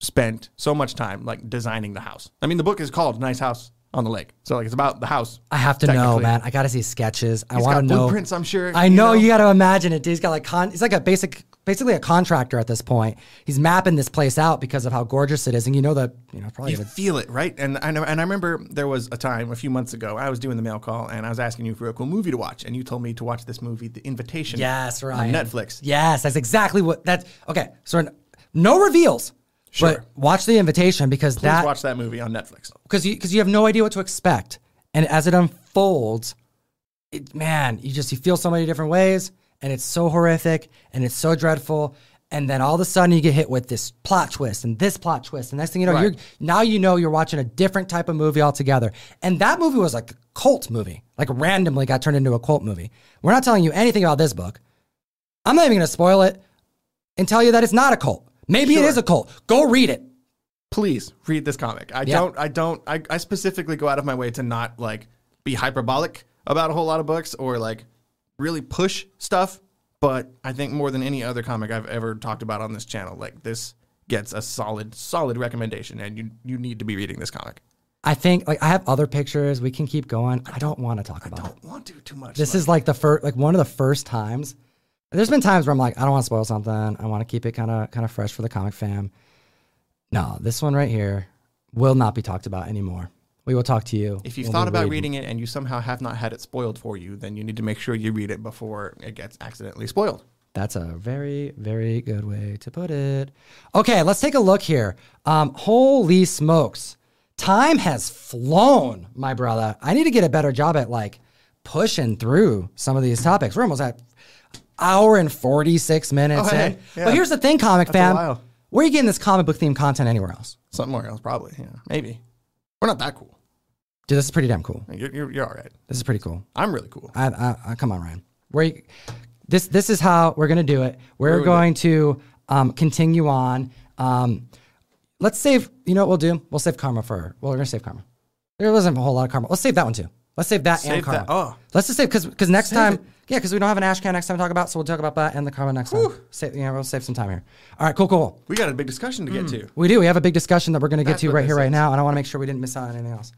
spent so much time like designing the house. I mean, the book is called Nice House on the Lake, so like it's about the house. I have to know, man. I got to see sketches. I He's want got to know. blueprints. I'm sure. I know, you got to imagine it. dude. He's got like con. He's like a basic, basically a contractor at this point. He's mapping this place out because of how gorgeous it is, and you know that you know probably You the- feel it, right? And I know, and I remember there was a time a few months ago I was doing the mail call and I was asking you for a cool movie to watch, and you told me to watch this movie, The Invitation. yes, right on Netflix. Yes, that's exactly what that's okay. So no reveals, Sure. but watch the invitation because Please that watch that movie on Netflix. because you because you have no idea what to expect, and as it unfolds, it, man, you just you feel so many different ways, and it's so horrific and it's so dreadful, and then all of a sudden you get hit with this plot twist and this plot twist, and next thing you know, Right. you're now you know you're watching a different type of movie altogether, and that movie was like a cult movie, like randomly got turned into a cult movie. We're not telling you anything about this book. I'm not even going to spoil it and tell you that it's not a cult. Maybe it Sure. is a cult. Go read it. please read this comic. I Yeah. don't, I don't, I, I specifically go out of my way to not like be hyperbolic about a whole lot of books or like really push stuff. But I think more than any other comic I've ever talked about on this channel, like this gets a solid, solid recommendation, and you you need to be reading this comic. I think like I have other pictures. We can keep going. I don't want to talk about it. Don't want to too much. This is like the first, like one of the first times. There's been times where I'm like, I don't want to spoil something. I want to keep it kind of, kind of fresh for the comic fam. No, this one right here will not be talked about anymore. We will talk to you. if you've thought about read. reading it and you somehow have not had it spoiled for you, then you need to make sure you read it before it gets accidentally spoiled. That's a very, very good way to put it. Okay, let's take a look here. Um, holy smokes. Time has flown, my brother. I need to get a better job at like pushing through some of these topics. We're almost at hour and 46 minutes Oh, hey, in. yeah. But here's the thing, comic That's a fam. while. Where are you getting this comic book themed content anywhere else? Somewhere else, probably. Yeah, maybe. We're not that cool. Dude, this is pretty damn cool. You're, you're, you're all right. This is pretty cool. I'm really cool. I, I, I come on, Ryan. Where you, this this is how we're gonna do it. We're we going to um, continue on. Um, let's save. You know what we'll do? We'll save karma for. Well, we're gonna save karma. There wasn't a whole lot of karma. Let's save that one too. Let's save that and Save karma. that- oh. Let's just save because because next Save time, it. yeah, because we don't have an ash can next time to talk about, so we'll talk about that and the karma next time. Save, yeah, we'll save some time here. All right, cool, cool. We got a big discussion to get to. We do. We have a big discussion that we're gonna get to right here, right now, and I want to make sure we didn't miss out on anything else.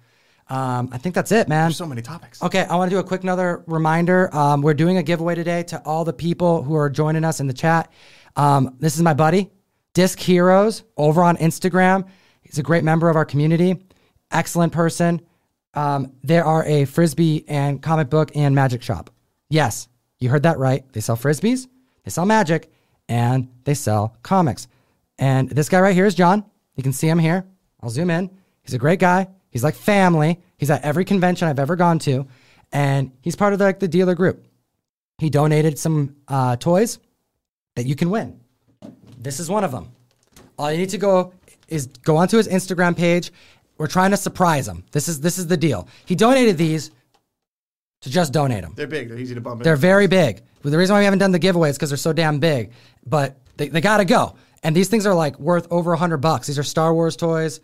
Um, I think that's it, man. There's so many topics. Okay, I want to do a quick another reminder. Um, we're doing a giveaway today to all the people who are joining us in the chat. Um, this is my buddy, Disc Heroes, over on Instagram. He's a great member of our community, excellent person. Um, they are a frisbee and comic book and magic shop. Yes, you heard that right. They sell frisbees, they sell magic, and they sell comics. And this guy right here is John. You can see him here. I'll zoom in. He's a great guy. He's like family. He's at every convention I've ever gone to, and he's part of the, like the dealer group. He donated some uh, toys that you can win. This is one of them. All you need to go is go onto his Instagram page. We're trying to surprise him. This is this is the deal. He donated these to just donate them. They're big. They're easy to bump in. They're very big. The reason why we haven't done the giveaway is because they're so damn big. But they, they got to go. And these things are like worth over a hundred bucks. These are Star Wars toys.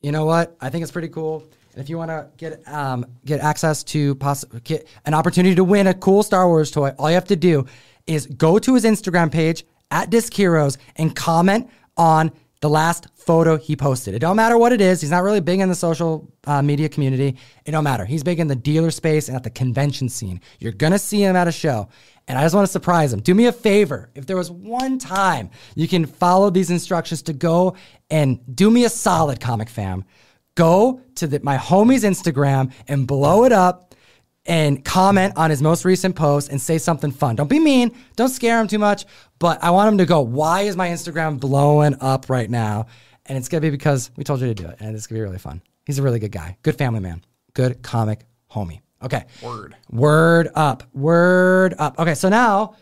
You know what? I think it's pretty cool. And if you want to get um, get access to poss- get an opportunity to win a cool Star Wars toy, all you have to do is go to his Instagram page at Disc Heroes and comment on the last photo he posted. It don't matter what it is. He's not really big in the social uh, media community. It don't matter. He's big in the dealer space and at the convention scene. You're gonna see him at a show. And I just want to surprise him. Do me a favor. If there was one time you can follow these instructions to go and do me a solid, comic fam, go to the, my homie's Instagram and blow it up. And comment on his most recent post and say something fun. Don't be mean. Don't scare him too much. But I want him to go, why is my Instagram blowing up right now? And it's to be because we told you to do it. And it's to be really fun. He's a really good guy. Good family man. Good comic homie. Okay. Word. Word up. Word up. Okay. So now,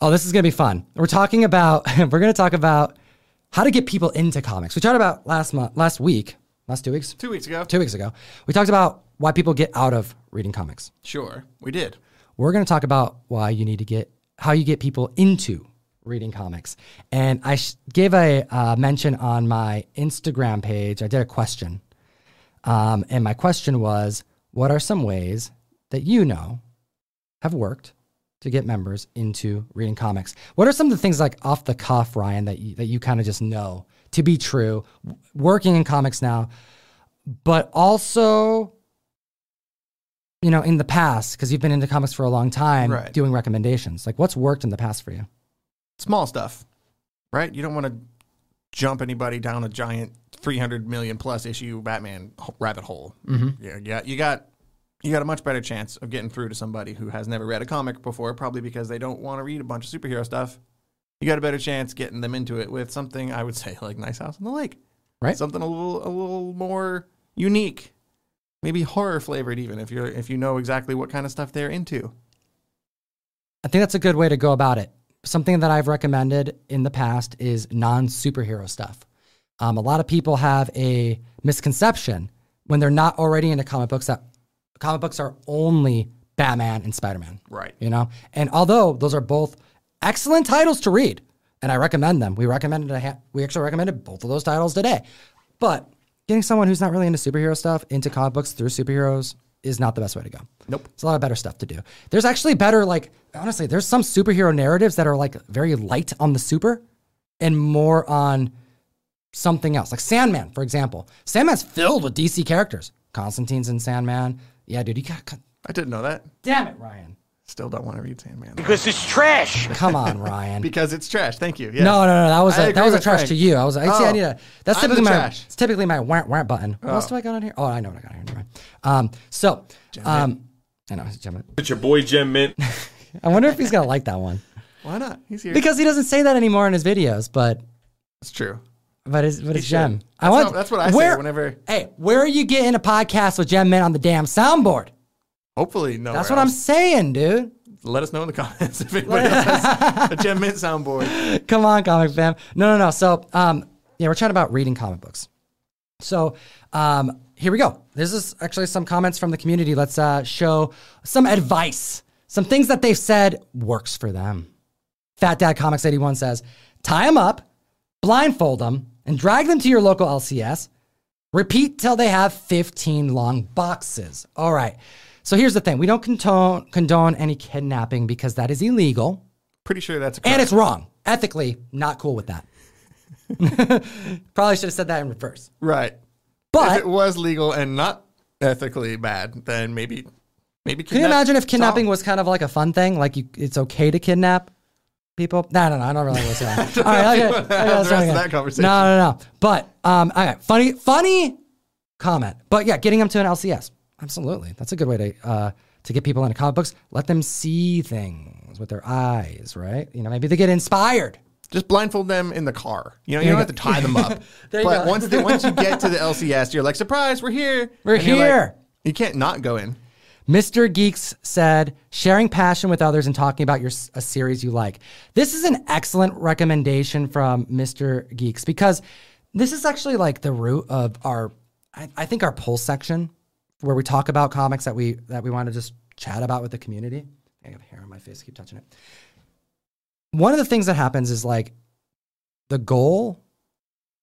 oh, this is to be fun. We're talking about, we're to talk about how to get people into comics. We talked about last month, last week, last two weeks, Two weeks ago. two weeks ago. We talked about why people get out of reading comics. Sure, we did. We're going to talk about why you need to get how you get people into reading comics. And I sh- gave a uh, mention on my Instagram page. I did a question, um, and my question was, "What are some ways that you know have worked to get members into reading comics? What are some of the things like off the cuff, Ryan, that you, that you kind of just know to be true, working in comics now, but also you know, in the past, because you've been into comics for a long time, Right. doing recommendations. Like, what's worked in the past for you? Small stuff, right? You don't want to jump anybody down a giant 300 million plus issue Batman rabbit hole. Mm-hmm. Yeah, yeah, you got you got a much better chance of getting through to somebody who has never read a comic before, probably because they don't want to read a bunch of superhero stuff. You got a better chance getting them into it with something I would say like Nice House on the Lake, Right. Something a little a little more unique, maybe horror flavored, even if you're if you know exactly what kind of stuff they're into. I think that's a good way to go about it. Something that I've recommended in the past is non superhero stuff. Um, a lot of people have a misconception when they're not already into comic books that comic books are only Batman and Spider Man. Right. You know? And although those are both excellent titles to read, and I recommend them, we recommended a ha- we actually recommended both of those titles today. But getting someone who's not really into superhero stuff into comic books through superheroes is not the best way to go. Nope. It's a lot of better stuff to do. There's actually better, like, honestly, there's some superhero narratives that are like very light on the super and more on something else. Like Sandman, for example. Sandman's filled with DC characters. Constantine's in Sandman. Yeah, dude, you got. I didn't know that. Damn it, Ryan. Still don't want to read Sandman. Because it's trash. Come on, Ryan. Because it's trash. Thank you. Yes. No, no, no. That was I a, that was a trash Frank. to you. I was. I see. I Oh, need a. That's I'm typically the my. trash. It's typically my warrant warrant button. What else do I got on here? Oh, I know what I got on here. Never mind. Um. So. Um. I know. It's Gem Mint. It's your boy Gem Mint. I wonder if he's gonna like that one Why not? He's here. because he doesn't say that anymore in his videos. But it's true. but it's but it's should. Gem. I want. not- that's what I say whenever- Hey, where are you getting a podcast with Gem Mint on the damn soundboard? Hopefully, no. That's what I'm saying, dude. Let us know in the comments if anybody else has a Gem Mint soundboard. Come on, comic fam. No, no, no. So, um, yeah, we're chatting about reading comic books. So, um, here we go. This is actually some comments from the community. Let's uh, show some advice, some things that they've said works for them. Fat Dad Comics 81 says, tie them up, blindfold them, and drag them to your local LCS. Repeat till they have 15 long boxes. All right. So here's the thing we don't condone, condone any kidnapping because that is illegal. Pretty sure that's a And it's wrong. Ethically, not cool with that. Probably should have said that in reverse. right. But if it was legal and not ethically bad, then maybe maybe. can you imagine if kidnapping was kind of like a fun thing? Like you, it's okay to kidnap people? No, no, no. I don't really want to. All right, okay. okay, let's the rest of that conversation. No, no, no. But um, all right, funny, funny comment. But yeah, getting them to an LCS, absolutely. That's a good way to uh, to get people into comic books. Let them see things with their eyes, right? You know, maybe they get inspired. Just blindfold them in the car. You know, you don't have to tie them up. But go. once they, once you get to the LCS, you're like, surprise, we're here. We're And you're like- here. you can't not go in. Mr. Geeks said, sharing passion with others and talking about your a series you like. This is an excellent recommendation from Mr. Geeks because this is actually like the root of our, I, I think our pull section where we talk about comics that we that we want to just chat about with the community. I got hair on my face, keep touching it. One of the things that happens is like the goal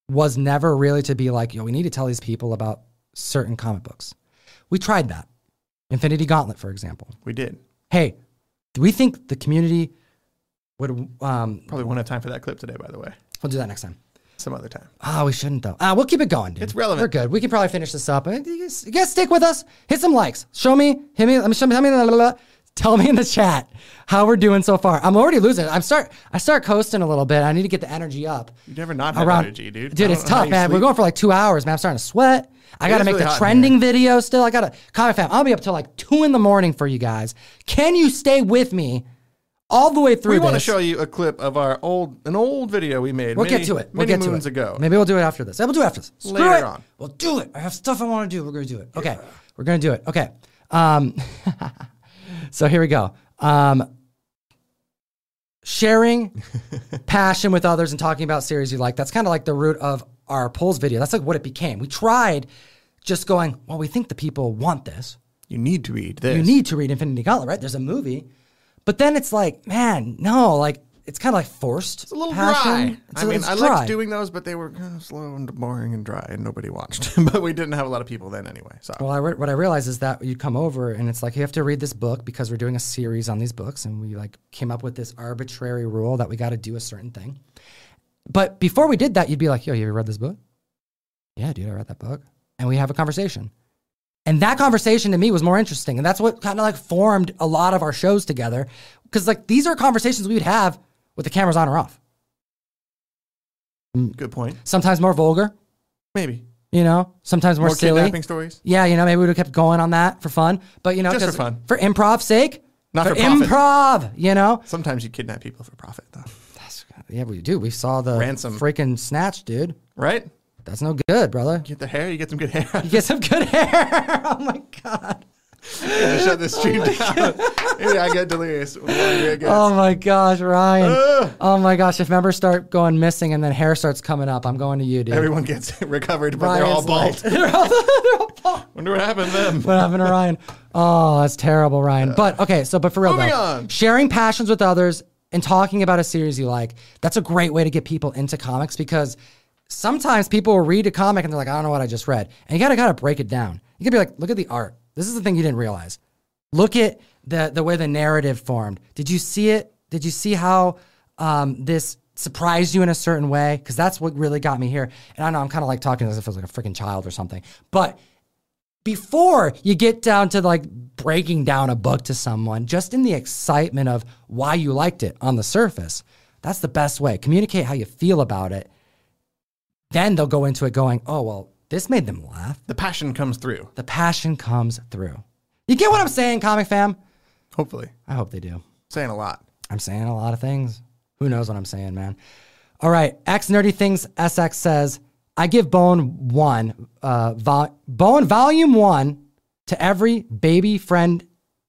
was never really to be like, yo, we need to tell these people about certain comic books. We tried that. Infinity Gauntlet, for example. We did. Hey, do we think the community would? Um, Probably won't have time for that clip today, by the way. we'll do that next time. Some other time. Oh, we shouldn't though. Ah, we'll keep it going, dude. It's relevant. We're good. We can probably finish this up. Uh, You guys, you guys stick with us. Hit some likes. Show me. Hit me. Let me show me. Tell me. Blah, blah, blah. Tell me in the chat how we're doing so far. I'm already losing. I'm start. I start coasting a little bit. I need to get the energy up. You never not have Around, energy, dude. Dude, it's tough, man. We're going for like two hours, man. I'm starting to sweat. I got to make really the trending video still. I got to comment fam. I'll be up till like two in the morning for you guys. Can you stay with me all the way through? We want to show you a clip of our old, an old video we made. We'll many, get to it. We'll get to it. ago. Maybe we'll do it after this. We'll do it after this. Screw Later it. on. We'll do it. I have stuff I want to do. We're going to do it. Okay. We're going to do it. Okay. Um, so here we go. Um, sharing passion with others and talking about series you like. That's kind of like the root of our polls video. That's like what it became. We tried just going, well, we think the people want this. You need to read this. You need to read Infinity Gauntlet, right? There's a movie. But then it's like, man, no, like it's kind of like forced. It's a little passion. dry. It's I a- mean, I liked doing those, but they were kind of slow and boring and dry, and nobody watched. but we didn't have a lot of people then anyway. So Well, I re- what I realized is that you come over and it's like you have to read this book because we're doing a series on these books, and we like came up with this arbitrary rule that we got to do a certain thing. But before we did that, you'd be like, "Yo, you ever read this book?" Yeah, dude, I read that book, and we have a conversation. And that conversation to me was more interesting, and that's what kind of like formed a lot of our shows together. Because like these are conversations we would have with the cameras on or off. good point. Sometimes more vulgar, Maybe you know. Sometimes more, more silly. kidnapping stories. Yeah, you know, maybe we would have kept going on that for fun. But you know, Just for 'cause fun. for improv sake, Not for profit. improv. You know, Sometimes you kidnap people for profit, though. That's, yeah, we do. We saw the Ransom. freaking snatch, dude. Right? That's no good, brother. Get the hair. You get some good hair. You get some good hair. oh my god. shut this stream oh down. Maybe I get delirious. the longer it gets. Oh my gosh, Ryan. Ugh. oh my gosh, if members start going missing and then hair starts coming up, I'm going to you, dude. Everyone gets recovered, but they're all bald. they're all, they're all bald. Wonder what happened to them. What happened to Ryan? Oh, that's terrible, Ryan. But okay, so but for real though, on. sharing passions with others and talking about a series you like, that's a great way to get people into comics because sometimes people will read a comic and they're like, I don't know what I just read. And you gotta gotta break it down. You gotta be like, look at the art. This is the thing you didn't realize. Look at the the way the narrative formed. Did you see it? Did you see how um, this surprised you in a certain way? Because that's what really got me here. And I know I'm kind of like talking as if I was like a freaking child or something. But before you get down to like breaking down a book to someone, just in the excitement of why you liked it on the surface, that's the best way. Communicate how you feel about it. Then they'll go into it going, oh, well, this made them laugh. The passion comes through. The passion comes through. You get what I'm saying, comic fam? Hopefully. I hope they do. Saying a lot. I'm saying a lot of things. Who knows what I'm saying, man? All right. X Nerdy Things SX says, I give Bone one, uh, vol- Bone Volume one to every baby friend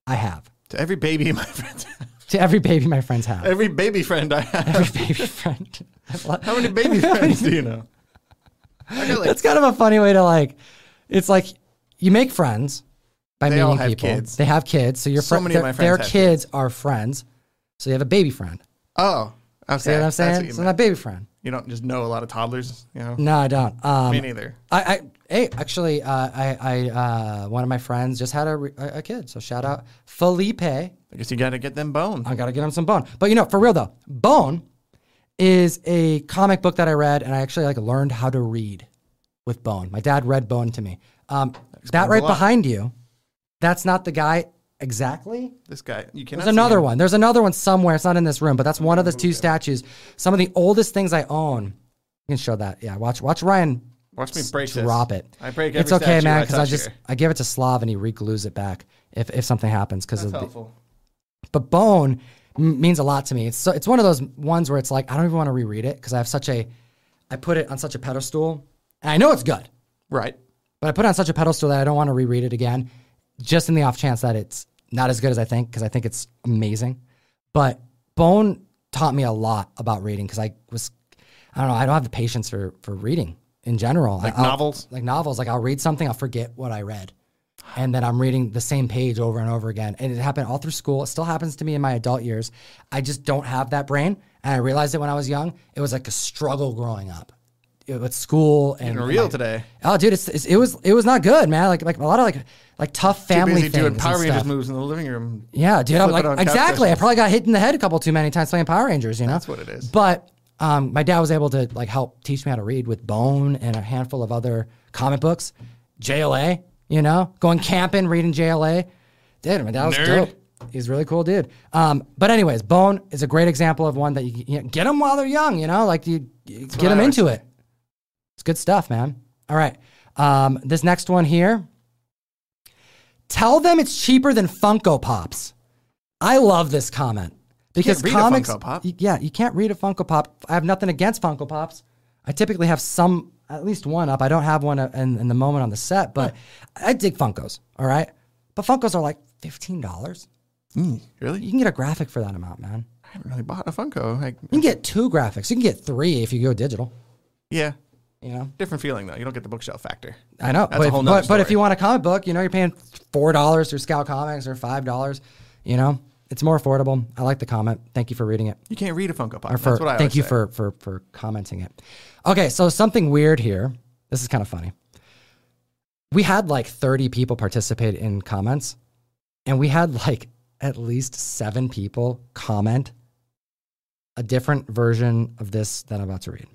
I have. To every baby my friends To every baby my friends have. Every baby friend I have. Every baby friend. How many baby friends do you know? I got like That's kind of a funny way to like, it's like you make friends by They meeting people. kids. They have kids. So your So of their, their have kids are friends. So you have a baby friend. Oh. Okay. See what I'm saying? you so not baby friend. You don't just know a lot of toddlers, you know? No, I don't. Um, Me neither. I, I hey, actually, uh, I, I, uh, one of my friends just had a, a, a kid. So shout out Felipe. I guess you got to get them bone. I gotta get him some Bone. But you know, for real though, Bone is a comic book that I read, and I actually like learned how to read with Bone. My dad read Bone to me. Um, that right behind you, that's not the guy exactly. This guy, you cannot There's another one. There's another one somewhere. It's not in this room, but that's one of the two statues. Some of the oldest things I own. You can show that. Yeah, watch watch Ryan Watch me break this. drop it. I break every It's okay, man, because I touch just here. I give it to Slav and he re-glues it back if, if something happens. Because of the, helpful. but bone m- means a lot to me. It's so, it's one of those ones where it's like I don't even want to reread it because I have such a I put it on such a pedestal. And I know it's good, Right. but I put it on such a pedestal that I don't want to reread it again, just in the off chance that it's not as good as I think because I think it's amazing. But Bone taught me a lot about reading because I was I don't know I don't have the patience for for reading in general. Like novels? like novels. Like I'll read something, I'll forget what I read, and then I'm reading the same page over and over again. And it happened all through school. It still happens to me in my adult years. I just don't have that brain, and I realized it when I was young. It was like a struggle growing up It- with school and Getting real today. Oh, dude, it's, it's it was it was not good, man. Like like a lot of like like tough Too family busy things. doing Power Rangers moves in the living room. Yeah, dude. I'm like it on couch exactly. I probably got hit in the head a couple too many times playing Power Rangers. You know, That's what it is. But um, my dad was able to like help teach me how to read with Bone and a handful of other comic books. JLA, you know, going camping, reading JLA. Dude, my dad was Nerd. dope. He's a really cool dude. Um, but anyways, Bone is a great example of one that you, you get them while they're young. You know, like you, you get them into it. It's good stuff, man. All right, um, this next one here. Tell them it's cheaper than Funko Pops. I love this comment because comics. Yeah, you can't read a Funko Pop. I have nothing against Funko Pops. I typically have some, at least one up. I don't have one uh, in, in the moment on the set, but I dig Funkos. All right, but Funkos are like fifteen dollars. Mm, really? You can get a graphic for that amount, man. I haven't really bought a Funko. Like, You can get two graphics. You can get three if you go digital. yeah, You know, different feeling though. You don't get the bookshelf factor. I know, That's but, a whole but, but if you want a comic book, you know, you're paying four dollars through Scout Comics or five dollars. You know, it's more affordable. I like the comment. Thank you for reading it. You can't read a Funko Pop. Or for That's what I thank you say. for for for commenting it. Okay, so something weird here. This is kind of funny. We had like 30 people participate in comments, and we had like at least seven people comment a different version of this that I'm about to read.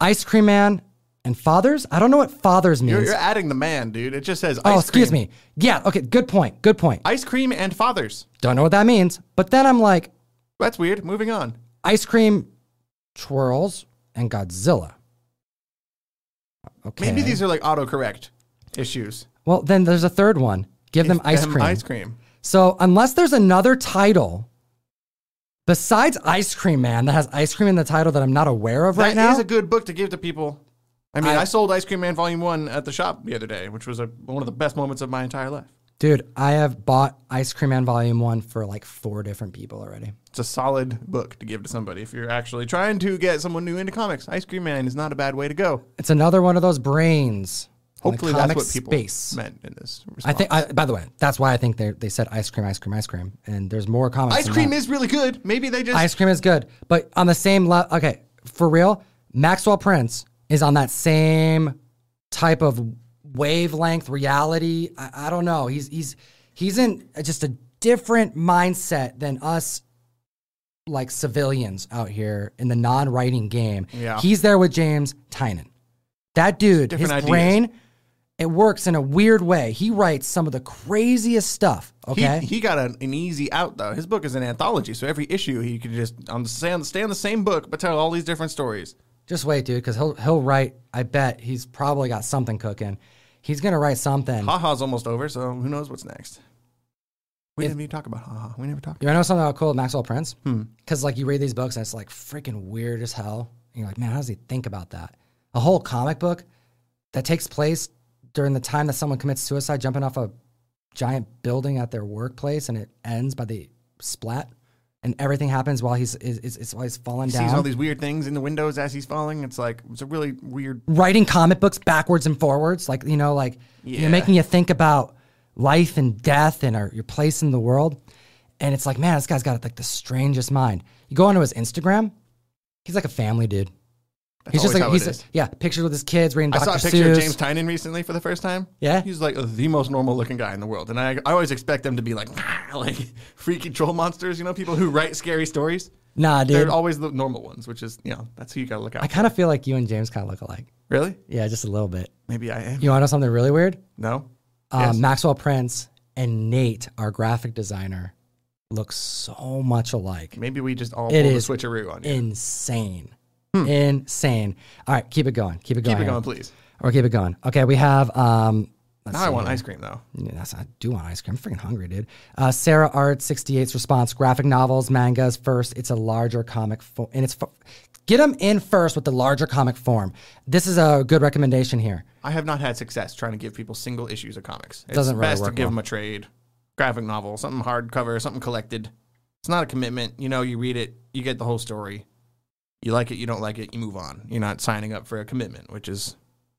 Ice Cream Man and Fathers. I don't know what Fathers means. You're, you're adding the man, dude. It just says. oh, excuse cream. me. Yeah. Okay. Good point. Good point. Ice cream and fathers. Don't know what that means. But then I'm like, That's weird. Moving on. ice cream twirls and Godzilla. Okay. Maybe these are like autocorrect issues. Well, then there's a third one. Give them ice Them cream. Ice cream. So unless there's another title besides Ice Cream Man that has ice cream in the title that I'm not aware of right now. That is a good book to give to people. I mean, I- I, sold Ice Cream Man Volume One at the shop the other day, which was a, one of the best moments of my entire life. dude, I have bought Ice Cream Man Volume One for like four different people already. It's a solid book to give to somebody if you're actually trying to get someone new into comics. Ice Cream Man is not a bad way to go. It's another one of those brains. Hopefully, that's what people space. meant in this. Response. I think. I, by the way, that's why I think they they said ice cream, ice cream, ice cream, and there's more comics. Ice cream that. is really good. Maybe they just Ice cream is good, but on the same level. Okay, for real, Maxwell Prince is on that same type of wavelength reality. I, I don't know. He's he's he's in just a different mindset than us, like civilians out here in the non-writing game. Yeah. he's there with James Tynion. That dude, his ideas. brain. It works in a weird way. He writes some of the craziest stuff. Okay. he got an, an easy out though. His book is an anthology, so every issue he could just on the stay on, stay on the same book, but tell all these different stories. Just wait, dude, because he'll he'll write. I bet he's probably got something cooking. He's gonna write something. Haha's almost over, so who knows what's next? We didn't even talk about Haha. We never talked. You know something about cool Maxwell Prince? Hmm. Because like you read these books and it's like freaking weird as hell. And you're like, man, how does he think about that? A whole comic book that takes place during the time that someone commits suicide, jumping off a giant building at their workplace, and it ends by the splat, and everything happens while he's is, is, is while he's falling He down. sees all these weird things in the windows as he's falling. It's like it's a really weird. writing comic books backwards and forwards, like you know, like you know, making you think about life and death and our, your place in the world. And it's like, man, this guy's got like the strangest mind. You go onto his Instagram, he's like a family dude. That's he's just like he's is. yeah, pictures with his kids reading I Dr. saw a picture Seuss. of James Tynion recently for the first time. Yeah? he's like the most normal looking guy in the world, and I, I always expect them to be like like freaky troll monsters. You know, people who write scary stories. nah, dude. They're always the normal ones, which is you know that's who you gotta look out. I kind of feel like you and James kind of look alike. really? Yeah, just a little bit. Maybe I am. You want to know something really weird? No. Um, Yes. Maxwell Prince and Nate, our graphic designer, look so much alike. Maybe we just all It pulled a switcheroo on you. insane. Insane. All right, keep it going. Keep it going. Hmm. Keep it going, please. Or keep it going. Okay, we have. Um, Now I want ice cream though. Yeah, that's, I do want ice cream. I'm freaking hungry, dude. Uh, Sarah Art 68's response: graphic novels, mangas first. It's a larger comic form, and it's fo- get them in first with the larger comic form. This is a good recommendation here. I have not had success trying to give people single issues of comics. It's Doesn't really best to give well. them a trade, graphic novel, something hardcover, something collected. It's not a commitment. You know, you read it, you get the whole story. You like it, you don't like it, you move on. You're not signing up for a commitment, which is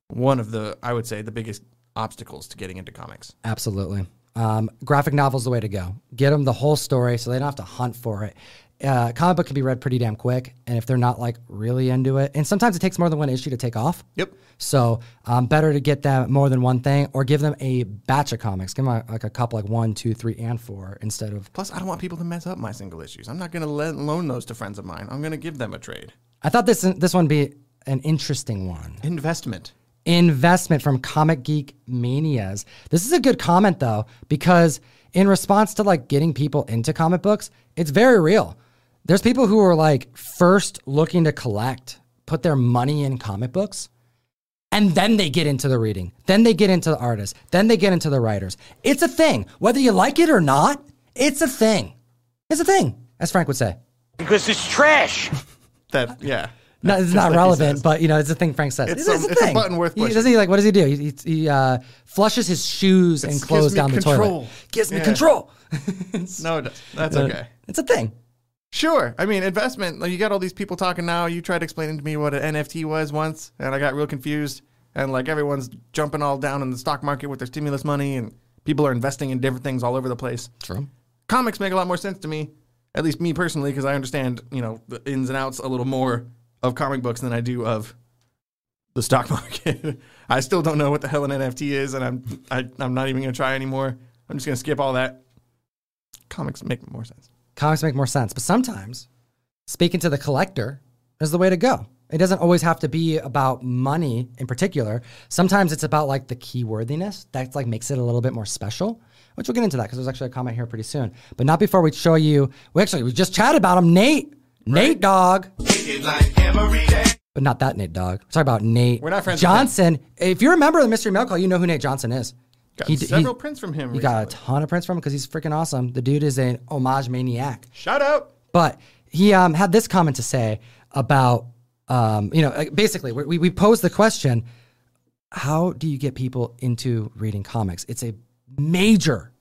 one of the, I would say, the biggest obstacles to getting into comics. Absolutely. Um, graphic novel's the way to go. Get them the whole story so they don't have to hunt for it. Uh, comic book can be read pretty damn quick, and if they're not like really into it, and sometimes it takes more than one issue to take off. Yep. So um, better to get them more than one thing, or give them a batch of comics. Give them a, like a couple, like one, two, three, and four, instead of. Plus, I don't want people to mess up my single issues. I'm not going to loan those to friends of mine. I'm going to give them a trade. I thought this this one be an interesting one. Investment. investment from Comic Geek Manias. This is a good comment though because in response to like getting people into comic books, it's very real. There's people who are like first looking to collect, put their money in comic books, and then they get into the reading. Then they get into the artists. Then they get into the writers. It's a thing. Whether you like it or not, it's a thing. It's a thing, as Frank would say. Because it's trash. That yeah. No, it's not like relevant, but you know, it's a thing Frank says. It's It is some- a it's a thing. button worth He, doesn't he like? What does he do? He, he, he uh, flushes his shoes and clothes gives me down the control. toilet. Gives me control. no, it does. that's okay. It's a thing. Sure. I mean, investment. Like you got all these people talking now. You tried explaining to me what an NFT was once, and I got real confused. And like everyone's jumping all down in the stock market with their stimulus money, and people are investing in different things all over the place. True. Comics make a lot more sense to me, at least me personally, because I understand you know the ins and outs a little more of comic books than I do of the stock market. I still don't know what the hell an NFT is, and I'm I, I'm not even gonna try anymore. I'm just gonna skip all that. Comics make more sense. Comics make more sense, but sometimes speaking to the collector is the way to go. It doesn't always have to be about money in particular. Sometimes it's about like the keywordiness that like makes it a little bit more special. Which we'll get into that because there's actually a comment here pretty soon, but not before we show you. We actually we just chatted about him, Nate, Nate Dog. Like but not that Nate Dog. We're talking about Nate We're not friends with Johnson. If you remember the mystery mail call, you know who Nate Johnson is. Got He several he- prints from him. You got a ton of prints from him because he's freaking awesome. The dude is an homage maniac. Shout out. But he um, had this comment to say about, um, you know, basically, we, we- we posed the question how do you get people into reading comics? It's a major,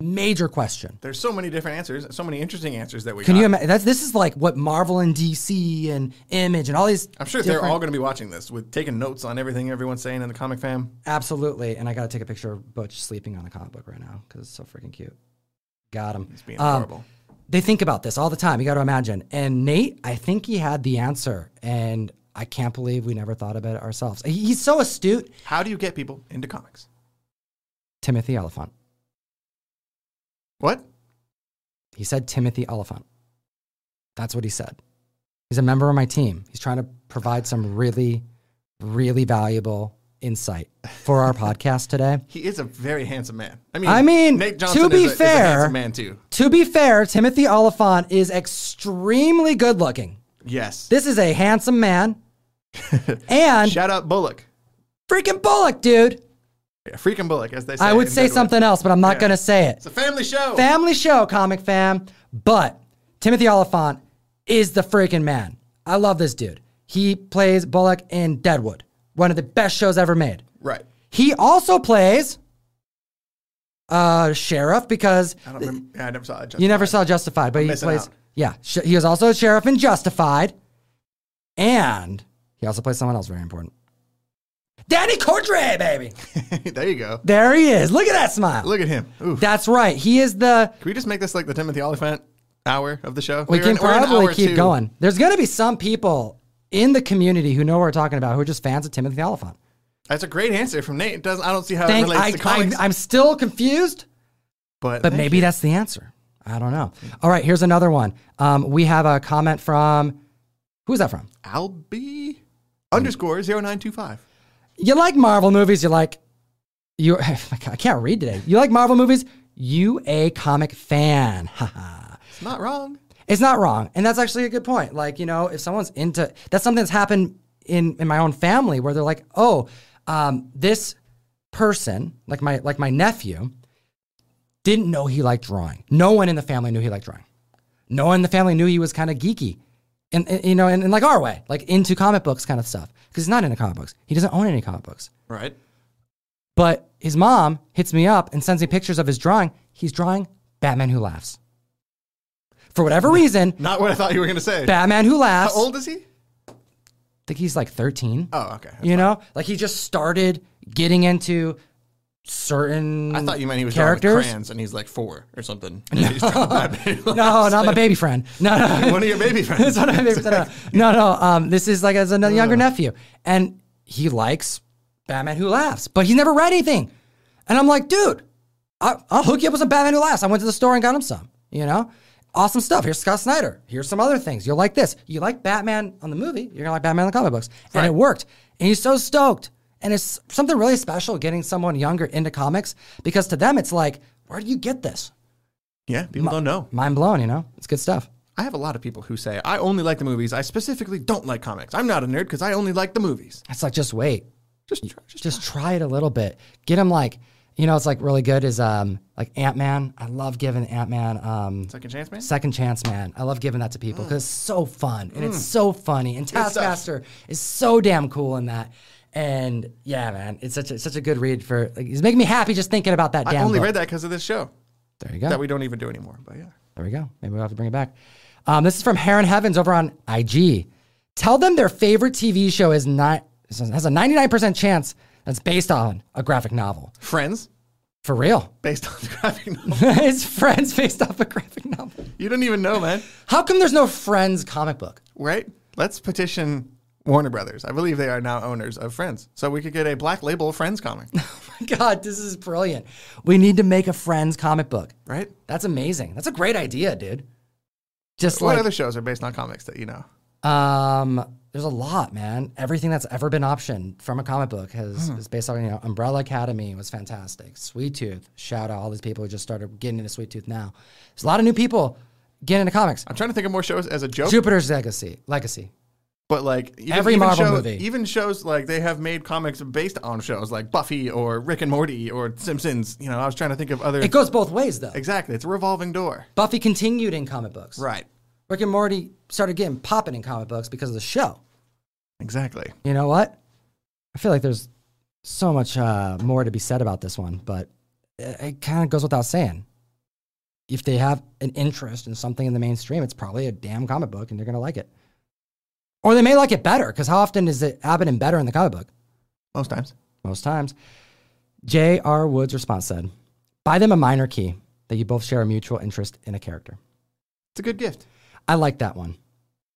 major question. There's so many different answers, so many interesting answers that we Can got. you imagine? That's, this is like what Marvel and DC and Image and all these. I'm sure they're different- all going to be watching this with taking notes on everything everyone's saying in the comic fam. Absolutely. And I got to take a picture of Butch sleeping on a comic book right now because it's so freaking cute. Got him. He's being Um, adorable. They think about this all the time. You got to imagine. And Nate, I think he had the answer. And I can't believe we never thought about it ourselves. He- He's so astute. How do you get people into comics? Timothy Olyphant. What? He said Timothy Olyphant. That's what he said. He's a member of my team. He's trying to provide some really, really valuable insight for our podcast today. He is a very handsome man. I mean, I mean, Nate to be is, a, is a fair- handsome man too. To be fair, Timothy Olyphant is extremely good looking. Yes. This is a handsome man. and Shout out Bullock. freaking Bullock, dude. Yeah, freaking Bullock, as they say. I would say Deadwood. something else, but I'm not Yeah. going to say it. It's a family show. Family show, comic fam. But Timothy Olyphant is the freaking man. I love this dude. He plays Bullock in Deadwood, one of the best shows ever made. right. He also plays uh, sheriff because I don't remember. Yeah, I never saw it. you never saw Justified, but he missing plays. out. Yeah, sh- he was also a sheriff in Justified, and he also plays someone else very important. Danny Cordray, baby. there you go. There he is. Look at that smile. Look at him. Oof. That's right. He is the. Can we just make this like the Timothy Olyphant hour of the show? We We're can in- probably keep two. going. There's going to be some people in the community who know what we're talking about who are just fans of Timothy Olyphant. That's a great answer from Nate. It does I don't see how Think it relates I, to comics, I, I'm still confused, but but maybe you. that's the answer. I don't know. All right, here's another one. Um, we have a comment from who's that from? Albie underscore zero nine two five. You like Marvel movies? You like you? I can't read today. You like Marvel movies? You a comic fan? It's not wrong. It's not wrong. And that's actually a good point. Like, you know, if someone's into that's something that's happened in in my own family where they're like, "Oh, um, this person, like my like my nephew, didn't know he liked drawing. No one in the family knew he liked drawing. No one in the family knew he was kind of geeky. And, and, you know, and, in like our way, like into comic books kind of stuff. Because he's not into comic books. He doesn't own any comic books. Right. But his mom hits me up and sends me pictures of his drawing. He's drawing Batman Who Laughs. For whatever reason, Not what I thought you were gonna say. Batman Who Laughs. How Laughs. old is he? I think he's like 13. Oh, okay. you know, like he just started getting into certain. I thought you meant he was characters. crayons and he's like four or something. He's. No, not my baby friend. No, no. One of your baby friends. It's one of my baby friends. No, no. Um, this is like as a younger nephew, and he likes Batman Who Laughs, but he's never read anything. And I'm like, dude, I, I'll hook you up with some Batman Who Laughs. I went to the store and got him some. You know, awesome stuff. Here's Scott Snyder. Here's some other things. You'll like this. You like Batman on the movie. You're gonna like Batman in the comic books, and Right. it worked. And he's so stoked. And it's something really special getting someone younger into comics because to them it's like, where do you get this? Yeah, people don't know. Mind blown, you know? It's good stuff. I have a lot of people who say, I only like the movies. I specifically don't like comics. I'm not a nerd because I only like the movies. It's like, just wait. Just, try, just, Just try it a little bit. Get them like, you know, it's like really good is um like Ant Man. I love giving Ant Man um second chance, man. Second Chance Man. I love giving that to people because it's so fun and it's so funny. And. Taskmaster is so damn cool in that. And yeah, man, it's such a such a good read for. Like, he's making me happy just thinking about that. I damn only book. read that because of this show There you go. that we don't even do anymore. But yeah. There we go. Maybe we'll have to bring it back. Um, this is from Heron Heavens over on IG. Tell them their favorite TV show is not has a 99% chance that's based on a graphic novel. Friends, For real. based on the graphic novel. it's Friends based off a graphic novel. You don't even know, man. How come there's no Friends comic book? Right? Let's petition Warner Brothers. I believe they are now owners of Friends. So we could get a black label Friends comic, oh my God, this is brilliant. We need to make a Friends comic book. right? That's amazing. That's a great idea, dude. Just What like other shows are based on comics that you know? Um, there's a lot, man. Everything that's ever been optioned from a comic book has Hmm. is based on you know Umbrella Academy was fantastic. Sweet Tooth, shout out all these people who just started getting into Sweet Tooth now. There's a lot of new people getting into comics. I'm trying to think of more shows as a joke, Jupiter's Legacy, Legacy. But like even, Every even Marvel show- movie. even shows like they have made comics based on shows like Buffy or Rick and Morty or Simpsons. You know, I was trying to think of other. It goes both ways though. exactly, it's a revolving door. Buffy continued in comic books. Right. Rick and Morty started getting popping in comic books because of the show. Exactly. You know what? I feel like there's so much uh, more to be said about this one, but it, it kind of goes without saying. If they have an interest in something in the mainstream, it's probably a damn comic book and they're going to like it. Or they may like it better because how often is it happening better in the comic book? Most times. Most times. J.R. Wood's response said, Buy them a minor key that you both share a mutual interest in a character. It's a good gift. I like that one.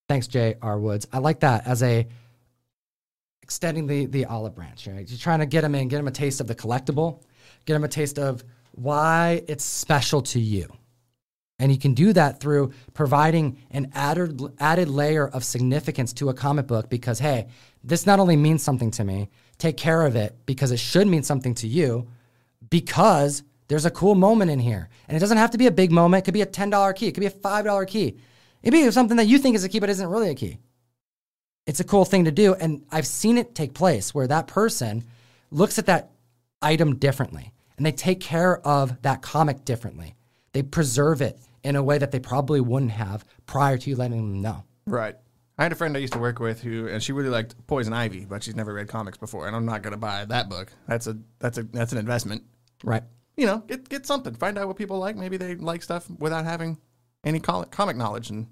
Thanks, J.R. Woods. I like that as a extending the the olive branch. Right? You're trying to get them in, get them a taste of the collectible, get them a taste of why it's special to you, and you can do that through providing an added added layer of significance to a comic book. Because hey, this not only means something to me. Take care of it because it should mean something to you. Because there's a cool moment in here, and it doesn't have to be a big moment. It could be a ten dollar key. It could be a five dollar key. It could be something that you think is a key, but isn't really a key. It's a cool thing to do, and I've seen it take place where that person looks at that item differently, and they take care of that comic differently. They preserve it in a way that they probably wouldn't have prior to you letting them know. Right. I had a friend I used to work with who, and she really liked Poison Ivy, but she's never read comics before, and I'm not going to buy that book. That's a that's a that's an investment. Right. You know, get get something. Find out what people like. Maybe they like stuff without having any comic comic knowledge, and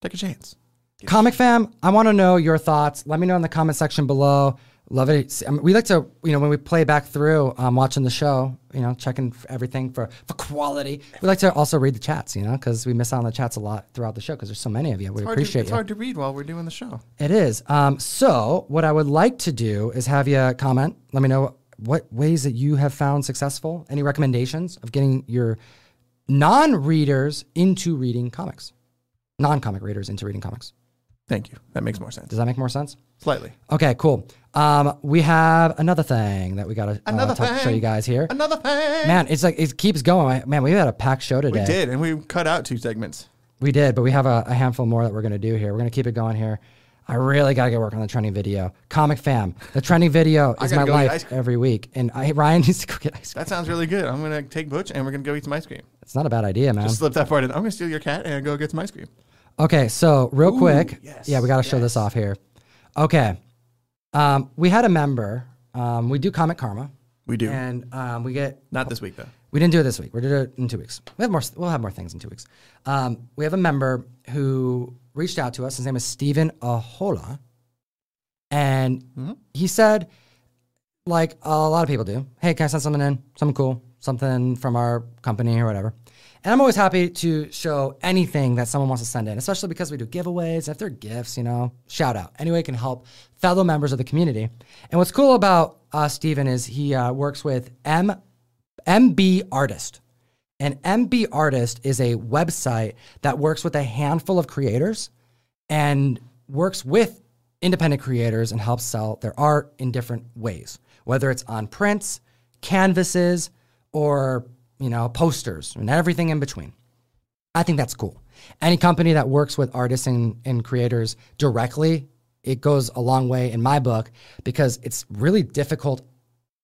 take a chance. Comic fam, I want to know your thoughts. Let me know in the comment section below. Love it. I mean, we like to, you know, when we play back through, um, watching the show, you know, checking for everything for, for quality. We like to also read the chats, you know, because we miss out on the chats a lot throughout the show because there's so many of you. We It's to- appreciate it's you. hard to read while we're doing the show. It is. Um, so, what I would like to do is have you comment. Let me know what ways that you have found successful. Any recommendations of getting your non-readers into reading comics, non-comic readers into reading comics. Thank you. That makes more sense. Does that make more sense? Slightly. Okay, cool. Um, we have another thing that we got to uh, talk- show you guys here. Another thing. Man, it's like it keeps going. Man, we had a packed show today. we did, and we cut out two segments. We did, but we have a, a handful more that we're going to do here. We're going to keep it going here. I really got to get work on the trending video. Comic fam, the trending video is my life every week. And I, Ryan needs to go get ice cream. That sounds really good. I'm gonna take Butch, and we're gonna go eat some ice cream. It's not a bad idea, man. Just slip that part in. I'm gonna steal your cat and go get some ice cream. Okay, so real quick, yes, yeah, we got to show this off here. Okay, um, we had a member. Um, we do Comic Karma, We do. and um, we get Not this week though. We didn't do it this week. We're doing it in two weeks. We have more. We'll have more things in two weeks. Um, we have a member who reached out to us. His name is Stephen Ahola, and he said, like a lot of people do, "Hey, can I send something in? Something cool, something from our company or whatever." And I'm always happy to show anything that someone wants to send in, especially because we do giveaways. If they're gifts, you know, shout out. Anyway, can help fellow members of the community. And what's cool about uh, Stephen is he uh, works with M MB Artist. And MB Artist is a website that works with a handful of creators and works with independent creators and helps sell their art in different ways, whether it's on prints, canvases, or you know posters and everything in between. I think that's cool. Any company that works with artists and, and creators directly, it goes a long way in my book because it's really difficult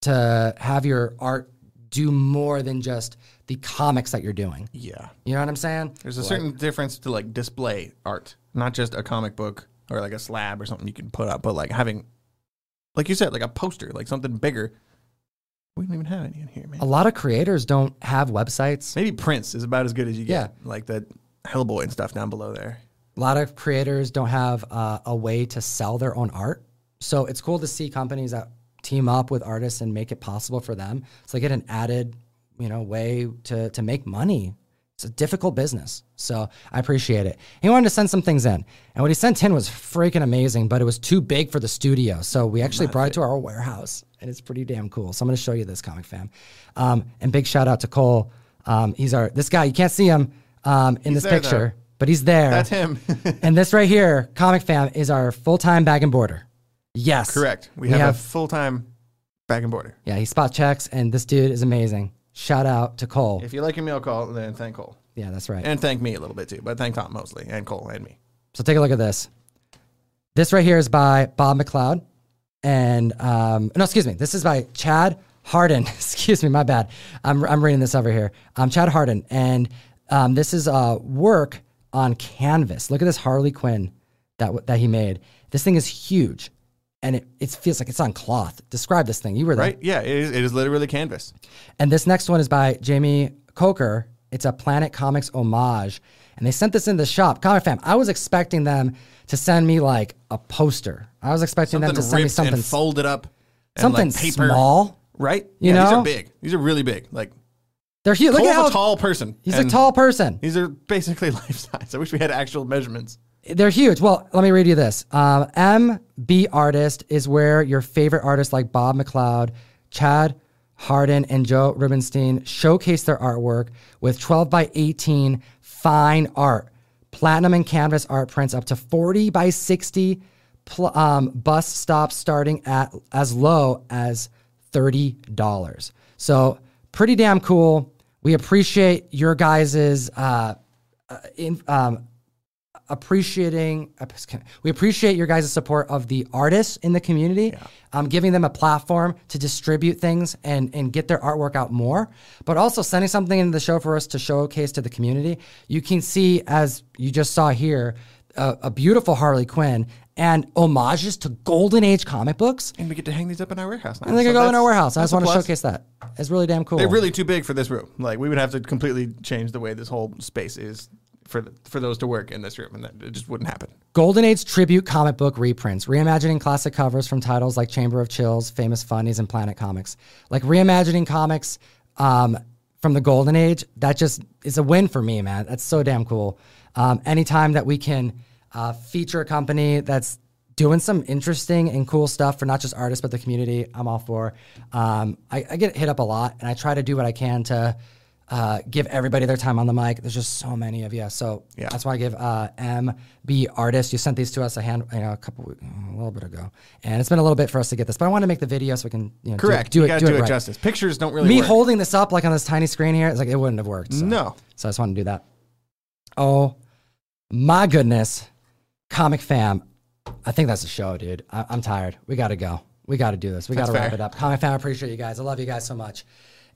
to have your art do more than just the comics that you're doing. Yeah. You know what I'm saying? There's a certain difference to like display art, not just a comic book or like a slab or something you can put up, but like having, like you said, like a poster, like something bigger. We don't even have any in here, man. A lot of creators don't have websites. Maybe Prince is about as good as you get. Yeah. Like that Hellboy and stuff down below there. A lot of creators don't have uh, a way to sell their own art. So it's cool to see companies that team up with artists and make it possible for them. So they get an added, you know, way to to make money. It's a difficult business. So I appreciate it. He wanted to send some things in. And what he sent in was freaking amazing, but it was too big for the studio. So we actually brought it to our warehouse. And it's pretty damn cool. So I'm gonna show you this comic fam. Um, and big shout out to Cole. Um, he's our this guy, you can't see him um, in this there, though. picture, but he's there. That's him. And this right here, Comic Fam, is our full time bag and boarder. Yes. Correct. We, have, a full time bag and boarder. yeah, he spot checks, and this dude is amazing. Shout out to Cole. If you like your mail call, then thank Cole. yeah, that's right. And thank me a little bit too, but thank Tom mostly, and Cole and me. so take a look at this. This right here is by Bob McLeod. And, um, no, excuse me. This is by Chad Hardin. excuse me, my bad. I'm, I'm reading this over here. I'm um, Chad Hardin. And um, this is uh, work on canvas. Look at this Harley Quinn that, that he made. This thing is huge. And it, it feels like it's on cloth. Describe this thing. You were there. Right? Yeah, it is, it is literally canvas. And this next one is by Jamie Coker. It's a Planet Comics homage. And they sent this in the shop. Comic fam, I was expecting them to send me like a poster. I was expecting Something them to send me something and folded up. something like, paper. small. Right? You yeah, These are big. These are really big. Like, They're huge. Look at how a tall person. he's a tall person. These are basically life size. I wish we had actual measurements. They're huge. Well, let me read you this. Um, MB Artist is where your favorite artists like Bob McLeod, Chad Hardin, and Joe Rubinstein showcase their artwork with 12 by 18 fine art, platinum and canvas art prints up to 40 by 60 pl- um, bus stops starting at as low as $30. So pretty damn cool. We appreciate your guys's uh, uh, in, um, appreciating we appreciate your guys' support of the artists in the community um, giving them a platform to distribute things and and get their artwork out more but also sending something into the show for us to showcase to the community. You can see as you just saw here a, a beautiful harley quinn and homages to golden age comic books. And we get to hang these up in our warehouse now. and they can So go in our warehouse. I just want to showcase that. It's really damn cool. They're really too big for this room. Like we would have to completely change the way this whole space is for for those to work in this room, and that it just wouldn't happen. Golden Age tribute comic book reprints, reimagining classic covers from titles like Chamber of Chills, Famous Funnies, and Planet Comics. Like reimagining comics um, from the Golden Age, that just is a win for me, man. That's so damn cool. Um, anytime that we can uh, feature a company that's doing some interesting and cool stuff for not just artists but the community, I'm all for. Um, I, I get hit up a lot, and I try to do what I can to uh, give everybody their time on the mic. There's just so many of you, so Yeah. that's why I give uh, MB Artist. You sent these to us a hand, you know, a couple, a little bit ago, and it's been a little bit for us to get this. But I want to make the video so we can, you know, do- Correct. Do, you it, gotta do, do, it, it right. justice. Pictures don't really Me work. holding this up like on this tiny screen here, it's like it wouldn't have worked. So. No. So I just want to do that. Oh my goodness, comic fam. I think that's the show, dude. I- I'm tired. We got to go. We got to do this. We got to wrap it up. Comic fam, I appreciate you guys. I love you guys so much.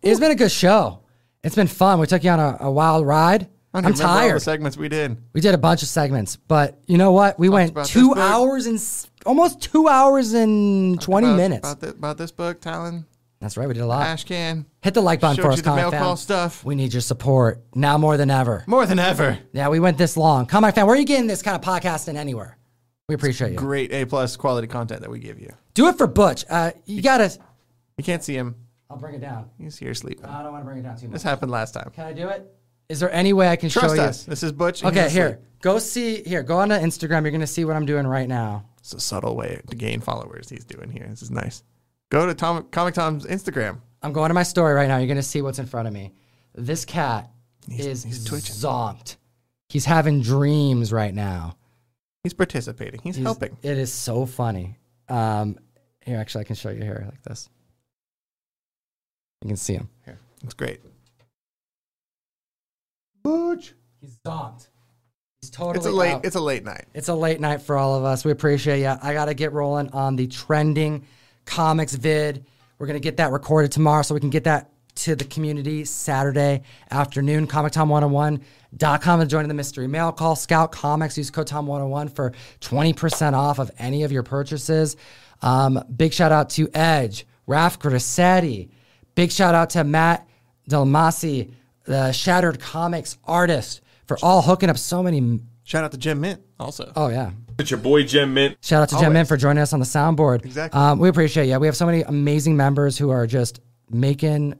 It's been a good show. It's been fun. We took you on a, a wild ride. I even remember all the tired. segments we did. We did a bunch of segments, but you know what? We went two hours and almost two hours and twenty About- minutes. about, the, about this book, Talon, That's right. We did a lot. Ash Can. Hit the like button Showed for us, you the mail call stuff. We need your support now more than ever. More than ever. Yeah, we went this long. Comic fan, where are you getting this kind of podcasting anywhere? We appreciate you. Great A plus quality content that we give you. Do it for Butch. Uh, you gotta. You can't see him. I'll bring it down. You He's here sleeping. I don't want to bring it down too much. This happened last time. Can I do it? Is there any way I can Trust show us. This is Butch. Okay, here. Go see. Here, go on to Instagram. You're gonna see what I'm doing right now. It's a subtle way to gain followers he's doing here. This is nice. Go to Tom, Comic Tom's Instagram. I'm going to my story right now. You're gonna see what's in front of me. This cat is he's twitching. zonked. He's having dreams right now. He's participating. He's, He's- helping. It is so funny. Um, here, actually, I can show you here like this. You can see him. Here. It's great. Butch. He's zonked. He's totally It's a late. out. It's a late night. It's a late night for all of us. We appreciate you. I got to get rolling on the trending comics vid. We're going to get that recorded tomorrow so we can get that to the community Saturday afternoon. ComicTom101.com and join the mystery mail call. Scout Comics. Use code Tom101 for 20% off of any of your purchases. Um, big shout out to Edge, Raf Grassetti. Big shout out to Matt Delmasi, the Shattered Comics artist, for all hooking up so many Shout out to Gem Mint also. Oh yeah. It's your boy Gem Mint. Shout out to Gem Mint for joining us on the soundboard. Exactly. Um, we appreciate you. We have so many amazing members who are just making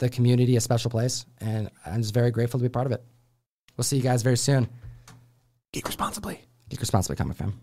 the community a special place, and I'm just very grateful to be part of it. We'll see you guys very soon. Geek responsibly. Geek responsibly, comic fam.